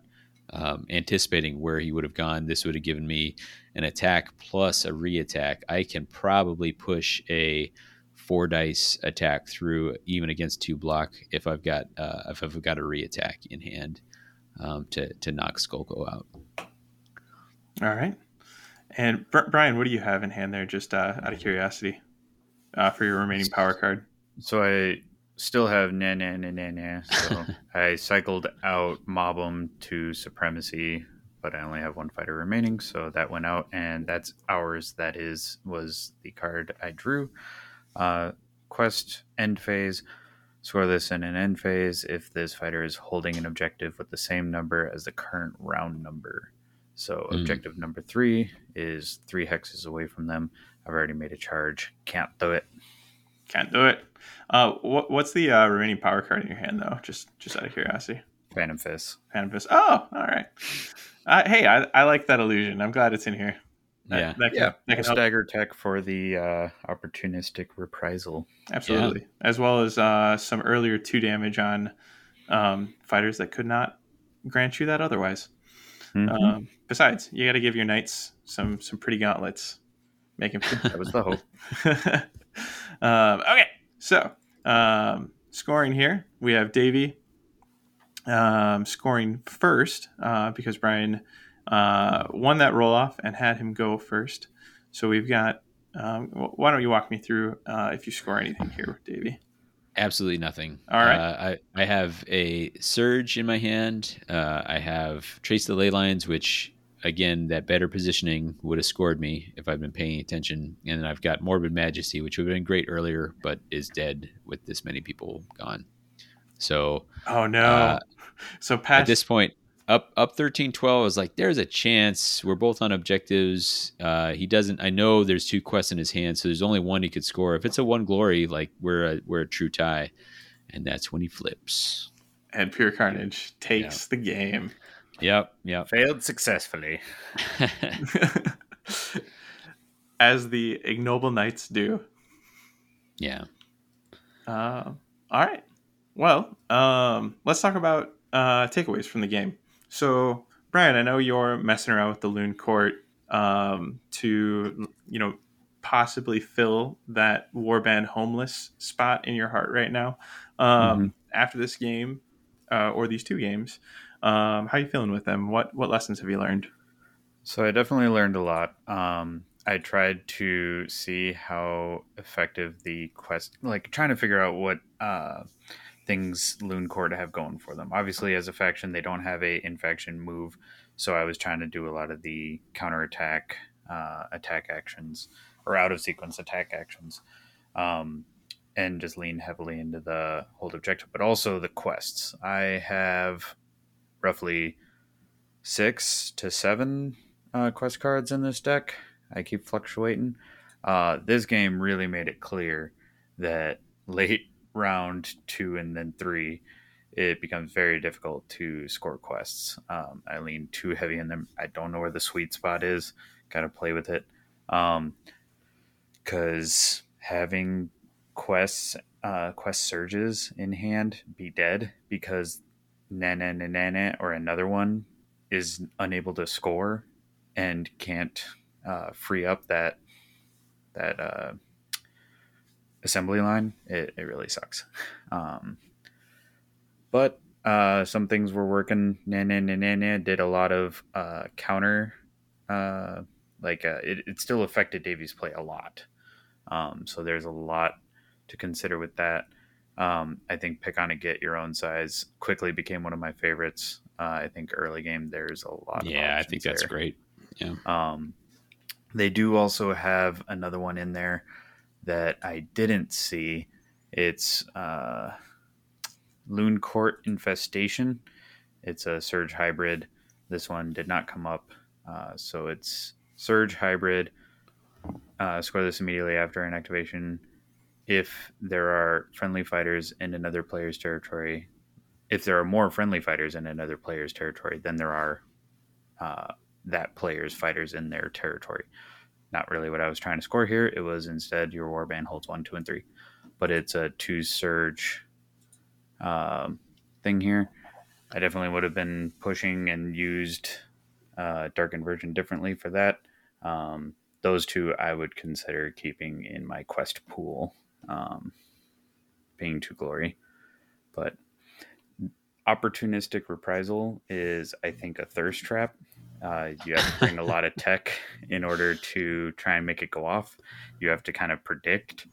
Um, anticipating where he would have gone, this would have given me an attack plus a reattack. I can probably push a four dice attack through even against two block if I've got uh, if I've got a reattack in hand um, to to knock Skulko out. All right. And Br- Brian, what do you have in hand there, just uh, out of curiosity, uh, for your remaining power card? So I still have na na na na na. So [LAUGHS] I cycled out Mobum to Supremacy, but I only have one fighter remaining, so that went out, and that's ours. That is was the card I drew. Uh, quest end phase. Score this in an end phase if this fighter is holding an objective with the same number as the current round number. So Mm. objective number three is three hexes away from them. I've already made a charge. Can't do it. Can't do it. Uh, what, what's the uh, remaining power card in your hand, though? Just just out of curiosity. Phantom Fist. Phantom Fist. Oh, all right. Uh, hey, I, I like that illusion. I'm glad it's in here. That, Yeah. that can, Yeah, that can a stagger tech for the uh, opportunistic reprisal. absolutely, as well as uh, some earlier two damage on um, fighters that could not grant you that otherwise. Mhm. Um, besides, you got to give your knights some some pretty gauntlets. Make them. that was the hope. [LAUGHS] um, okay, so um, scoring here, we have Davy um, scoring first uh, because Brian uh, won that roll off and had him go first. So we've got. Um, why don't you walk me through uh, if you score anything here, Davy? Absolutely nothing. All right. Uh, I, I have a surge in my hand. Uh, I have trace the ley lines, which again, that better positioning would have scored me if I'd been paying attention. And then I've got morbid majesty, which would have been great earlier, but is dead with this many people gone. So Oh no! Uh, so at this point, up up thirteen twelve, I was like, there's a chance. We're both on objectives. Uh, he doesn't. I know there's two quests in his hand, so there's only one he could score. If it's a one glory, like we're a, we're a true tie, and that's when he flips. and pure carnage takes the game. Yep, yep. Failed successfully. [LAUGHS] As the ignoble knights do. yeah. Uh, all right. Well, um, let's talk about uh, takeaways from the game. So, Brian, I know you're messing around with the Looncourt um, to, you know, possibly fill that Warband homeless spot in your heart right now. Um, After this game, uh, or these two games, um, how are you feeling with them? What what lessons have you learned? So I definitely learned a lot. Um, I tried to see how effective the quest, like trying to figure out what uh, things Looncourt have going for them. Obviously, as a faction, they don't have a infection move, so I was trying to do a lot of the counterattack, uh, attack actions, or out of sequence attack actions, um, and just lean heavily into the hold objective, but also the quests. I have roughly six to seven uh, quest cards in this deck. I keep fluctuating. Uh, this game really made it clear that late [LAUGHS] round two and then three, it becomes very difficult to score quests. Um, I lean too heavy in them. I don't know where the sweet spot is. Got to play with it. Because having quests, uh, quest surges in hand be dead because Nana Nana or another one is unable to score and can't uh, free up that that uh, assembly line, it, it really sucks. Um, but uh, some things were working. Na na na na na did a lot of uh, counter, uh, like uh, it, it still affected Davy's play a lot. Um, so there's a lot to consider with that. Um, I think pick on a get your own size quickly became one of my favorites. Uh, I think early game there's a lot. Yeah, I think that's there. great. Yeah. Um, they do also have another one in there that I didn't see. It's uh, Looncourt Infestation. It's a Surge hybrid. This one did not come up. Uh, so it's Surge hybrid uh, score this immediately after an activation if there are friendly fighters in another player's territory. If there are more friendly fighters in another player's territory than there are uh, that player's fighters in their territory. Not really what I was trying to score here. It was instead your warband holds one, two, and three, but it's a two surge um, thing here. I definitely would have been pushing and used uh, Dark Inversion differently for that. Um, those two I would consider keeping in my quest pool, um, being to glory. But opportunistic reprisal is, I think, a thirst trap. Uh, you have to bring a lot of tech in order to try and make it go off. You have to kind of predict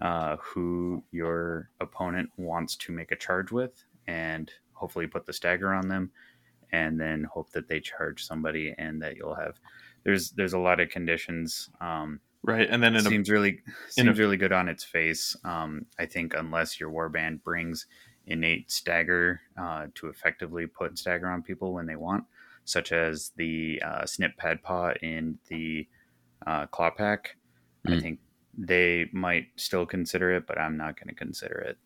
uh, who your opponent wants to make a charge with and hopefully put the stagger on them and then hope that they charge somebody and that you'll have there's there's a lot of conditions um, right and then it seems a, really seems a- really good on its face um, i think unless your warband brings innate stagger uh, to effectively put stagger on people when they want such as the uh, snip pad paw in the uh, claw pack i Mm. think they might still consider it but i'm not going to consider it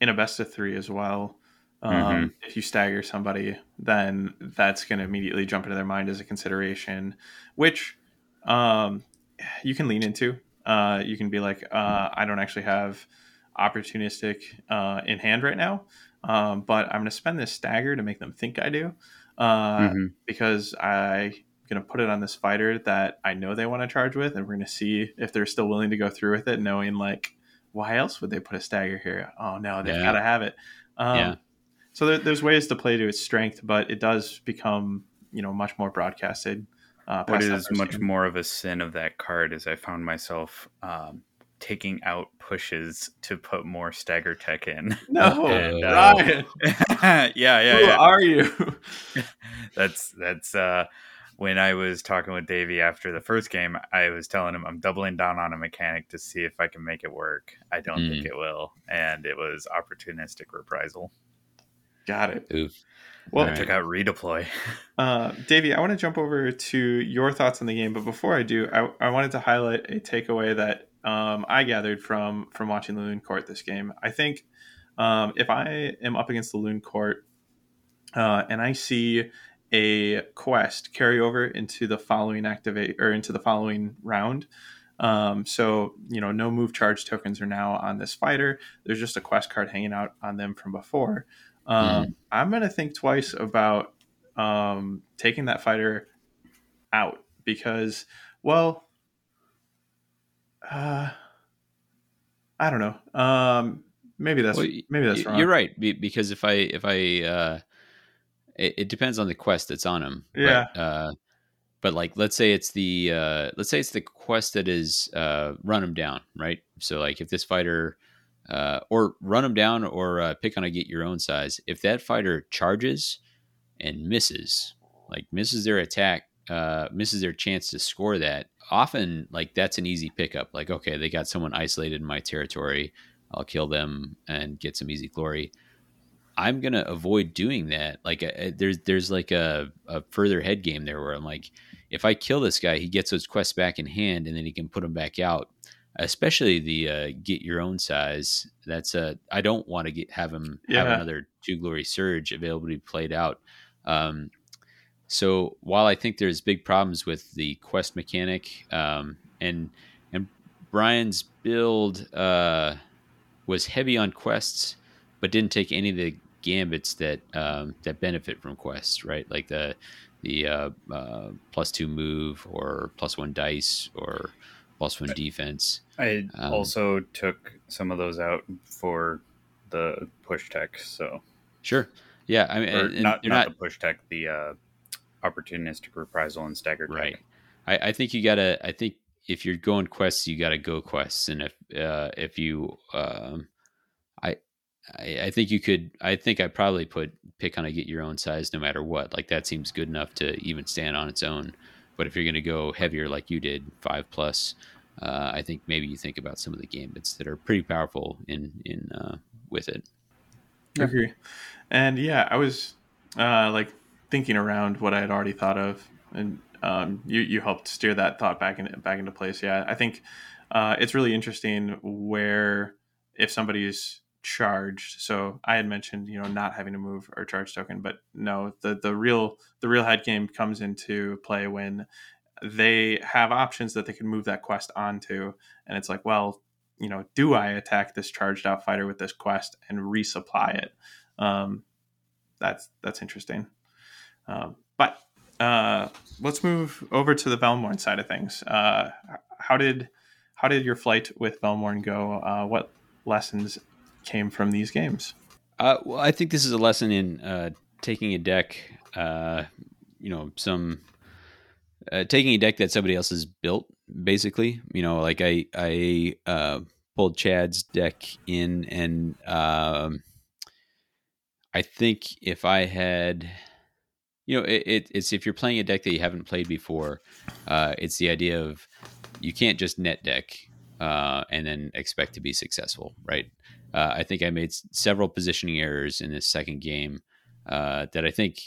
in a best of three as well. Um, Mhm. If you stagger somebody, then that's going to immediately jump into their mind as a consideration, which um, you can lean into. Uh, you can be like, uh, I don't actually have opportunistic uh, in hand right now, um, but I'm going to spend this stagger to make them think I do, uh, Mhm. because I'm going to put it on this fighter that I know they want to charge with, and we're going to see if they're still willing to go through with it, knowing like, why else would they put a stagger here? Oh no, they've Yeah. got to have it. Um, Yeah. So there, there's ways to play to its strength, but it does become you know much more broadcasted. Uh, What past that is first much game. more of a sin of that card is I found myself um, taking out pushes to put more stagger tech in. No, [LAUGHS] And, uh, Ryan, [LAUGHS] yeah, yeah, who yeah. are you? [LAUGHS] That's that's uh, when I was talking with Davy after the first game. I was telling him I'm doubling down on a mechanic to see if I can make it work. I don't think it will, and it was opportunistic reprisal. Got it. Oof. Well, I took out redeploy. [LAUGHS] Uh, Davy, I want to jump over to your thoughts on the game, but before I do, I, I wanted to highlight a takeaway that um, I gathered from from watching the Looncourt this game. I think um, if I am up against the Looncourt uh, and I see a quest carry over into the following activate or into the following round. Um, so you know, no move charge tokens are now on this fighter. There's just a quest card hanging out on them from before. Um, I'm gonna think twice about um, taking that fighter out because, well, uh, I don't know. Um, maybe that's Well, maybe that's wrong. You're right because if I if I uh, it, it depends on the quest that's on him. Yeah. But, uh, but like let's say it's the uh, let's say it's the quest that is uh, run him down, right? So like if this fighter uh, or run him down or uh, pick on a get your own size. If that fighter charges and misses, like misses their attack, uh, misses their chance to score that, often like that's an easy pickup. Like okay, they got someone isolated in my territory. I'll kill them and get some easy glory. I'm gonna avoid doing that. Like uh, there's there's like a, a further head game there where I'm like, if I kill this guy, he gets those quests back in hand, and then he can put them back out. Especially the uh, get your own size. That's a I don't want to get have him have another two glory surge available to be played out. Um, so while I think there's big problems with the quest mechanic, um, and and Brian's build uh, was heavy on quests, but didn't take any of the gambits that um, that benefit from quests, right? Like the the uh, uh, plus two move or plus one dice or plus one defense. I Um, also took some of those out for the push tech. So, Sure, yeah. I mean, or and- and not, not not the push tech, the uh, opportunistic reprisal and stagger right. I, I think you gotta. I think if you're going quests, you gotta go quests, and if uh, if you, um, I, I I think you could. I think I probably put pick on a get your own size no matter what. Like that seems good enough to even stand on its own. But if you're gonna go heavier like you did, five plus, uh, I think maybe you think about some of the gambits that are pretty powerful in in uh, with it. I agree. And yeah, I was uh, like thinking around what I had already thought of, and Um, you you helped steer that thought back in, back into place. Yeah, I think uh, it's really interesting where if somebody's charged. So I had mentioned, you know, not having to move or charge token, but no, the the real the real head game comes into play when they have options that they can move that quest onto, and it's like, well, you know, do I attack this charged out fighter with this quest and resupply it? Um, that's that's interesting. Um, but uh, let's move over to the Velmorn side of things. Uh, how did how did your flight with Velmorn go? Uh, what lessons came from these games? Uh, well, I think this is a lesson in uh, taking a deck, uh, you know, some uh, taking a deck that somebody else has built. Basically, you know, like I I uh, pulled Chad's deck in, and um, I think if I had, you know, it, it, it's if you're playing a deck that you haven't played before, uh, it's the idea of you can't just net deck and then expect to be successful, right? Uh, I think I made several positioning errors in this second game uh, that I think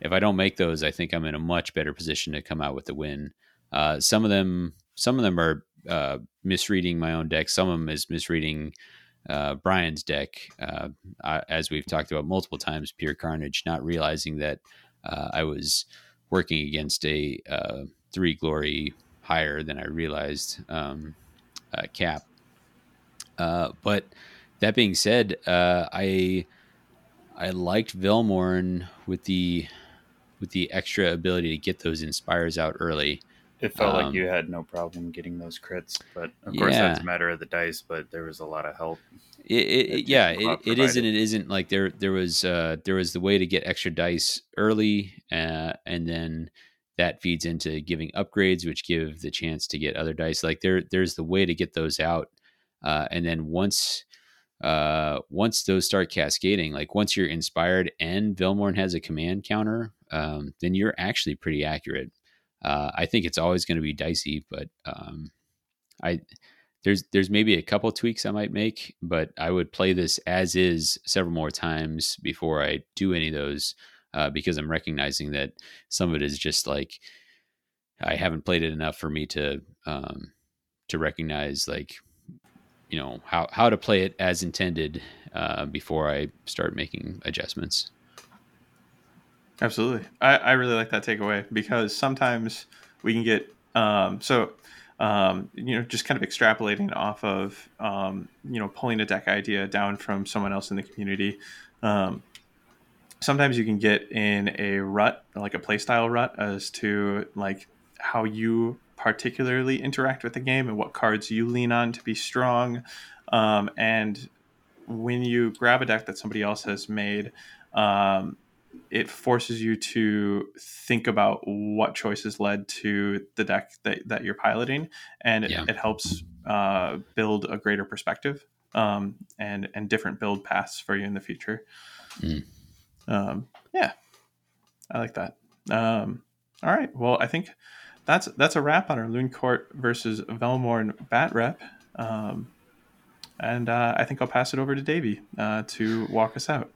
if I don't make those, I think I'm in a much better position to come out with the win. Uh, some of them, some of them are uh, misreading my own deck. Some of them is misreading uh, Brian's deck, uh, I, as we've talked about multiple times. Pure Carnage, not realizing that I was working against a three glory higher than I realized um, cap. but that being said, uh, I I liked Velmorn with the with the extra ability to get those inspires out early. It felt um, like you had no problem getting those crits, but of course yeah. that's a matter of the dice. But there was a lot of help. It, it, yeah, it, it isn't. It isn't like there. There was uh, there was the way to get extra dice early, uh, and then that feeds into giving upgrades, which give the chance to get other dice. Like there, there's the way to get those out, uh, and then once uh, once those start cascading, like once you're inspired and Velmorn has a command counter, um, then you're actually pretty accurate. Uh, I think it's always going to be dicey, but um, I there's there's maybe a couple tweaks I might make, but I would play this as is several more times before I do any of those uh, because I'm recognizing that some of it is just like I haven't played it enough for me to um, to recognize like you know how how to play it as intended uh, before I start making adjustments. Absolutely, I, I really like that takeaway because sometimes we can get um, so um, you know just kind of extrapolating off of um, you know pulling a deck idea down from someone else in the community. Um, sometimes you can get in a rut, like a playstyle rut, as to like how you particularly interact with the game and what cards you lean on to be strong. Um, and when you grab a deck that somebody else has made, um, it forces you to think about what choices led to the deck that, that you're piloting, and it, yeah. it helps uh, build a greater perspective um, and and different build paths for you in the future. Mm. Um, yeah, I like that. Um, all right, well, I think that's that's a wrap on our Looncourt versus Velmorn bat rep. Um, and uh, I think I'll pass it over to Davy uh, to walk us out.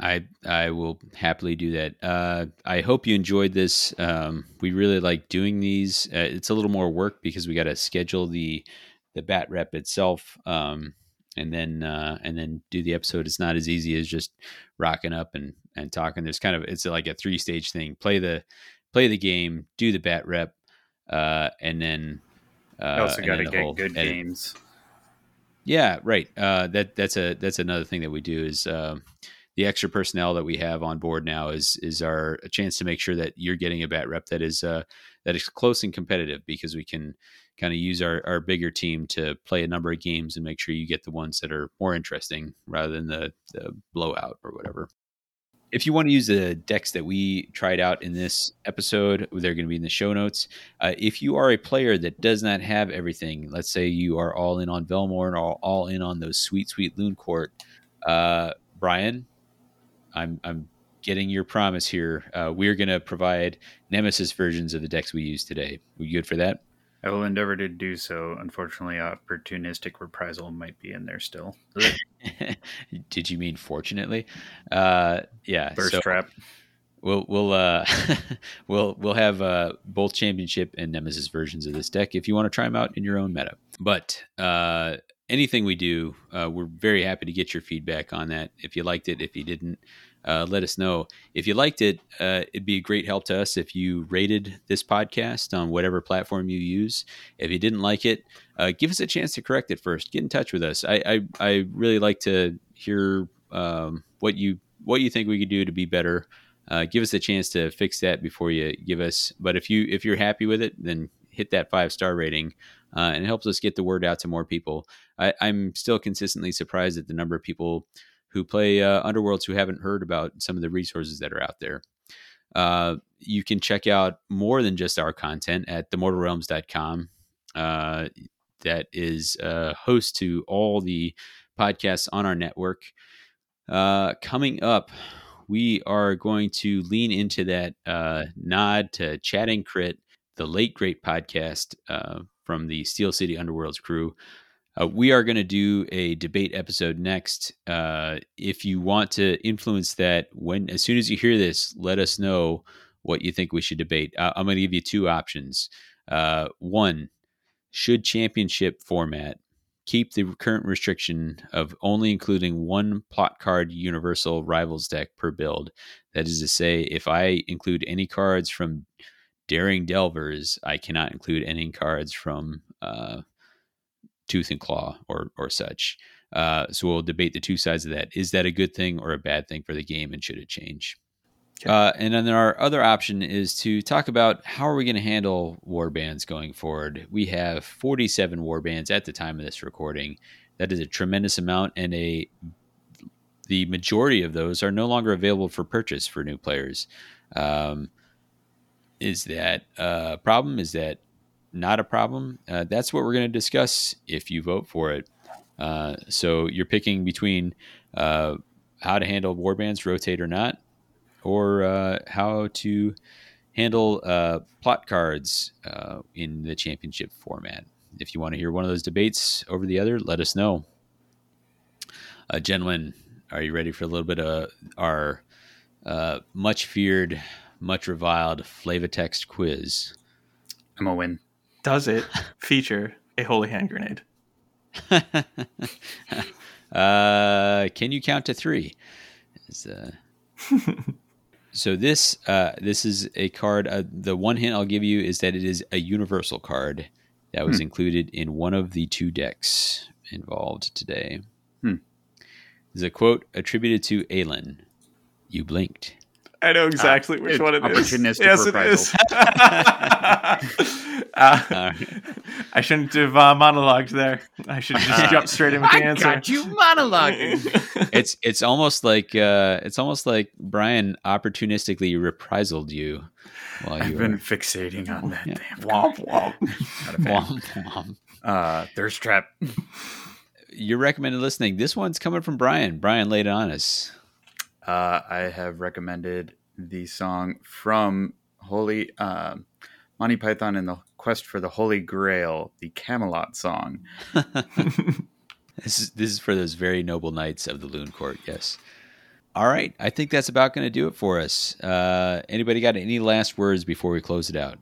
I I will happily do that. Uh, I hope you enjoyed this. Um, we really like doing these. Uh, it's a little more work because we got to schedule the the bat rep itself, um, and then uh, and then do the episode. It's not as easy as just rocking up and and talking. There's kind of it's like a three stage thing. Play the play the game, do the bat rep, uh, and then uh, also got to get good edit. games. Yeah, right. Uh, that that's a that's another thing that we do is uh, the extra personnel that we have on board now is is our a chance to make sure that you're getting a bat rep that is uh, that is close and competitive because we can kind of use our, our bigger team to play a number of games and make sure you get the ones that are more interesting rather than the, the blowout or whatever if you want to use the decks that we tried out in this episode, they're going to be in the show notes. Uh, if you are a player that does not have everything, let's say you are all in on Velmorn or all in on those sweet, sweet Looncourt, uh, Brian, I'm I'm getting your promise here. Uh, we're going to provide Nemesis versions of the decks we use today. We good for that? I will endeavor to do so. Unfortunately, opportunistic reprisal might be in there still. [LAUGHS] Did you mean fortunately? Uh, yeah. Burst so, trap. we'll we'll uh, [LAUGHS] we'll we'll have uh, both championship and nemesis versions of this deck if you want to try them out in your own meta. But uh, anything we do, uh, we're very happy to get your feedback on that. If you liked it, if you didn't, uh, let us know. If you liked it, uh, it'd be a great help to us if you rated this podcast on whatever platform you use. If you didn't like it, uh, give us a chance to correct it first. Get in touch with us. I I, I really like to hear um, what you what you think we could do to be better. Uh, give us a chance to fix that before you give us. But if you if you're happy with it, then hit that five star rating. Uh, and it helps us get the word out to more people. I, I'm still consistently surprised at the number of people who play uh, Underworlds who haven't heard about some of the resources that are out there. Uh, you can check out more than just our content at themortalrealms.com. Uh, that is host to all the podcasts on our network. Uh, coming up, we are going to lean into that uh, nod to Chatting Crit, the late great podcast uh, from the Steel City Underworlds crew. Uh, we are going to do a debate episode next. Uh, if you want to influence that, when as soon as you hear this, let us know what you think we should debate. Uh, I'm going to give you two options. Uh, one, should championship format keep the current restriction of only including one plot card universal rivals deck per build? That is to say, if I include any cards from Daring Delvers, I cannot include any cards from uh, tooth and claw or or such. Uh, so we'll debate the two sides of that. Is that a good thing or a bad thing for the game, and should it change? Okay. Uh, and then our other option is to talk about how are we going to handle war bands going forward. We have 47 war bands at the time of this recording. That is a tremendous amount, and a the majority of those are no longer available for purchase for new players. Um, is that a problem? Is that not a problem. Uh, that's what we're going to discuss if you vote for it. Uh, so you're picking between uh, how to handle warbands, rotate or not, or uh, how to handle uh, plot cards uh, in the championship format. If you want to hear one of those debates over the other, let us know. gentlemen, are you ready for a little bit of our much feared, much reviled Flavatext quiz? I'm a win does it feature a holy hand grenade? [LAUGHS] uh, can you count to three? Uh... [LAUGHS] so this uh, this is a card. Uh, the one hint I'll give you is that it is a universal card that was hmm. included in one of the two decks involved today. Hmm. There's a quote attributed to Ailenn. You blinked. I know exactly uh, which one it is. Yes, it is. [LAUGHS] uh, I shouldn't have uh, monologued there. I should just jump straight in with the I answer. Got you monologuing. [LAUGHS] it's it's almost like uh, it's almost like Brian opportunistically reprisaled you. While I've you been fixating on that yeah. damn womp womp [LAUGHS] womp womp. Uh, thirst trap. Your recommended listening. This one's coming from Brian. Brian laid it on us. Uh, I have recommended the song from Holy uh, Monty Python and the Quest for the Holy Grail, the Camelot song. [LAUGHS] this is this is for those very noble knights of the Looncourt. Yes. All right, I think that's about going to do it for us. Uh, anybody got any last words before we close it out?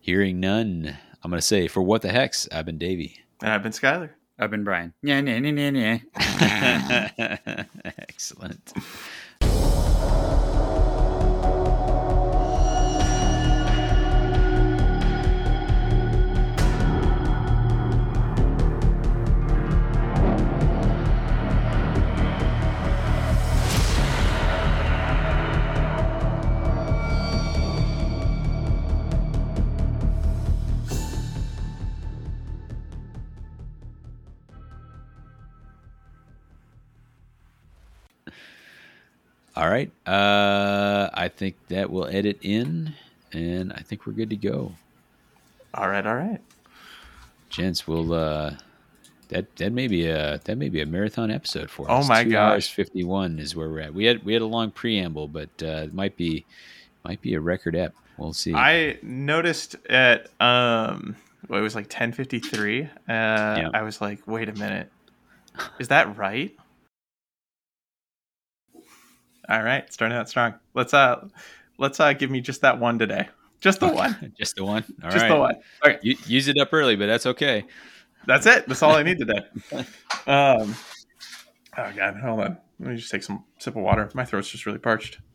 Hearing none, I'm going to say, for what the hex, I've been Davy. And I've been Skylar. I've been Brian. Yeah, yeah, yeah, yeah. Excellent. All right. Uh, I think that will edit in, and I think we're good to go. All right. All right. Gents, we'll uh, that that may be a that may be a marathon episode for us. Oh my Two gosh, fifty one is where we're at. We had we had a long preamble, but uh, it might be might be a record ep. We'll see. I noticed at um, well, it was like ten fifty three. Uh, yeah. I was like, wait a minute, is that right? All right, starting out strong. Let's uh, let's uh, give me just that one today. Just the one. [LAUGHS] Just the one. All just right. the one. Okay, U- use it up early, but that's okay. that's it. That's all I need today. [LAUGHS] Um, oh god, hold on. Let me just take some sip of water. My throat's just really parched.